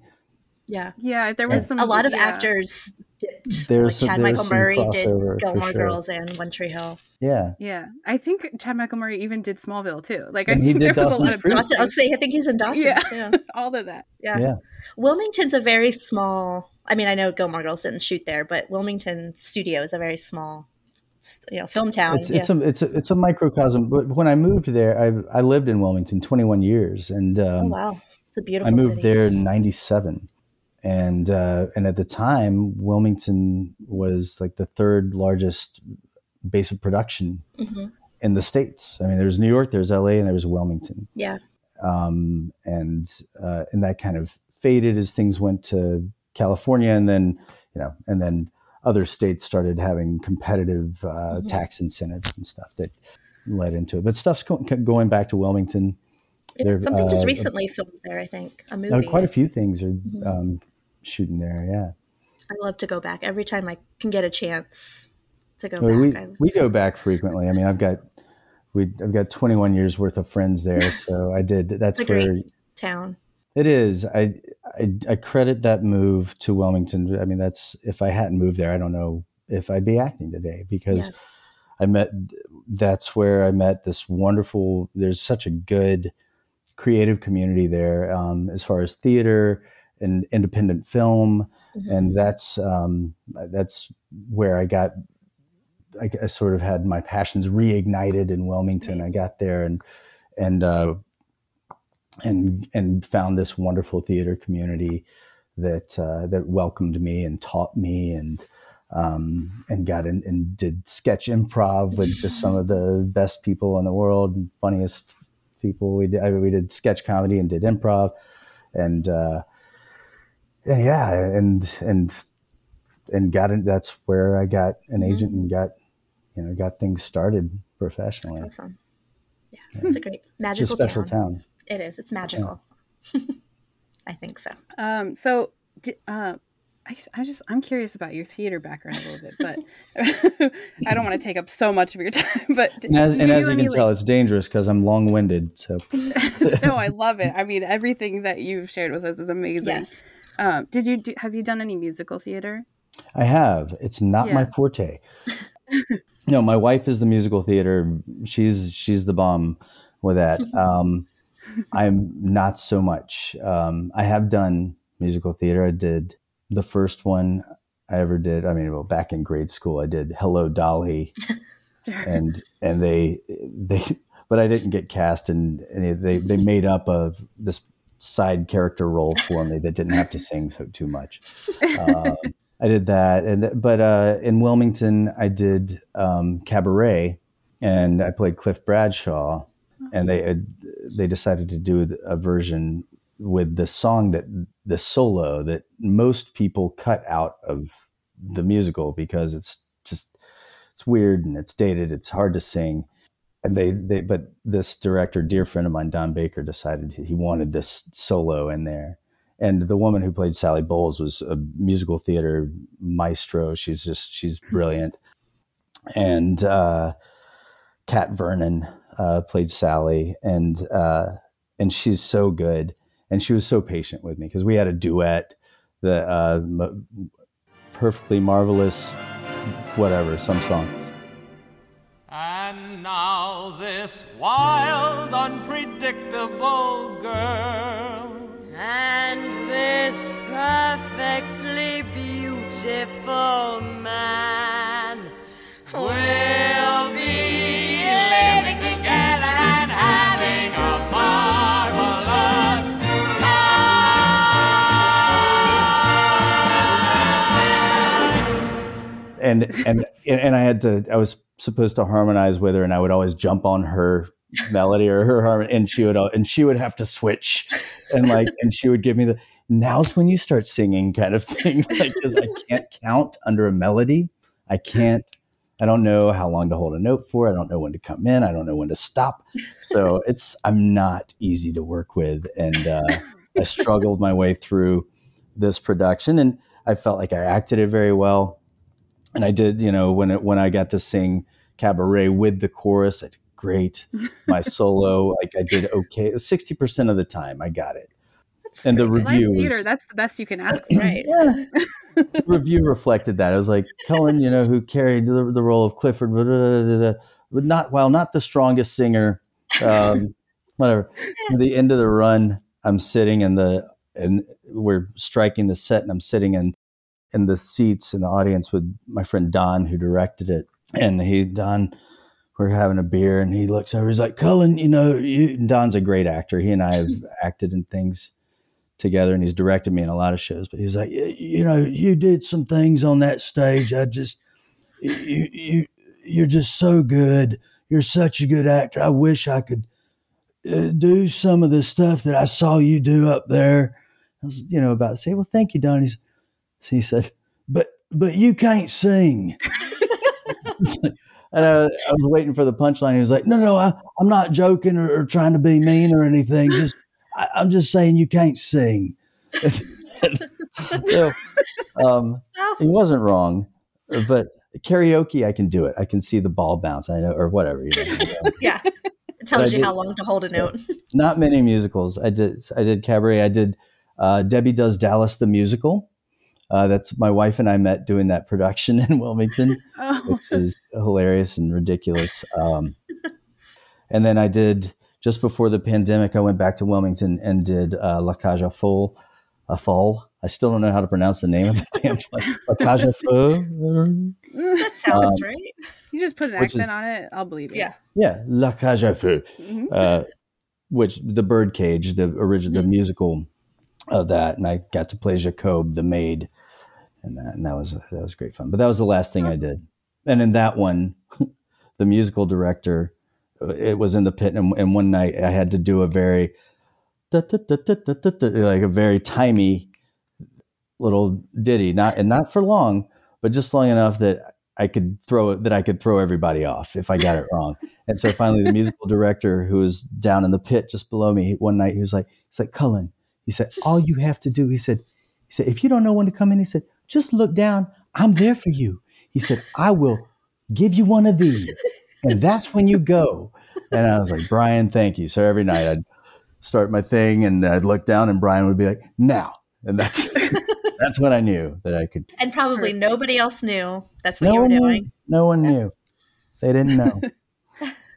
Yeah. Yeah, there was Yeah. some A lot of yeah. actors dipped. There's like Chad there's Michael Murray did Gilmore sure. Girls and One Tree Hill. Yeah, Yeah, I think Chad Michael Murray even did Smallville too. Like I And he think did there was a lot of Creek. Dawson, I was saying, I think he's in Dawson Yeah. too. all of that. Yeah. yeah. Wilmington's a very small. I mean, I know Gilmore Girls didn't shoot there, but Wilmington Studio is a very small, you know, film town. It's yeah. it's a it's a it's a microcosm. But when I moved there, I I lived in Wilmington 21 years, and um, oh wow, it's a beautiful I moved city. there in '97, and uh, and at the time, Wilmington was like the third largest base of production Mhm. in the states. I mean, there was New York, there was LA, and there was Wilmington. Yeah, um, and uh, and that kind of faded as things went to California, and then you know, and then other states started having competitive uh, Mhm. tax incentives and stuff that led into it. But stuff's go- going back to Wilmington. There- something just uh, recently filmed there. I think a Uh, movie. quite a few things are Mhm. um, shooting there. Yeah, I love to go back every time I can get a chance to go I mean, we back. I, we go back frequently. I mean, I've got we I've got 21 years worth of friends there, so I did. That's where town. It is. I, I I credit that move to Wilmington. I mean, that's if I hadn't moved there, I don't know if I'd be acting today because Yeah. I met. That's where I met this wonderful. There's such a good creative community there um, as far as theater and independent film, Mhm. and that's um, that's where I got. I, I sort of had my passions reignited in Wilmington. I got there and and uh, and and found this wonderful theater community that uh, that welcomed me and taught me and um, and got in and did sketch improv with just some of the best people in the world and funniest people. We did I, we did sketch comedy and did improv and uh, and yeah and and and got in. That's where I got an Mhm. agent and got you know got things started professionally. That's awesome. Yeah, it's a great It's a magical special town. town. It is. It's magical. I think so. Um, so, uh, I, I just I'm curious about your theater background a little bit, but I don't want to take up so much of your time. But d- And as, and you as do you any, can tell, it's dangerous because I'm long winded. So no, I love it. I mean, everything that you've shared with us is amazing. Yes. Um, did you do, have you done any musical theater? I have. It's not my forte. no, my wife is the musical theater. She's she's the bomb with that. Um, I'm not so much. Um, I have done musical theater. I did the first one I ever did. I mean, well, back in grade school, I did Hello Dolly, and and they they, but I didn't get cast, and, and they they made up of this side character role for me that didn't have to sing so too much. Um, I did that, and but uh, in Wilmington, I did um, cabaret, and I played Cliff Bradshaw, and they had, they decided to do a version with the song that the solo that most people cut out of the musical because it's just it's weird and it's dated, it's hard to sing. And they, they but this director, dear friend of mine, Don Baker, decided he wanted this solo in there. And the woman who played Sally Bowles was a musical theater maestro. She's just she's brilliant. And uh, Kat Vernon uh, played Sally, and uh, and she's so good. And she was so patient with me because we had a duet, the uh, m- perfectly marvelous, whatever, some song. And now this wild, unpredictable girl. And this perfectly beautiful man will be living together and having a and and and I had to. I was supposed to harmonize with her, and I would always jump on her melody or her harmony, and she would and she would have to switch, and like, and she would give me the now's when you start singing kind of thing, like because I can't count under a melody. I can't. I don't know how long to hold a note for. I don't know when to come in. I don't know when to stop. So it's I'm not easy to work with, and uh, I struggled my way through this production, and I felt like I acted it very well and I did, you know, when it when I got to sing cabaret with the chorus, I did great. My solo, like I did okay. Sixty percent of the time, I got it. That's and the great. Live review theater, was that's the best you can ask for, right? yeah. the review reflected that. I was like Cullen, you know, who carried the, the role of Clifford, blah, blah, blah, but not while not the strongest singer. Um, whatever. At the end of the run, I'm sitting in the and we're striking the set, and I'm sitting in in the seats in the audience with my friend Don, who directed it. And he, Don, we're having a beer, and he looks over. He's like, "Cullen, you know, you." Don's a great actor. He and I have acted in things together, and he's directed me in a lot of shows. But he's like, "You know, you did some things on that stage. I just, you, you, you're just so good. You're such a good actor. I wish I could." uh, do some of the stuff that I saw you do up there. I was, you know, about to say, well, thank you, Don. He's, so he said, but, but you can't sing. and I, I was waiting for the punchline. He was like, no, no, I, I'm not joking or, or trying to be mean or anything. Just, I, I'm just saying you can't sing. so, um, he wasn't wrong, but karaoke, I can do it. I can see the ball bounce. I know, or whatever. You know, Yeah. It tells you did- how long to hold a so- note. not many musicals. I did I did cabaret. I did uh, Debbie Does Dallas the musical. Uh, that's my wife and I met doing that production in Wilmington, Oh. which is hilarious and ridiculous. Um, and then I did just before the pandemic. I went back to Wilmington and did uh, La Cage aux Folles. A fall. I still don't know how to pronounce the name of the damn play. La Cage aux Folles. That sounds Um, right. You just put an accent is- on it, I'll believe it. Yeah. Yeah, La Cage aux Folles. Mhm. uh, which the Birdcage, the original, the musical of that, and I got to play Jacob, the maid, and that, and that was that was great fun. But that was the last thing I did. And in that one, the musical director, uh, it was in the pit, and, and one night I had to do a very like a very timey little ditty, not and not for long, but just long enough that I could throw that I could throw everybody off if I got it wrong. And so finally, the musical director, who was down in the pit just below me, one night he was like, "He's like Cullen." He said, "All you have to do," he said, "He said if you don't know when to come in, he said, just look down. I'm there for you." He said, "I will give you one of these, and that's when you go." And I was like, "Brian, thank you." So every night I'd start my thing, and I'd look down, and Brian would be like, "Now," and that's that's when I knew that I could. And probably nobody else knew that's what No you were one knew. doing. No one knew. They didn't know.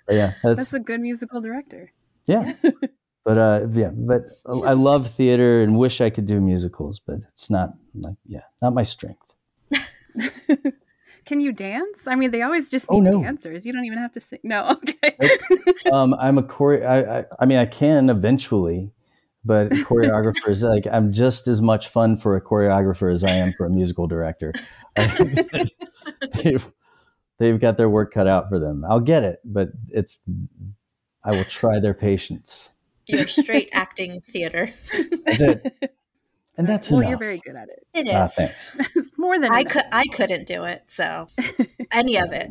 But yeah, that's, That's a good musical director. yeah. but uh, yeah, but I love theater and wish I could do musicals, but it's not like yeah, not my strength. Can you dance? I mean, they always just Oh, no. dancers. You don't even have to sing. No, okay. um, I'm a chore. I, I, I mean, I can eventually, but choreographers like I'm just as much fun for a choreographer as I am for a musical director. they've, they've got their work cut out for them. I'll get it, but it's I will try their patience. You're straight acting theater. That's it. And that's well, enough. you're very good at it. It is. Ah, thanks. it's more than I enough. could. I couldn't do it. So any of it.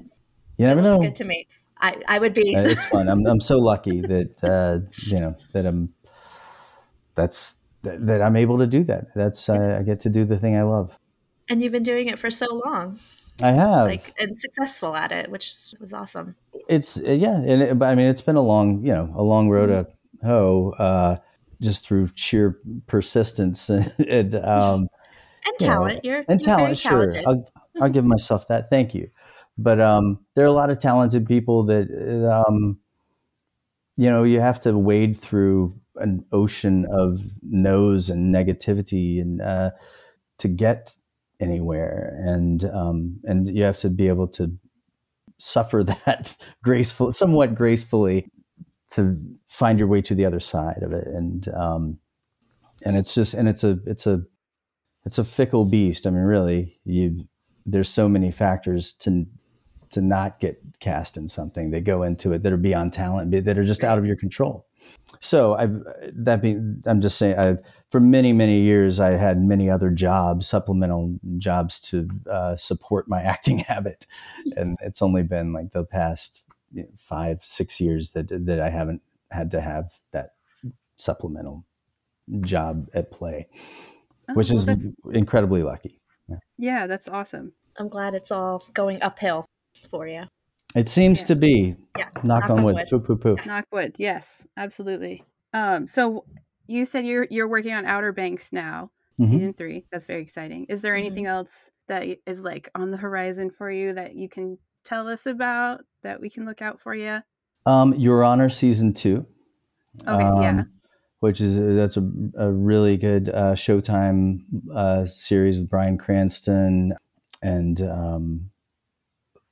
You never it looks know. good to me. I, I would be. It's fun. I'm I'm so lucky that uh, you know that I'm that's that, that I'm able to do that. That's uh, I get to do the thing I love. and you've been doing it for so long, I have. like and successful at it, which was awesome. it's uh, yeah, and it, but I mean it's been a long you know a long road to hoe, uh, just through sheer persistence and, and um, And you know, talent. You're and you're talent. Sure. I'll, I'll give myself that. Thank you. But um, there are a lot of talented people that um, you know you have to wade through an ocean of no's and negativity and uh, to get anywhere, and um, and you have to be able to suffer that graceful, somewhat gracefully, to find your way to the other side of it, and um, and it's just and it's a it's a it's a fickle beast. I mean, really, you there's so many factors to to not get cast in something that go into it that are beyond talent, that are just out of your control. So I've that being, I'm just saying, I've for many many years I had many other jobs, supplemental jobs to uh, support my acting habit, and it's only been like the past five six years that that I haven't had to have that supplemental job at play, Oh, which well, is incredibly lucky. Yeah, that's awesome. I'm glad it's all going uphill for you. It seems to be. Yeah. Knock, on wood. Poo poo poo. Knock wood. Yes, absolutely. Um, so you said you're you're working on Outer Banks now, Mhm. season three. That's very exciting. Is Mm-hmm. there anything else that y- is like on the horizon for you that you can tell us about that we can look out for you? Um, Your Honor season two. Okay, yeah. um, Which is that's a, a really good uh, Showtime uh, series with Bryan Cranston and um,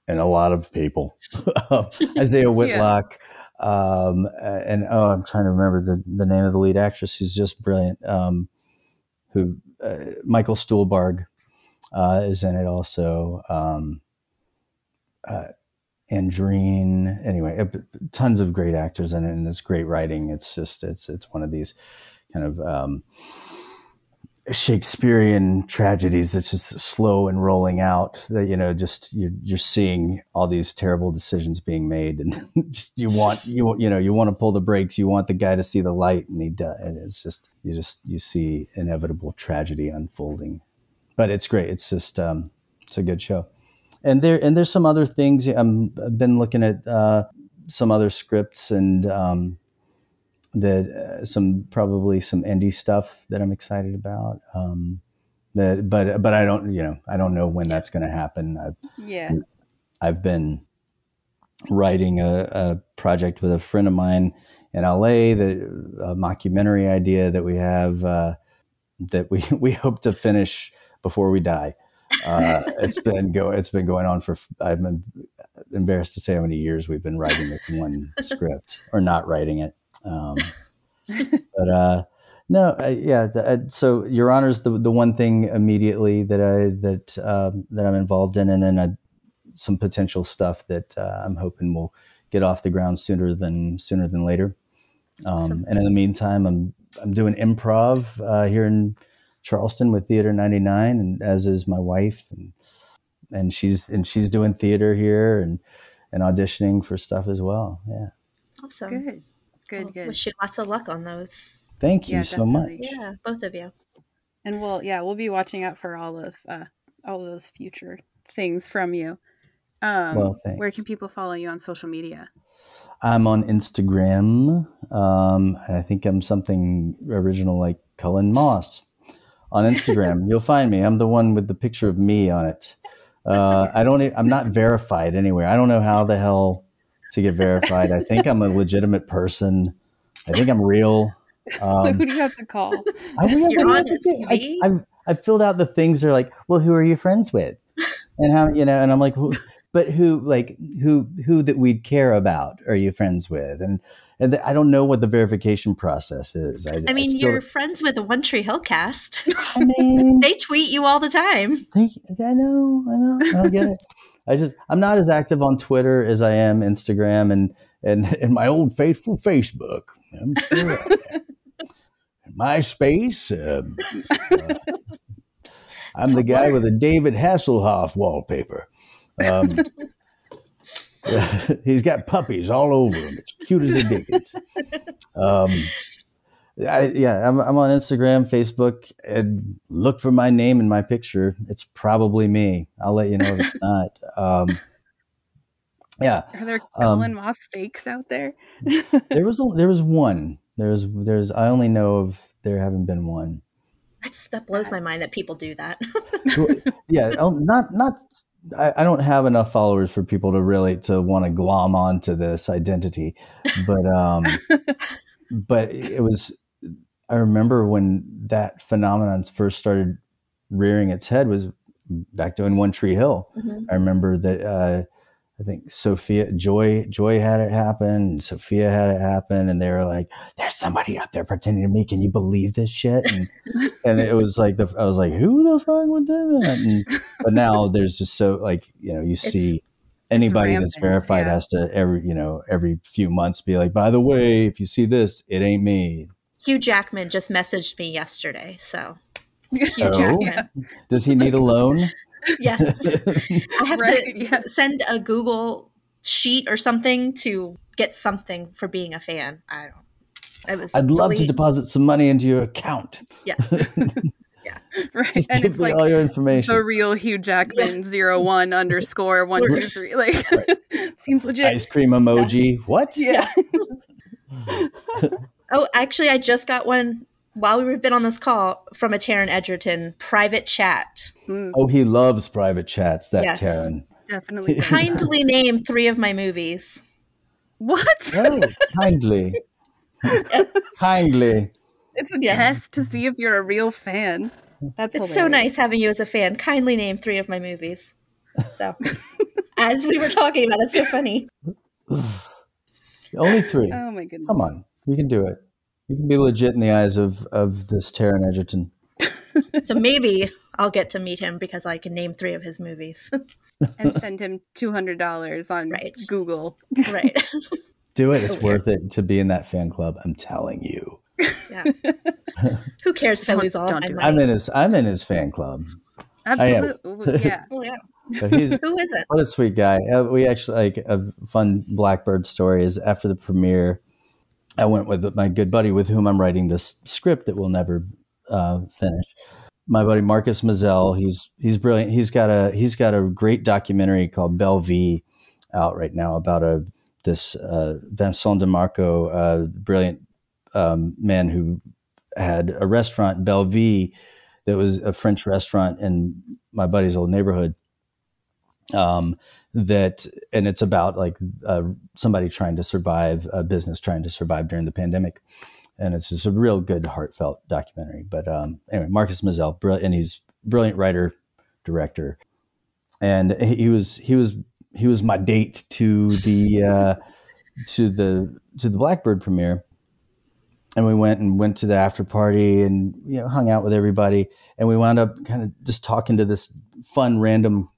and a lot of people. Isiah Whitlock. Um, and oh, I'm trying to remember the, the name of the lead actress who's just brilliant. Um, who uh, Michael Stuhlbarg uh, is in it also. Um, uh, Andreen. Anyway, uh, tons of great actors in it, and it's great writing. It's just it's it's one of these kind of um, Shakespearean tragedies that's just slow and rolling out. That you know, just you're, you're seeing all these terrible decisions being made, and just you want you you know you want to pull the brakes. You want the guy to see the light, and he does. And it's just you just you see inevitable tragedy unfolding. But it's great. It's just um, it's a good show and there and there's some other things I'm, I've been looking at uh, some other scripts and um, that uh, some probably some indie stuff that I'm excited about. Um, that, but but I don't you know I don't know when that's going to happen. I've, Yeah. I've been writing a, a project with a friend of mine in LA the a mockumentary idea that we have uh, that we we hope to finish before we die. Uh, it's been go it's been going on for I'm em- embarrassed to say how many years we've been writing this one script or not writing it. Um, but uh, no, uh, yeah. The, uh, so Your Honor's the the one thing immediately that I that um, that I'm involved in, and then uh, some potential stuff that uh, I'm hoping will get off the ground sooner than sooner than later. Um, Awesome. And in the meantime, I'm I'm doing improv uh, here in Charleston with Theater 99, and as is my wife, and and she's and she's doing theater here and and auditioning for stuff as well. Yeah. Awesome. Good. Good, Well, good. Wish you lots of luck on those. Thank you Yeah, so much. Yeah, both of you. And we'll yeah, we'll be watching out for all of uh all of those future things from you. Um Well, where can people follow you on social media? I'm on Instagram, um, and I think I'm something original like Cullen Moss on Instagram. You'll find me. I'm the one with the picture of me on it. Uh, I don't. I'm not verified anywhere. I don't know how the hell to get verified. I think I'm a legitimate person. I think I'm real. Um, Who do you have to call? i've You're on have to the do- I, TV. I've I've filled out the things. They're like, well, who are you friends with, and how you know? And I'm like, who, but who like who who that we'd care about? Are you friends with? And and I don't know what the verification process is. I, I mean, still- you're friends with the One Tree Hill cast. I mean, they tweet you all the time. Think, I know, I know, I don't get it. I just, I'm not as active on Twitter as I am Instagram and and and my old faithful Facebook. I'm sure I. MySpace. Um, uh, I'm the guy with a David Hasselhoff wallpaper. Um, yeah, he's got puppies all over him. It's cute as the dickens. Um, I, yeah, I'm, I'm on Instagram, Facebook, and look for my name and my picture. It's probably me. I'll let you know if it's not. Um, yeah, Are there Um, Moss fakes out there? there was a, there was one. There was there's I only know of there haven't been one. That's that blows my mind that people do that. yeah, oh, not not. I, I don't have enough followers for people to really to want to glom onto this identity, but um, but it was. I remember when that phenomenon first started rearing its head was back doing One Tree Hill. Mhm. I remember that. Uh, I think Sophia Joy Joy had it happen, Sophia had it happen, and they were like, "There's somebody out there pretending to me. Can you believe this shit?" And and it was like the I was like, "Who the fuck would do that?" And, but now there's just so like you know you see anybody that's rampant, verified yeah. has to every you know every few months be like, "By the way, if you see this, it ain't me." Hugh Jackman just messaged me yesterday, so Hugh Oh? Jackman. Does he need a loan? Yes. I have Right, to yeah. send a Google sheet or something to get something for being a fan. I don't. I was. I'd love to deposit some money into your account. Yes. Yeah. Right. Just and give it's me like all your information. the real Hugh Jackman zero one underscore one two three. Like seems legit. Ice cream emoji. What? Yeah. Oh, actually, I just got one while we've been on this call from a Taron Egerton private chat. Hmm. Oh, he loves private chats. That Yes. Taron. Definitely. Kindly name three of my movies. What? Oh, kindly, kindly. It's a Yes. test to see if you're a real fan. That's It's so nice having you as a fan. Kindly name three of my movies. So, as we were talking about, it's so funny. Only three. Oh my goodness. Come on, you can do it. You can be legit in the eyes of of this Taron Egerton. So maybe I'll get to meet him because I can name three of his movies. And send him two hundred dollars on Right. Google. right. Do it. So it's worth it to be in that fan club. I'm telling you. Yeah. Who cares if I Don't- lose all don't my do it. money? I'm in his. I'm in his fan club. am. Absolutely. Yeah. Oh, yeah. So he's Who is it? what a sweet guy. Uh, we actually like a fun Black Bird story is after the premiere. I went with my good buddy with whom I'm writing this script that we'll never uh, finish. My buddy Marcus Mazel. He's he's brilliant. He's got a he's got a great documentary called Belle Vie out right now about a this uh, Vincent DeMarco, uh, brilliant um, man who had a restaurant Belle Vie that was a French restaurant in my buddy's old neighborhood um, that and it's about like uh, somebody trying to survive a business trying to survive during the pandemic. And it's just a real good heartfelt documentary. But um, anyway marcus mazel brill- and he's brilliant writer director. And he was he was he was my date to the uh, to the to the Black Bird premiere. And we went and went to the after party and you know hung out with everybody. And we wound up kind of just talking to this fun random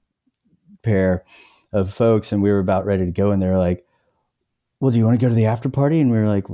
pair of folks and we were about ready to go and they were like well do you want to go to the after party? And we were like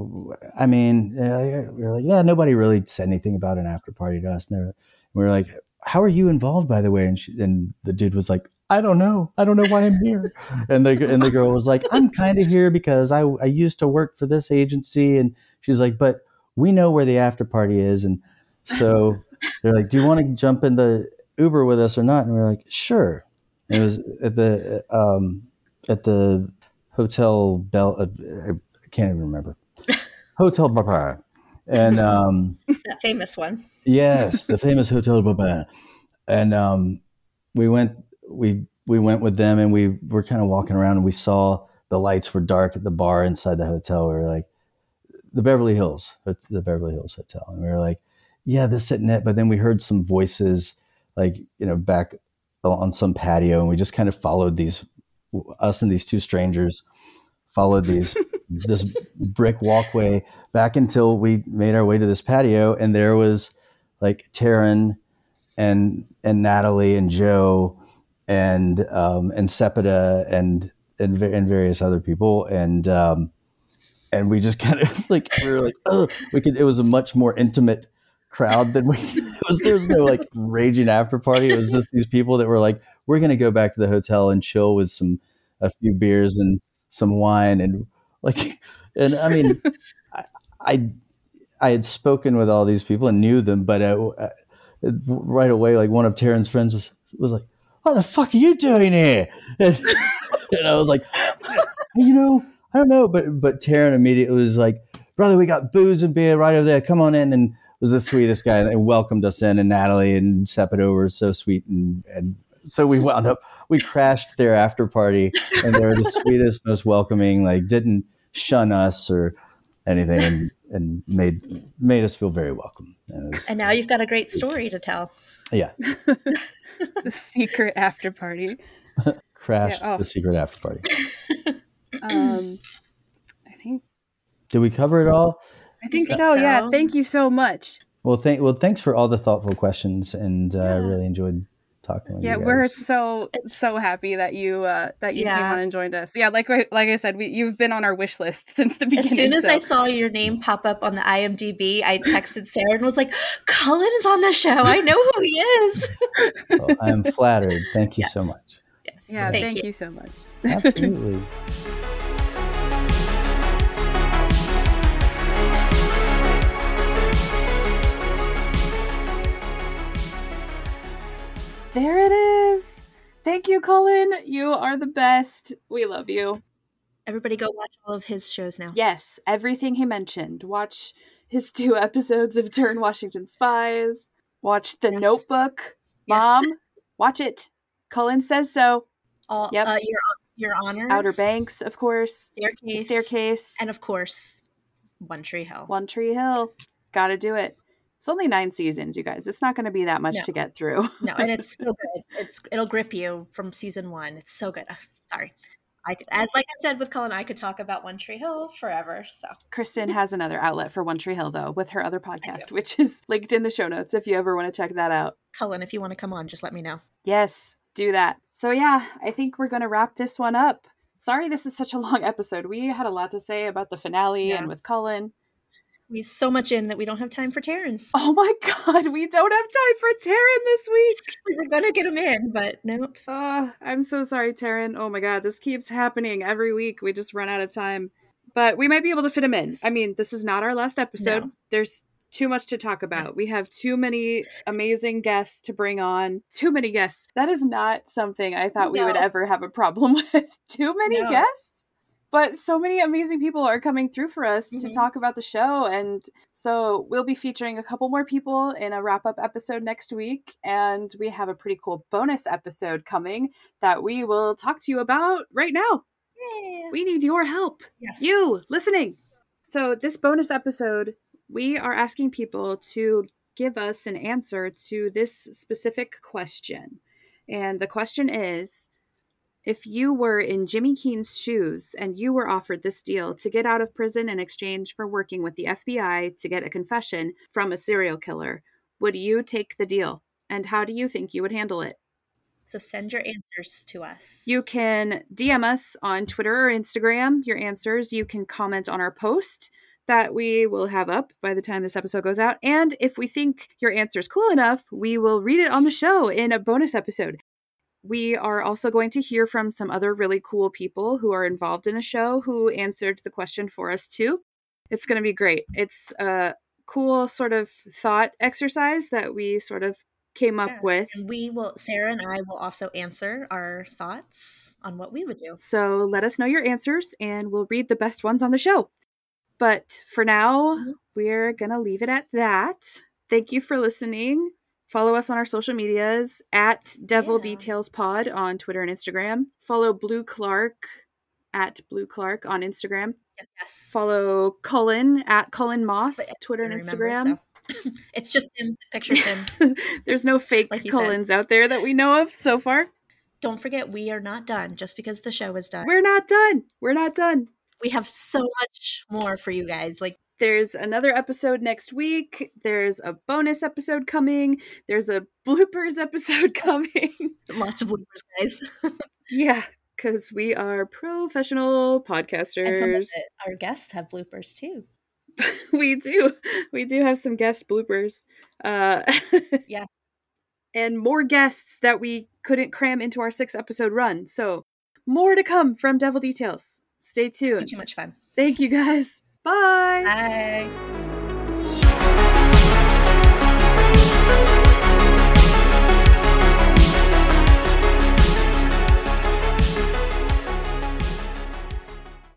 i mean we were like yeah nobody really said anything about an after party to us. And were, we were like how are you involved by the way? And, she, and the dude was like i don't know. I don't know why i'm here. And the, and the girl was like i'm kind of here because I, I used to work for this agency and she's like but we know where the after party is. And so they're like do you want to jump in the uber with us or not? And we are like sure it was at the um, at the hotel Bell. Uh, I can't even remember. Hotel Barbara, and um, That famous one. yes, the famous Hotel Barbara, and um, we went we we went with them, and we were kind of walking around, and we saw the lights were dark at the bar inside the hotel. We were like, the Beverly Hills, the Beverly Hills Hotel, and we were like, yeah, this isn't it. But then we heard some voices, like you know, back on some patio, and we just kind of followed these, us and these two strangers, followed these this brick walkway back until we made our way to this patio, and there was like Taron and and Natalie and Joe and um, and Sepideh and and and various other people and um, and we just kind of like we were like oh we could it was a much more intimate crowd than we was. There was no like raging after party. It was just these people that were like we're gonna go back to the hotel and chill with some a few beers and some wine and like and I mean I, I I had spoken with all these people and knew them but uh, uh, right away like one of Taron's friends was was like what the fuck are you doing here? And, and I was like you know I don't know but but Taryn immediately was like brother we got booze and beer right over there. Come on in and was the sweetest guy and welcomed us in. And Natalie and Sepideh were so sweet. And, and so we wound up, we crashed their after party and they were the sweetest, most welcoming, like didn't shun us or anything and, and made, made us feel very welcome. And, was, and now you've got a great story to tell. Yeah. the secret after party. crashed yeah, oh. the secret after party. um, I think. Did we cover it all? I think, so, so, Yeah. Thank you so much. Well, thank well, thanks for all the thoughtful questions, and uh, I really enjoyed talking with yeah, you. Yeah, we're so so happy that you uh, that you yeah. came on and joined us. Yeah, like like I said, we, you've been on our wish list since the beginning. As soon as so. I saw your name pop up on the IMDb, I texted Sarah and was like, "Cullen is on the show. I know who he is." well, I am flattered. Thank you yes. so much. Yes. Yeah, thank, thank you. you so much. Absolutely. There it is. Thank you, Cullen. You are the best. We love you. Everybody go watch all of his shows now. Yes, everything he mentioned. Watch his two episodes of Turn Washington Spies. Watch The yes. Notebook. Mom, yes. watch it. Cullen says so. All, yep. Uh, your, your Honor. Outer Banks, of course. Staircase. The staircase. And of course, One Tree Hill. One Tree Hill. Gotta do it. It's only nine seasons, you guys. It's not going to be that much no. to get through. no, and it's so good. It's it'll grip you from season one. It's so good. Sorry. I as like I said with Cullen, I could talk about One Tree Hill forever. So Kristin has another outlet for One Tree Hill though, with her other podcast, which is linked in the show notes if you ever want to check that out. Cullen, if you want to come on, just let me know. Yes, do that. So yeah, I think we're gonna wrap this one up. Sorry this is such a long episode. We had a lot to say about the finale yeah. and with Cullen we so much in that we don't have time for Taron. Oh my god, we don't have time for Taron this week. We were gonna get him in, but no. Oh, I'm so sorry, Taron. Oh my god, this keeps happening every week. We just run out of time. But we might be able to fit him in. I mean, this is not our last episode. No. There's too much to talk about. We have too many amazing guests to bring on. Too many guests. That is not something I thought no. we would ever have a problem with. too many no. guests? But so many amazing people are coming through for us mm-hmm. to talk about the show and so we'll be featuring a couple more people in a wrap up episode next week and we have a pretty cool bonus episode coming that we will talk to you about right now yeah. we need your help yes. you listening so this bonus episode we are asking people to give us an answer to this specific question and the question is if you were in Jimmy Keene's shoes and you were offered this deal to get out of prison in exchange for working with the FBI to get a confession from a serial killer, would you take the deal? And how do you think you would handle it? So send your answers to us. You can DM us on Twitter or Instagram your answers. You can comment on our post that we will have up by the time this episode goes out. And if we think your answer is cool enough, we will read it on the show in a bonus episode. We are also going to hear from some other really cool people who are involved in the show who answered the question for us too. It's going to be great. It's a cool sort of thought exercise that we sort of came up yeah. with. And we will, Sarah and I will also answer our thoughts on what we would do. So let us know your answers and we'll read the best ones on the show. But for now, mm-hmm. we're going to leave it at that. Thank you for listening. Follow us on our social medias at Devil yeah. Details Pod on Twitter and Instagram. Follow Blue Clarke at Blue Clarke on Instagram. Yes. Follow Cullen at Cullen Moss, Twitter and remember, Instagram. so. it's just him. The picture's him. There's no fake Like he said. Cullens out there that we know of so far. Don't forget, we are not done just because the show is done. We're not done. We're not done. we have so much more for you guys. Like, There's another episode next week. There's a bonus episode coming. There's a bloopers episode coming. lots of bloopers, guys. yeah, because we are professional and some of podcasters. our guests have bloopers too. we do. We do have some guest bloopers. Uh, Yeah. And more guests that we couldn't cram into our six episode run. So, more to come from Devil Details. Stay tuned. Too much fun. Thank you guys. Bye. Bye.